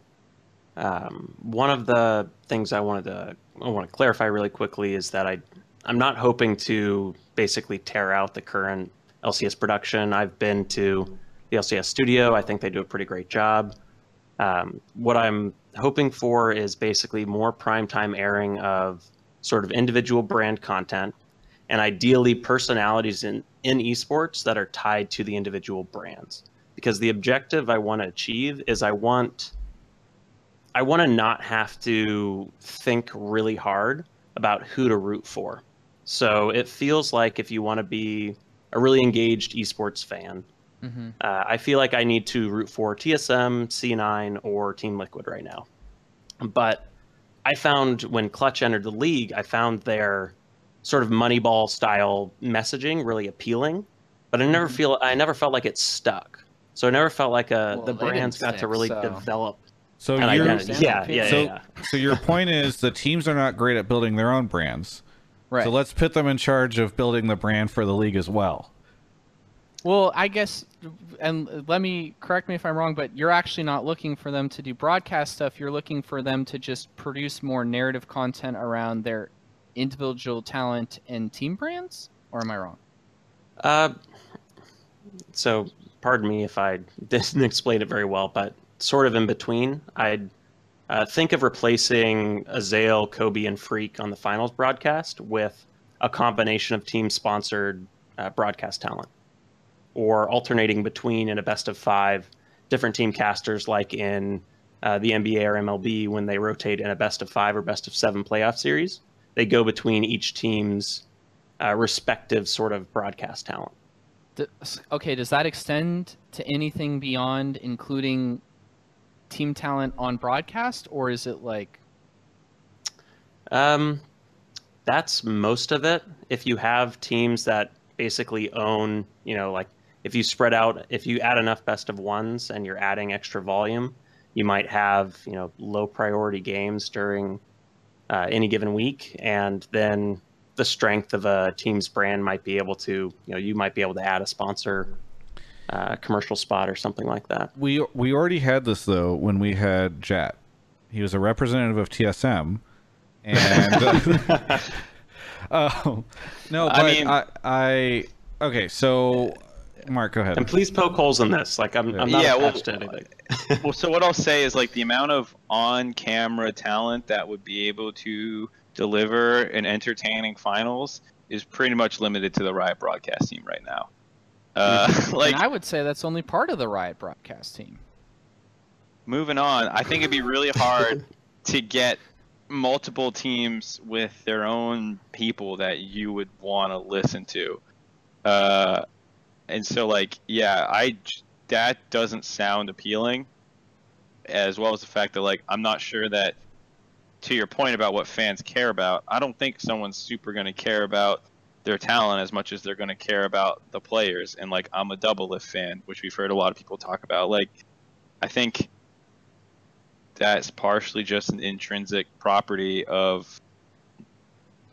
um, one of the things I wanted to I want to clarify really quickly is that I I'm not hoping to basically tear out the current LCS production. I've been to the LCS studio. I think they do a pretty great job. Um, what I'm hoping for is basically more primetime airing of sort of individual brand content and ideally personalities in, in esports that are tied to the individual brands. Because the objective I want to achieve is I want I want to not have to think really hard about who to root for. So it feels like if you want to be a really engaged esports fan, Mm-hmm. uh, I feel like I need to root for TSM, C9, or Team Liquid right now. But I found when Clutch entered the league, I found their sort of Moneyball style messaging really appealing. But I never feel I never felt like it stuck. So I never felt like uh Well, the brands got to really so- develop So an you're identity. Yeah, yeah, so, yeah. so your point is the teams are not great at building their own brands. Right. So let's put them in charge of building the brand for the league as well. Well, I guess, and let me correct me if I'm wrong, but you're actually not looking for them to do broadcast stuff. You're looking for them to just produce more narrative content around their individual talent and team brands. Or am I wrong? Uh, so, pardon me if I didn't explain it very well, but sort of in between, I'd uh, think of replacing Azael, Kobe, and Phreak on the finals broadcast with a combination of team-sponsored uh, broadcast talent, or alternating between in a best of five different team casters, like in uh, the NBA or MLB when they rotate in a best of five or best of seven playoff series. They go between each team's uh, respective sort of broadcast talent. Okay, does that extend to anything beyond including team talent on broadcast, or is it like Um, that's most of it. If you have teams that basically own, you know, like if you spread out, if you add enough best of ones and you're adding extra volume, you might have, you know, low priority games during uh, any given week, and then the strength of a team's brand might be able to, you know, you might be able to add a sponsor uh, commercial spot or something like that. We we already had this though when we had Jet. He was a representative of TSM, and uh, oh no, I but I, mean- I, okay. So Mark, go ahead. And please poke holes in this. Like I'm, I'm not Yeah, well, to anything. well, so what I'll say is like the amount of on-camera talent that would be able to deliver an entertaining finals is pretty much limited to the Riot broadcast team right now. Uh, like, and I would say that's only part of the Riot broadcast team. moving on. I think it'd be really hard to get multiple teams with their own people that you would want to listen to. Uh, and so, like, yeah, I that doesn't sound appealing. As well as the fact that, like, I'm not sure that, to your point about what fans care about, I don't think someone's super going to care about their talent as much as they're going to care about the players. And like, I'm a Doublelift fan, which we've heard a lot of people talk about. Like, I think that's partially just an intrinsic property of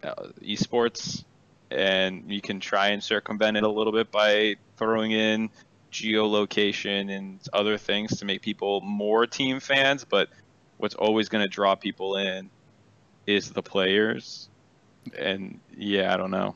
uh, esports, and you can try and circumvent it a little bit by throwing in geolocation and other things to make people more team fans. But what's always going to draw people in is the players, and yeah, I don't know.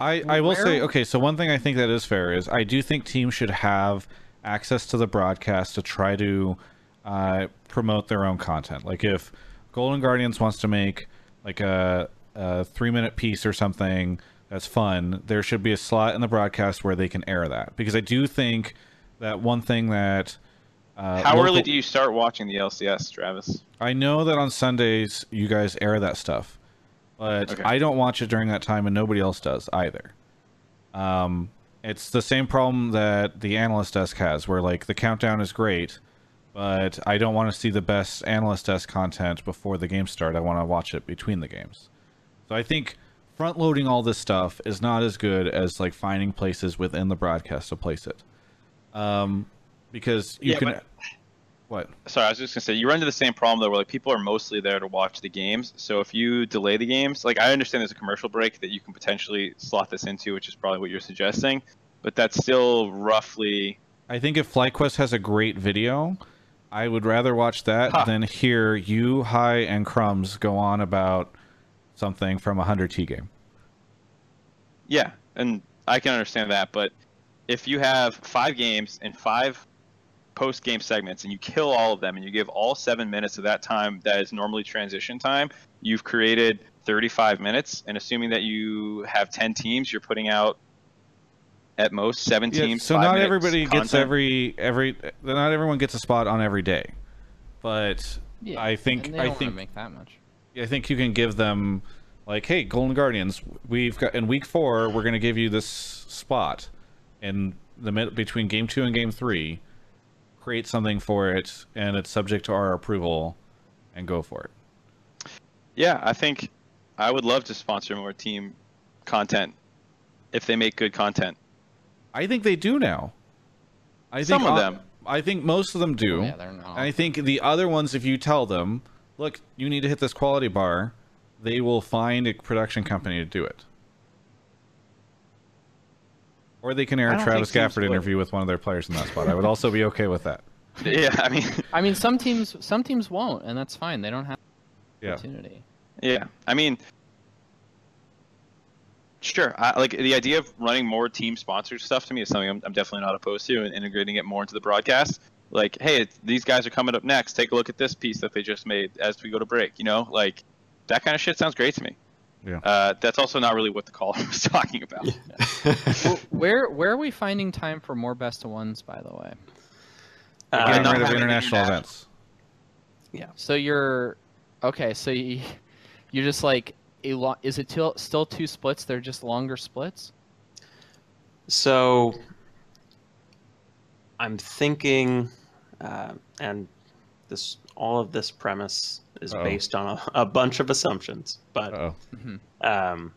I, I will say okay so one thing i think that is fair is i do think teams should have access to the broadcast to try to uh, promote their own content. Like if golden guardians wants to make like a, a three minute piece or something that's fun there should be a slot in the broadcast where they can air that. Because i do think that one thing that uh, How early do you start watching the LCS, Travis? I know that on Sundays you guys air that stuff, but Okay. I don't watch it during that time, and nobody else does either. Um, it's the same problem that the analyst desk has, where like the countdown is great, but I don't want to see the best analyst desk content before the games start. I want to watch it between the games. So I think front loading all this stuff is not as good as like finding places within the broadcast to place it. Um, because you Yeah, can. but- What? Sorry, I was just gonna say you run into the same problem though, where like people are mostly there to watch the games. So if you delay the games, like I understand there's a commercial break that you can potentially slot this into, which is probably what you're suggesting, but that's still roughly. I think if FlyQuest has a great video, I would rather watch that than hear you, Hai, and Crumbz go on about something from a 100T game. Yeah, and I can understand that, but if you have five games and five post game segments and you kill all of them and you give all seven minutes of that time that is normally transition time, you've created 35 minutes. And assuming that you have 10 teams, you're putting out at most seven Yeah, teams. so five not minutes everybody gets every every not everyone gets a spot on every day, but Yeah, I think and they I don't wanna think make that much. I think you can give them like, hey, Golden Guardians, we've got in week four, we're going to give you this spot in the mid between game two and game three. Create something for it, and it's subject to our approval, and go for it. Yeah, I think I would love to sponsor more team content if they make good content. I think they do now. I Some think of uh, them. I think most of them do. Yeah, they're not. I think the other ones, if you tell them, look, you need to hit this quality bar, they will find a production company to do it. Or they can air I a don't Travis Gafford interview with one of their players in that spot. I would also be okay with that. Yeah, I mean, I mean, some teams some teams won't, and that's fine. They don't have Yeah. opportunity. Yeah, I mean, sure. I, like the idea of running more team sponsored stuff to me is something I'm, I'm definitely not opposed to, and integrating it more into the broadcast. Like, hey, it's, these guys are coming up next. Take a look at this piece that they just made as we go to break. You know, like that kind of shit sounds great to me. Yeah. Uh, that's also not really what the caller was talking about. Where where are we finding time for more best of ones? By the way. Uh, getting rid of international international- events. Yeah. So you're okay. So you you're just like a lot. Is it till, still two splits? They're just longer splits. So I'm thinking, uh, and this all of this premise is Uh-oh. based on a, a bunch of assumptions, but Oh, um,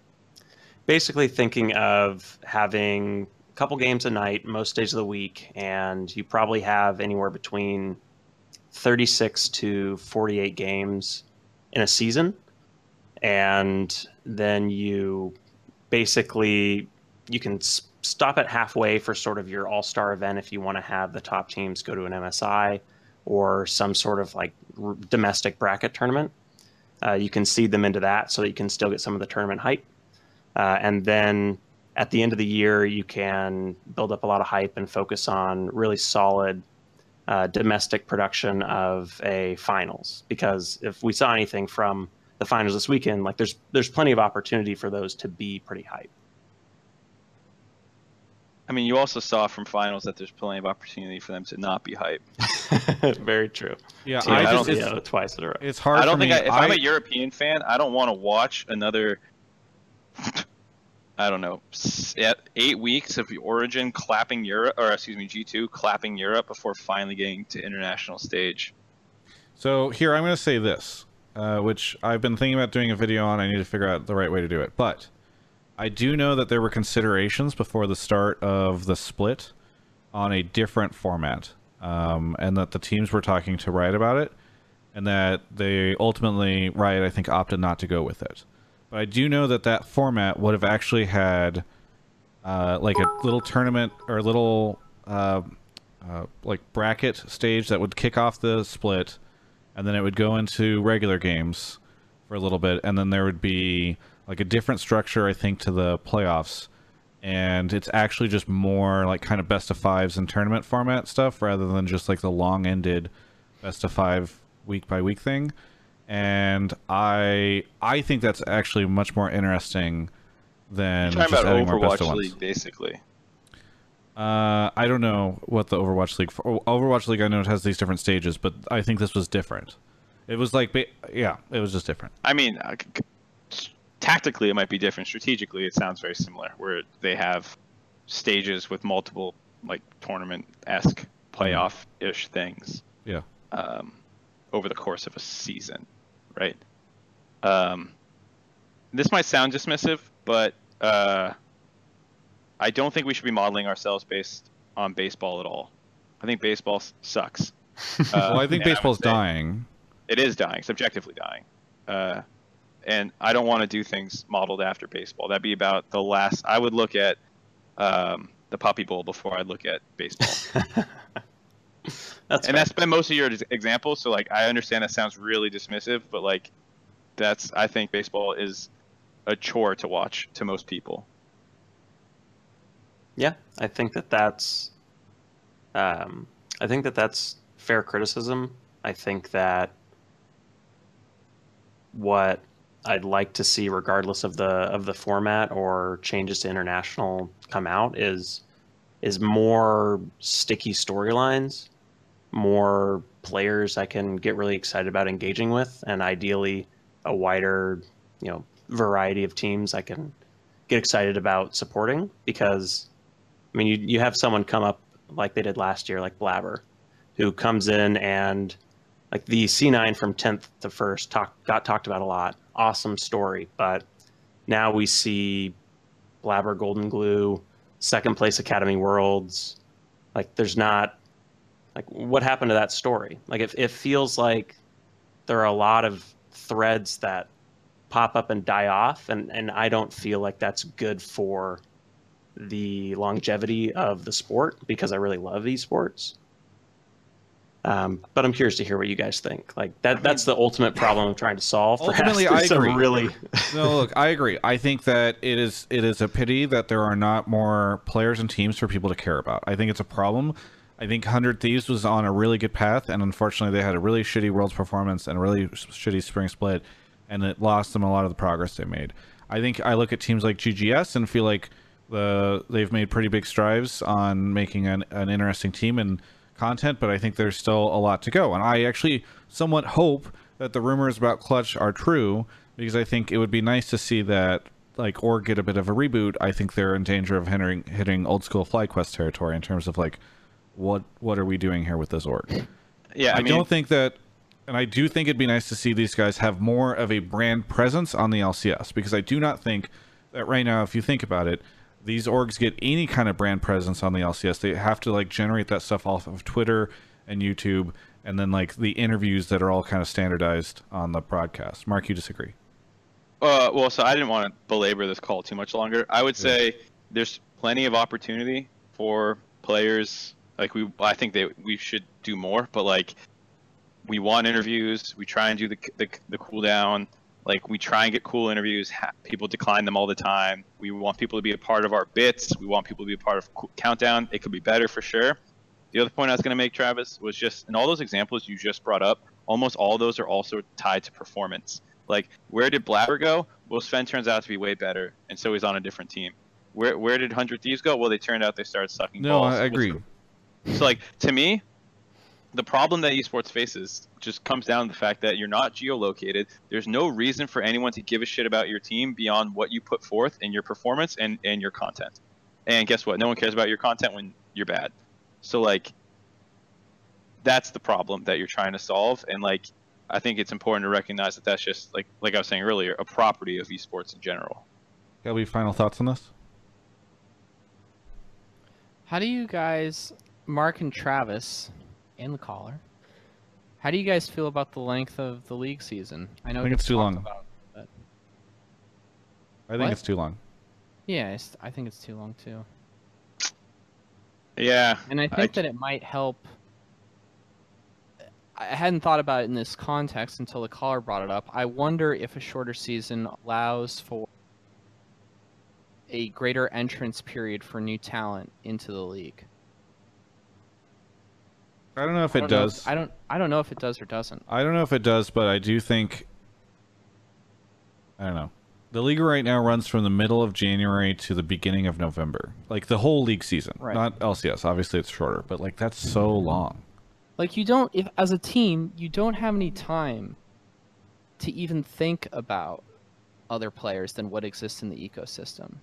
basically thinking of having a couple games a night most days of the week, and you probably have anywhere between 36 to 48 games in a season, and then you basically you can s- stop at halfway for sort of your all-star event if you want to have the top teams go to an MSI or some sort of like domestic bracket tournament. Uh, you can seed them into that so that you can still get some of the tournament hype. Uh, and then at the end of the year, you can build up a lot of hype and focus on really solid uh, domestic production of a finals. Because if we saw anything from the finals this weekend, like there's there's plenty of opportunity for those to be pretty hype. I mean, you also saw from finals that there's plenty of opportunity for them to not be hype. Very true. Yeah, Team I Alpha just- Leo twice in a row. It's hard I don't for think me. I, if I, am a European fan, I don't want to watch another. I don't know, eight weeks of Origen clapping Europe, or excuse me, G2 clapping Europe before finally getting to international stage. So here, I'm going to say this, uh, which I've been thinking about doing a video on. I need to figure out the right way to do it. But I do know that there were considerations before the start of the split on a different format, um, and that the teams were talking to Riot about it, and that they ultimately Riot, I think, opted not to go with it. But I do know that that format would have actually had uh, like a little tournament or a little uh, uh, like bracket stage that would kick off the split, and then it would go into regular games for a little bit, and then there would be like a different structure, I think, to the playoffs, and it's actually just more like kind of best of fives and tournament format stuff rather than just like the long-ended best of five week by week thing. And I I think that's actually much more interesting than You're talking just about adding more best of Overwatch ones. League, basically. Uh, I don't know what the Overwatch League. For, Overwatch League, I know it has these different stages, but I think this was different. It was like, yeah, it was just different. I mean, uh, tactically it might be different. Strategically, it sounds very similar, where they have stages with multiple like tournament esque playoff ish things. Yeah. Um, over the course of a season, right? Um, this might sound dismissive, but uh, I don't think we should be modeling ourselves based on baseball at all. I think baseball s- sucks. Uh, well, I think baseball's dying. it is dying, subjectively dying. Uh, and I don't want to do things modeled after baseball. That'd be about the last. I would look at um, the Puppy Bowl before I'd look at baseball. That's and that's been most of your examples. So like, I understand that sounds really dismissive, but like, that's I think baseball is a chore to watch to most people. Yeah, I think that that's, um, I think that that's fair criticism. I think that what I'd like to see, regardless of the of the format or changes to international come out, is is more sticky storylines, more players I can get really excited about engaging with, and ideally a wider, you know, variety of teams I can get excited about supporting because I mean, you you have someone come up like they did last year, like Blabber, who comes in and like the C9 from 10th to first talk, got talked about a lot. Awesome story, but now we see Blabber Golden Glue, second place Academy Worlds. Like, there's not like what happened to that story. Like, it it feels like there are a lot of threads that pop up and die off, and and I don't feel like that's good for the longevity of the sport because I really love esports. Um, but I'm curious to hear what you guys think. Like that that's the ultimate problem I'm trying to solve. Ultimately, I agree. really no, look, I agree. I think that it is it is a pity that there are not more players and teams for people to care about. I think it's a problem. I think Hundred Thieves was on a really good path, and unfortunately, they had a really shitty Worlds performance and a really shitty Spring Split, and it lost them a lot of the progress they made. I think I look at teams like GGS and feel like the they've made pretty big strides on making an, an interesting team and content, but I think there's still a lot to go. And I actually somewhat hope that the rumors about Clutch are true because I think it would be nice to see that like or get a bit of a reboot. I think they're in danger of hitting hitting old school FlyQuest territory in terms of like what what are we doing here with this org? Yeah, I I, mean- don't think that and I do think it'd be nice to see these guys have more of a brand presence on the LCS because I do not think that right now, if you think about it, these orgs get any kind of brand presence on the LCS. They have to like generate that stuff off of Twitter and YouTube, and then like the interviews that are all kind of standardized on the broadcast. Mark, you disagree? Uh, well, so I didn't want to belabor this call too much longer. I would say there's plenty of opportunity for players. Like we, I think that we should do more, but like we want interviews. We try and do the the, the cool down. Like we try and get cool interviews. People decline them all the time. We want people to be a part of our bits. We want people to be a part of countdown. It could be better for sure. The other point I was going to make, Travis, was just in all those examples you just brought up, almost all those are also tied to performance. Like, where did Blabber go? Well, Sven turns out to be way better, and so he's on a different team. where where did Hundred Thieves go? Well, they turned out they started sucking No, balls. I agree. So like to me, the problem that esports faces just comes down to the fact that you're not geolocated. There's no reason for anyone to give a shit about your team beyond what you put forth in your performance and, and your content. And guess what? No one cares about your content when you're bad. So like that's the problem that you're trying to solve and like I think it's important to recognize that that's just like like I was saying earlier, a property of esports in general. Got any final thoughts on this? How do you guys, Mark and Travis, and the caller, how do you guys feel about the length of the league season? I know I think it's too talked long. About, but I think What? it's too long. yeah, it's, I think it's too long too. Yeah. And I think that it might help. I hadn't thought about it in this context until the caller brought it up. I wonder if a shorter season allows for a greater entrance period for new talent into the league. I don't know if I it does. I don't. I don't know if it does or doesn't. I don't know if it does, but I do think. I don't know. The league right now runs from the middle of January to the beginning of November, like the whole league season. Right. Not LCS. Obviously, it's shorter, but like that's so long. Like you don't, if as a team, you don't have any time to even think about other players than what exists in the ecosystem.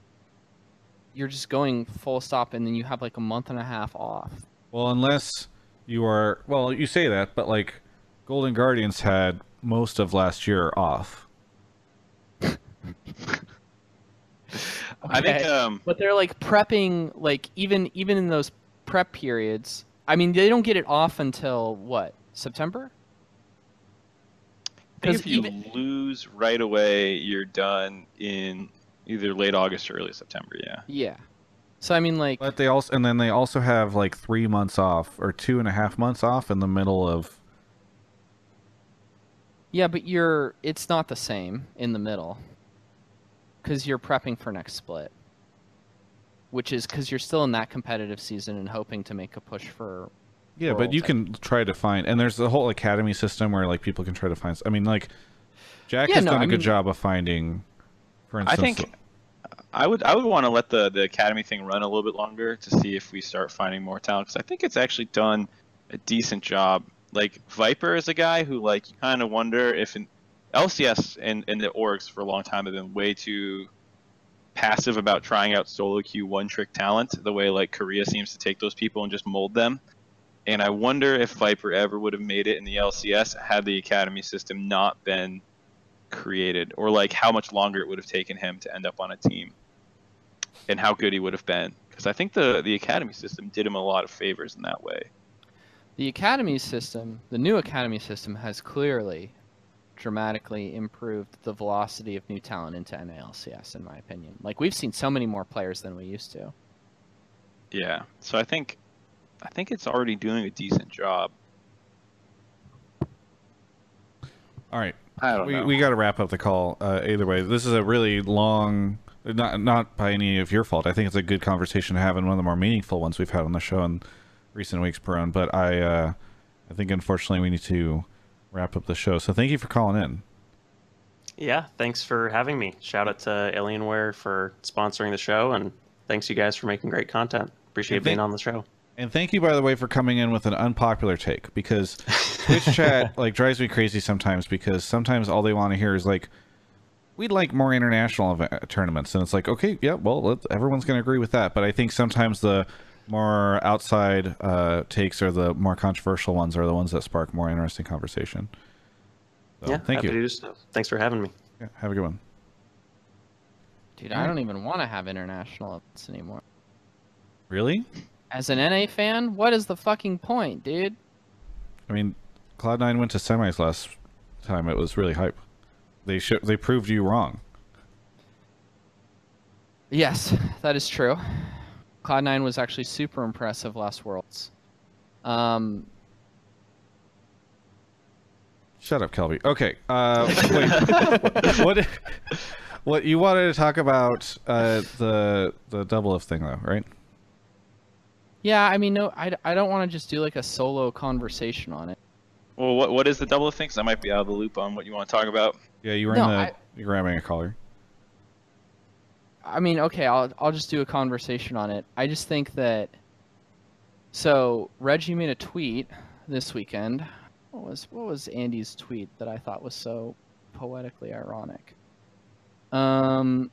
You're just going full stop, and then you have like a month and a half off. Well, unless you are, well, you say that, but like Golden Guardians had most of last year off. I think um but they're like prepping, like even even in those prep periods. I mean, they don't get it off until what September? I think 'Cause if you lose right away, you're done in either late August or early September. Yeah. Yeah. So I mean, like, But they also, and then they also have like three months off or two and a half months off in the middle of. yeah, but you're it's not the same in the middle because you're prepping for next split, which is because you're still in that competitive season and hoping to make a push for. Yeah, but you I can try to find, and there's the whole academy system where like people can try to find. I mean, like Jack Yeah, has no, done a I good mean- job of finding. For I instance, think I would I would want to let the the academy thing run a little bit longer to see if we start finding more talent because I think it's actually done a decent job. Like Viper is a guy who like you kind of wonder if in LCS and and the orgs for a long time have been way too passive about trying out solo queue one trick talent the way like Korea seems to take those people and just mold them. And I wonder if Viper ever would have made it in the LCS had the academy system not been created, or like how much longer it would have taken him to end up on a team, and how good he would have been. Because I think the the academy system did him a lot of favors in that way. The academy system, the new academy system, has clearly dramatically improved the velocity of new talent into NALCS, in my opinion. Like we've seen so many more players than we used to. Yeah. So I think I think it's already doing a decent job. All right. I don't we, know. We got to wrap up the call. Uh, either way, this is a really long, not not by any of your fault. I think it's a good conversation to have and one of the more meaningful ones we've had on the show in recent weeks, Perone. But I, uh, I think unfortunately we need to wrap up the show. So thank you for calling in. Yeah, thanks for having me. Shout out to Alienware for sponsoring the show, and thanks you guys for making great content. Appreciate And being thank- on the show. And thank you, by the way, for coming in with an unpopular take because Twitch chat like drives me crazy sometimes because sometimes all they want to hear is like, we'd like more international event, tournaments, and it's like, okay, yeah, well, let, everyone's going to agree with that. But I think sometimes the more outside uh, takes or the more controversial ones are the ones that spark more interesting conversation. So, yeah, thank happy you. To do so. Thanks for having me. Yeah, have a good one. Dude, I don't even want to have international events anymore. Really? As an NA fan, what is the fucking point, dude? I mean, Cloud9 went to semis last time. It was really hype. They sh- they proved you wrong. Yes, that is true. Cloud9 was actually super impressive last Worlds. Um, Shut up, Kelby. Okay. Uh, wait. what? What you wanted to talk about uh, the the double if thing though, right? Yeah, I mean, no, I, I don't want to just do like a solo conversation on it. Well, what what is the double thing? 'Cause I might be out of the loop on what you want to talk about. Yeah, you were No, in the I- you're grabbing a caller. I mean, okay, I'll I'll just do a conversation on it. I just think that. So Reggie made a tweet this weekend. What was what was Andy's tweet that I thought was so poetically ironic? Um.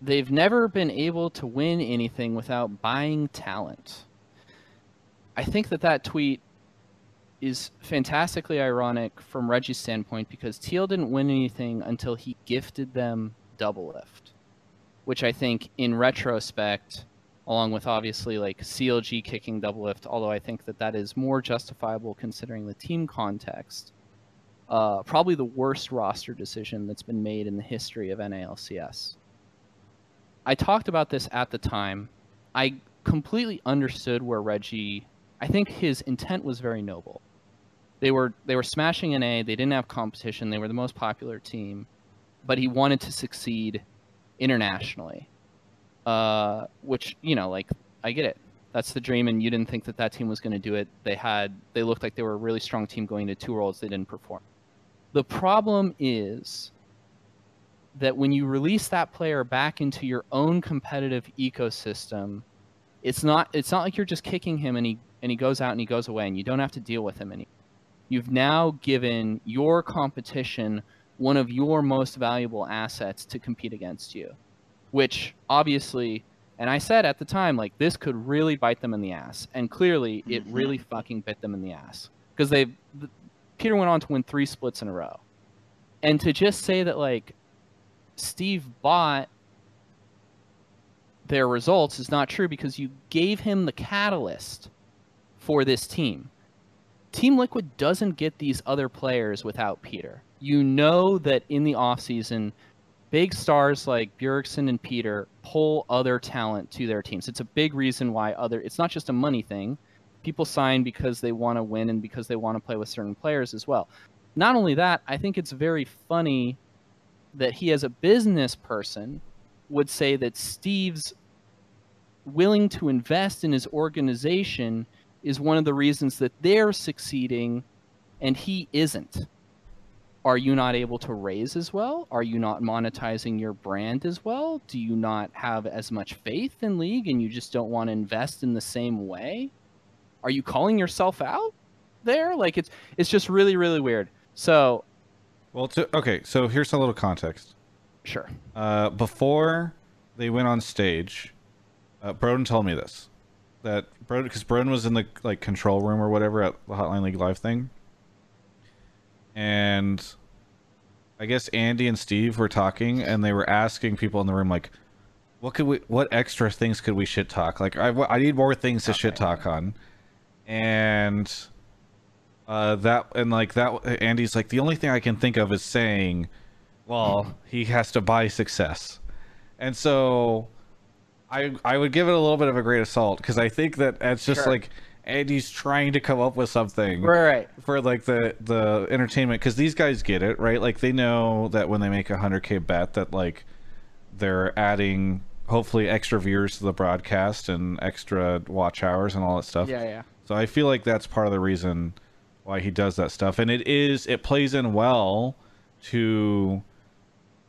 They've never been able to win anything without buying talent. I think that that tweet is fantastically ironic from Reggie's standpoint because TL didn't win anything until he gifted them Doublelift, which I think in retrospect, along with obviously like CLG kicking Doublelift, although I think that that is more justifiable considering the team context, uh, probably the worst roster decision that's been made in the history of NALCS. I talked about this at the time. I completely understood where Reggie. I think his intent was very noble. They were they were smashing NA. They didn't have competition. They were the most popular team, but he wanted to succeed internationally. Uh, which you know, like I get it. That's the dream, and you didn't think that that team was going to do it. They had they looked like they were a really strong team going to two worlds. They didn't perform. The problem is that when you release that player back into your own competitive ecosystem, it's not it's not like you're just kicking him and he and he goes out and he goes away and you don't have to deal with him anymore. You've now given your competition one of your most valuable assets to compete against you, which obviously and I said at the time like this could really bite them in the ass and clearly it mm-hmm. really fucking bit them in the ass because they Peter went on to win 3 splits in a row. And to just say that like Steve bought their results is not true because you gave him the catalyst for this team. Team Liquid doesn't get these other players without Peter. You know that in the offseason, big stars like Bjergsen and Peter pull other talent to their teams. It's a big reason why other it's not just a money thing. People sign because they want to win and because they want to play with certain players as well. Not only that, I think it's very funny that he as a business person would say that Steve's willing to invest in his organization is one of the reasons that they're succeeding and he isn't. Are you not able to raise as well? Are you not monetizing your brand as well? Do you not have as much faith in League and you just don't want to invest in the same way? Are you calling yourself out there? Like it's it's just really really weird. So Well, to, okay, so here's a little context. Sure. Uh, before they went on stage, uh, Broden told me this that Broden because Broden was in the like control room or whatever at the Hotline League live thing, and I guess Andy and Steve were talking and they were asking people in the room like, what could we, what extra things could we shit talk? Like I, I need more things to shit talk on, and uh, that and like that Andy's like the only thing I can think of is saying, well, he has to buy success, and so I I would give it a little bit of a great assault because I think that it's just Sure. like Andy's trying to come up with something Right. for like the the entertainment because these guys get it right like they know that when they make a 100k bet that like they're adding hopefully extra viewers to the broadcast and extra watch hours and all that stuff Yeah, yeah. so i feel like that's part of the reason why he does that stuff and it is it plays in well to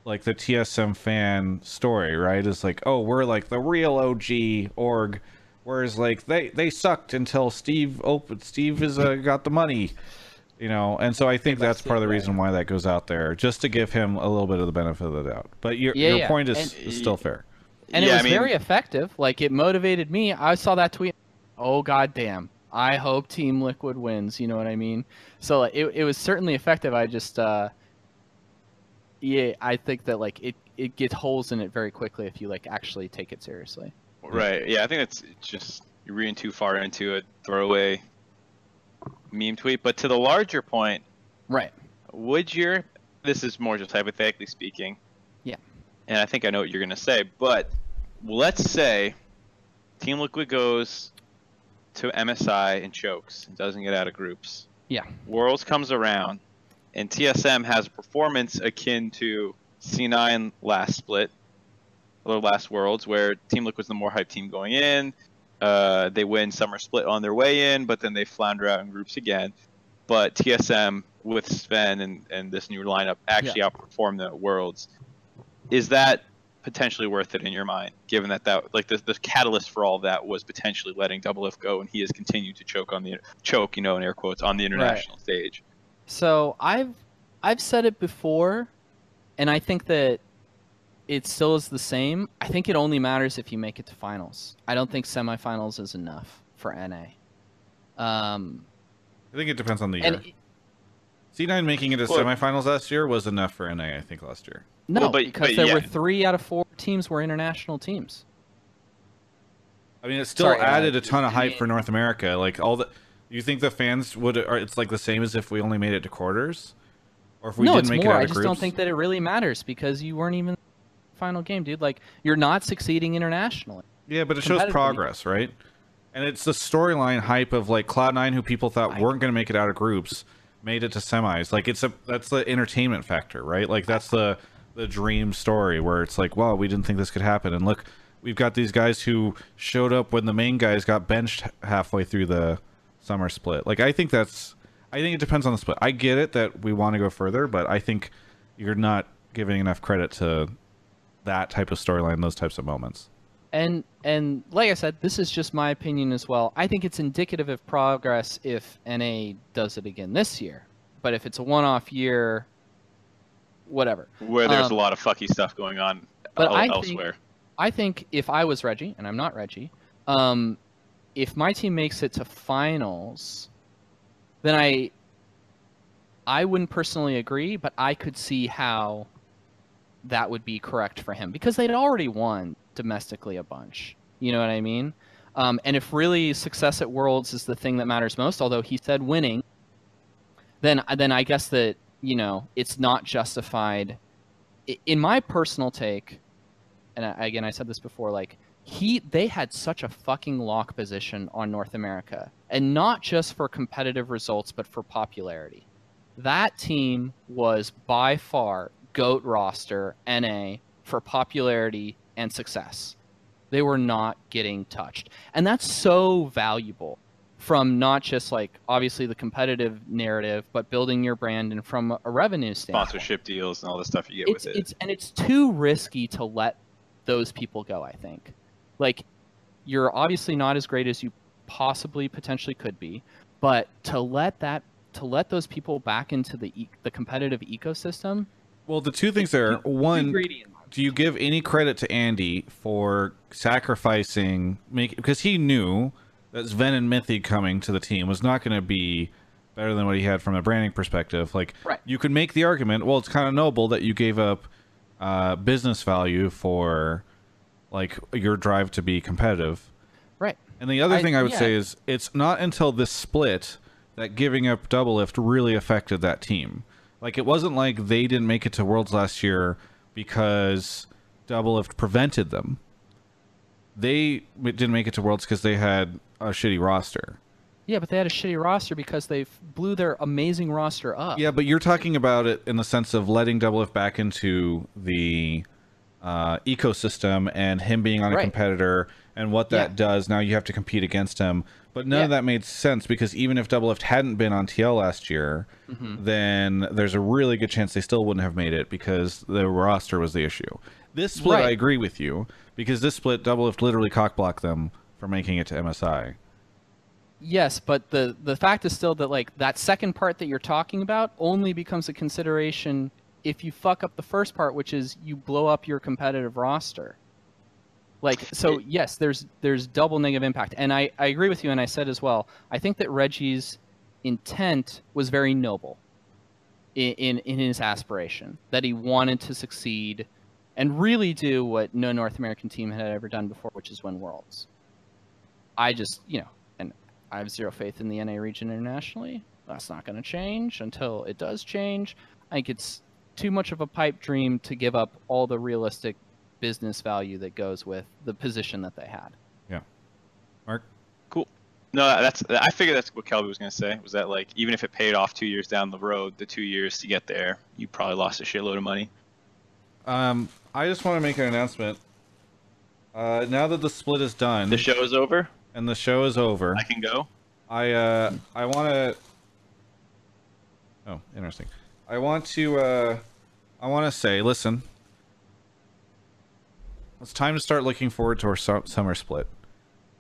like the TSM fan story, right? It's like, oh, we're like the real OG org, whereas like they they sucked until Steve opened. Steve is uh, got the money, you know, and so I think that's part of the reason why that goes out there, just to give him a little bit of the benefit of the doubt. But your Yeah, your yeah. point is, And- is still fair. and Yeah, it I was mean- very effective. Like it motivated me. I saw that tweet. Oh god damn! I hope Team Liquid wins. You know what I mean? So like, it it was certainly effective. I just uh, yeah, I think that like it it gets holes in it very quickly if you like actually take it seriously. Right. Yeah, I think it's just you're reading too far into a throwaway meme tweet. But to the larger point, right? Would your this is more just hypothetically speaking. Yeah. And I think I know what you're gonna say, but let's say Team Liquid goes to MSI and chokes and doesn't get out of groups. Yeah. Worlds comes around, and TSM has a performance akin to C9 last split, or last Worlds, where Team Liquid's the more hyped team going in. Uh, they win summer split on their way in, but then they flounder out in groups again. But TSM with Sven and, and this new lineup actually outperform the worlds, is that potentially worth it in your mind? Given that that like the, the catalyst for all of that was potentially letting Doublelift go, and he has continued to choke on the choke, you know, in air quotes, on the international stage. So I've I've said it before, and I think that it still is the same. I think it only matters if you make it to finals. I don't think semifinals is enough for NA. Um, I think it depends on the and year. C9 making it to Well- semifinals last year was enough for NA, I think, last year. No, Well, but- because but there yeah. were three out of four teams were international teams. I mean, it still Sorry, uh, added a ton of I hype mean- for North America. Like all the, you think the fans would? Or it's like the same as if we only made it to quarters, or if we no, didn't it's make more. it out I just groups. don't think that it really matters because you weren't even final game, dude. Like you're not succeeding internationally. Yeah, but it shows progress, right? And it's the storyline hype of like Cloud9, who people thought weren't going to make it out of groups, made it to semis. Like it's a that's the entertainment factor, right? Like that's the the dream story where it's like, wow, we didn't think this could happen, and look, we've got these guys who showed up when the main guys got benched halfway through the summer split. Like I think that's, I think it depends on the split. I get it that we want to go further, but I think you're not giving enough credit to that type of storyline, those types of moments. And and like I said, this is just my opinion as well. I think it's indicative of progress if NA does it again this year. But if it's a one-off year, whatever. Where there's Um, a lot of fucky stuff going on But el- I think- elsewhere. I think if I was Reggie, and I'm not Reggie, um, if my team makes it to finals, then I I wouldn't personally agree, but I could see how that would be correct for him because they'd already won domestically a bunch. You know what I mean? Um, and if really success at Worlds is the thing that matters most, although he said winning, then then I guess that you know it's not justified. In my personal take, and again I said this before, like he they had such a fucking lock position on North America, and not just for competitive results, but for popularity. That team was by far goat roster NA for popularity and success. They were not getting touched, and that's so valuable from not just like obviously the competitive narrative, but building your brand and from a revenue standpoint Sponsorship deals and all the stuff you get it's with it. it's and it's too risky to let those people go i think like you're obviously not as great as you possibly potentially could be but to let that to let those people back into the e- the competitive ecosystem Well, the two things there. One, do you give any credit to Andy for sacrificing, make because he knew that Sven and Mithy coming to the team was not going to be better than what he had from a branding perspective. Like, Right. you could make the argument, well, it's kind of noble that you gave up uh, business value for like your drive to be competitive. right And the other I- thing I would yeah. say is it's not until this split that giving up Doublelift really affected that team. Like it wasn't like they didn't make it to Worlds last year because Doublelift prevented them. They didn't make it to Worlds because they had a shitty roster. yeah but they had a shitty roster because they blew their amazing roster up Yeah, but you're talking about it in the sense of letting Doublelift back into the uh, ecosystem and him being on a Right. competitor and what that Yeah. does. Now you have to compete against him. But none of that made sense because even if Doublelift hadn't been on TL last year, Mhm. then there's a really good chance they still wouldn't have made it because the roster was the issue. This split, I agree with you because this split, Doublelift literally cockblocked them from making it to MSI. Yes, but the the fact is still that like that second part that you're talking about only becomes a consideration if you fuck up the first part, which is you blow up your competitive roster. Like so, yes, there's there's double negative impact, and I I agree with you, and I said as well. I think that Reggie's intent was very noble in in, in his aspiration that he wanted to succeed and really do what no North American team had ever done before, which is win worlds. I just, you know, and I have zero faith in the NA region internationally. That's not going to change until it does change. I think it's too much of a pipe dream to give up all the realistic business value that goes with the position that they had. Yeah. Mark? Cool. No, that's. I figured that's what Kelby was gonna say. Was that like even if it paid off two years down the road, the two years to get there, you probably lost a shitload of money. Um, I just want to make an announcement. Uh, now that the split is done, The show is over. And the show is over. I can go. I uh I want to. Oh, interesting. I want to. Uh, I want to say, listen. It's time to start looking forward to our su- summer split,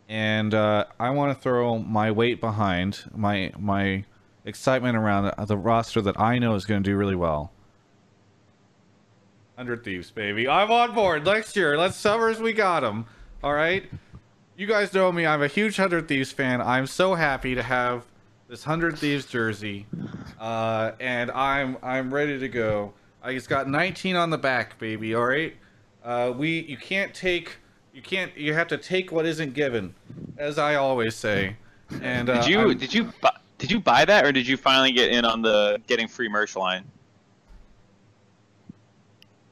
and uh, I want to throw my weight behind my my excitement around the, the roster that I know is going to do really well. Hundred Thieves, baby. I'm on board next year. Let's summers. We got them. All right. You guys know me. I'm a huge Hundred Thieves fan. I'm so happy to have this Hundred Thieves jersey, uh, and I'm I'm ready to go. I just got 19 on the back, baby. All right. Uh, we you can't take you can't you have to take what isn't given, as I always say. And uh, did you I'm- did you bu- did you buy that or did you finally get in on the getting free merch line?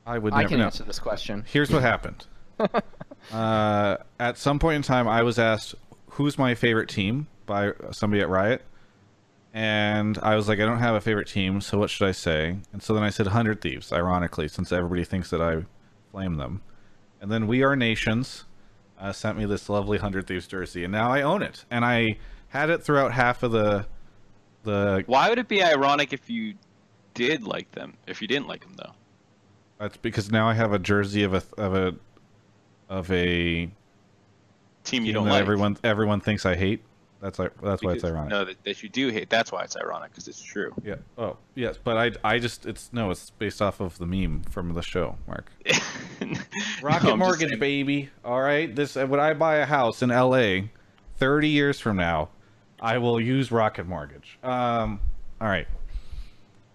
I would I can know. answer this question. Here's what happened. uh, at some point in time, I was asked, "Who's my favorite team?" by somebody at Riot, and I was like, "I don't have a favorite team, so what should I say?" And so then I said, "Hundred Thieves," ironically, since everybody thinks that I flame them. And then We Are Nations uh, sent me this lovely Hundred Thieves jersey, and now I own it. And I had it throughout half of the the. Why would it be ironic if you did like them? If you didn't like them though. That's because now I have a jersey of a of a of a Team you team don't that like. everyone everyone thinks I hate. That's like that's why it's ironic. No, that, that you do hate. That's why it's ironic because it's true. Yeah. Oh, yes, but I I just it's no, it's based off of the meme from the show, Mark. Rocket No, mortgage, baby. All right. This when I buy a house in L.A. 30 years from now, I will use Rocket Mortgage. Um. All right.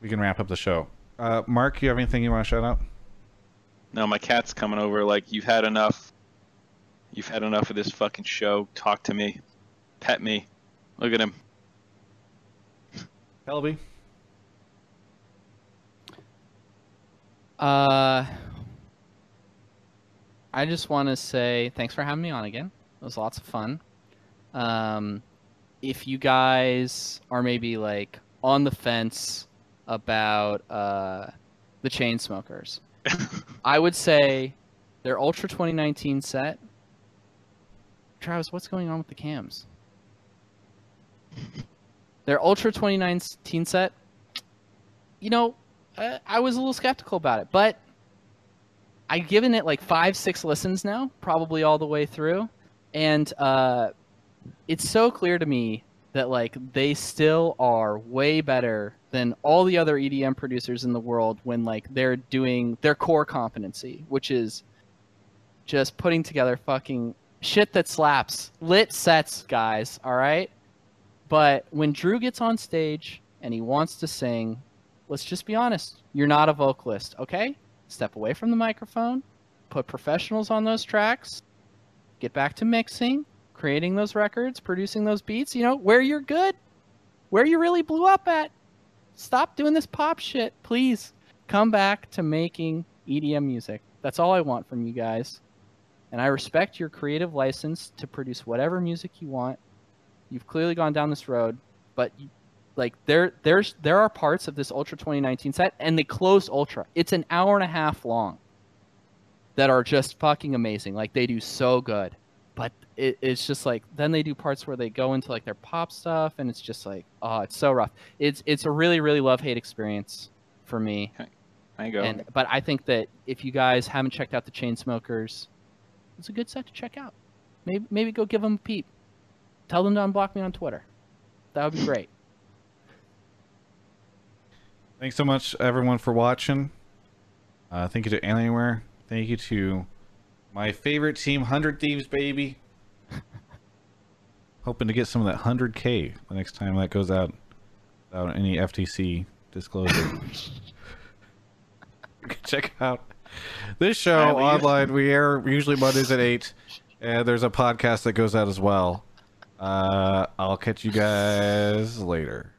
We can wrap up the show. Uh, Mark, you have anything you want to shout out? No, my cat's coming over. Like you've had enough. You've had enough of this fucking show. Talk to me. Pet me. Look at him. Pelby. Uh, I just want to say thanks for having me on again. It was lots of fun. Um, if you guys are maybe like on the fence about uh, the Chainsmokers, I would say their Ultra 2019 set. Travis, what's going on with the cams? Their Ultra 2019 set. You know, uh, I was a little skeptical about it, but I've given it like five, six listens now, probably all the way through, and uh, it's so clear to me that like they still are way better than all the other EDM producers in the world when like they're doing their core competency, which is just putting together fucking shit that slaps, lit sets, guys. All right. But when Drew gets on stage and he wants to sing, let's just be honest. You're not a vocalist, okay? Step away from the microphone, put professionals on those tracks, get back to mixing, creating those records, producing those beats, you know, where you're good, where you really blew up at. Stop doing this pop shit, please. Come back to making EDM music. That's all I want from you guys. And I respect your creative license to produce whatever music you want. You've clearly gone down this road, but you, like there there's there are parts of this Ultra 2019 set and the closed Ultra. It's an hour and a half long. That are just fucking amazing. Like they do so good. But it, it's just like then they do parts where they go into like their pop stuff and it's just like oh it's so rough. It's it's a really really love hate experience for me. okay. I go. And but I think that if you guys haven't checked out the Chainsmokers, it's a good set to check out. Maybe maybe go give them a peep. Tell them to unblock me on Twitter. That would be great. Thanks so much, everyone, for watching. Uh, thank you to Alienware. Thank you to my favorite team, Hundred Thieves, baby. Hoping to get some of that hundred K the next time that goes out without any FTC disclosure. Check out this show online. We air usually Mondays at eight, and there's a podcast that goes out as well. Uh, I'll catch you guys later.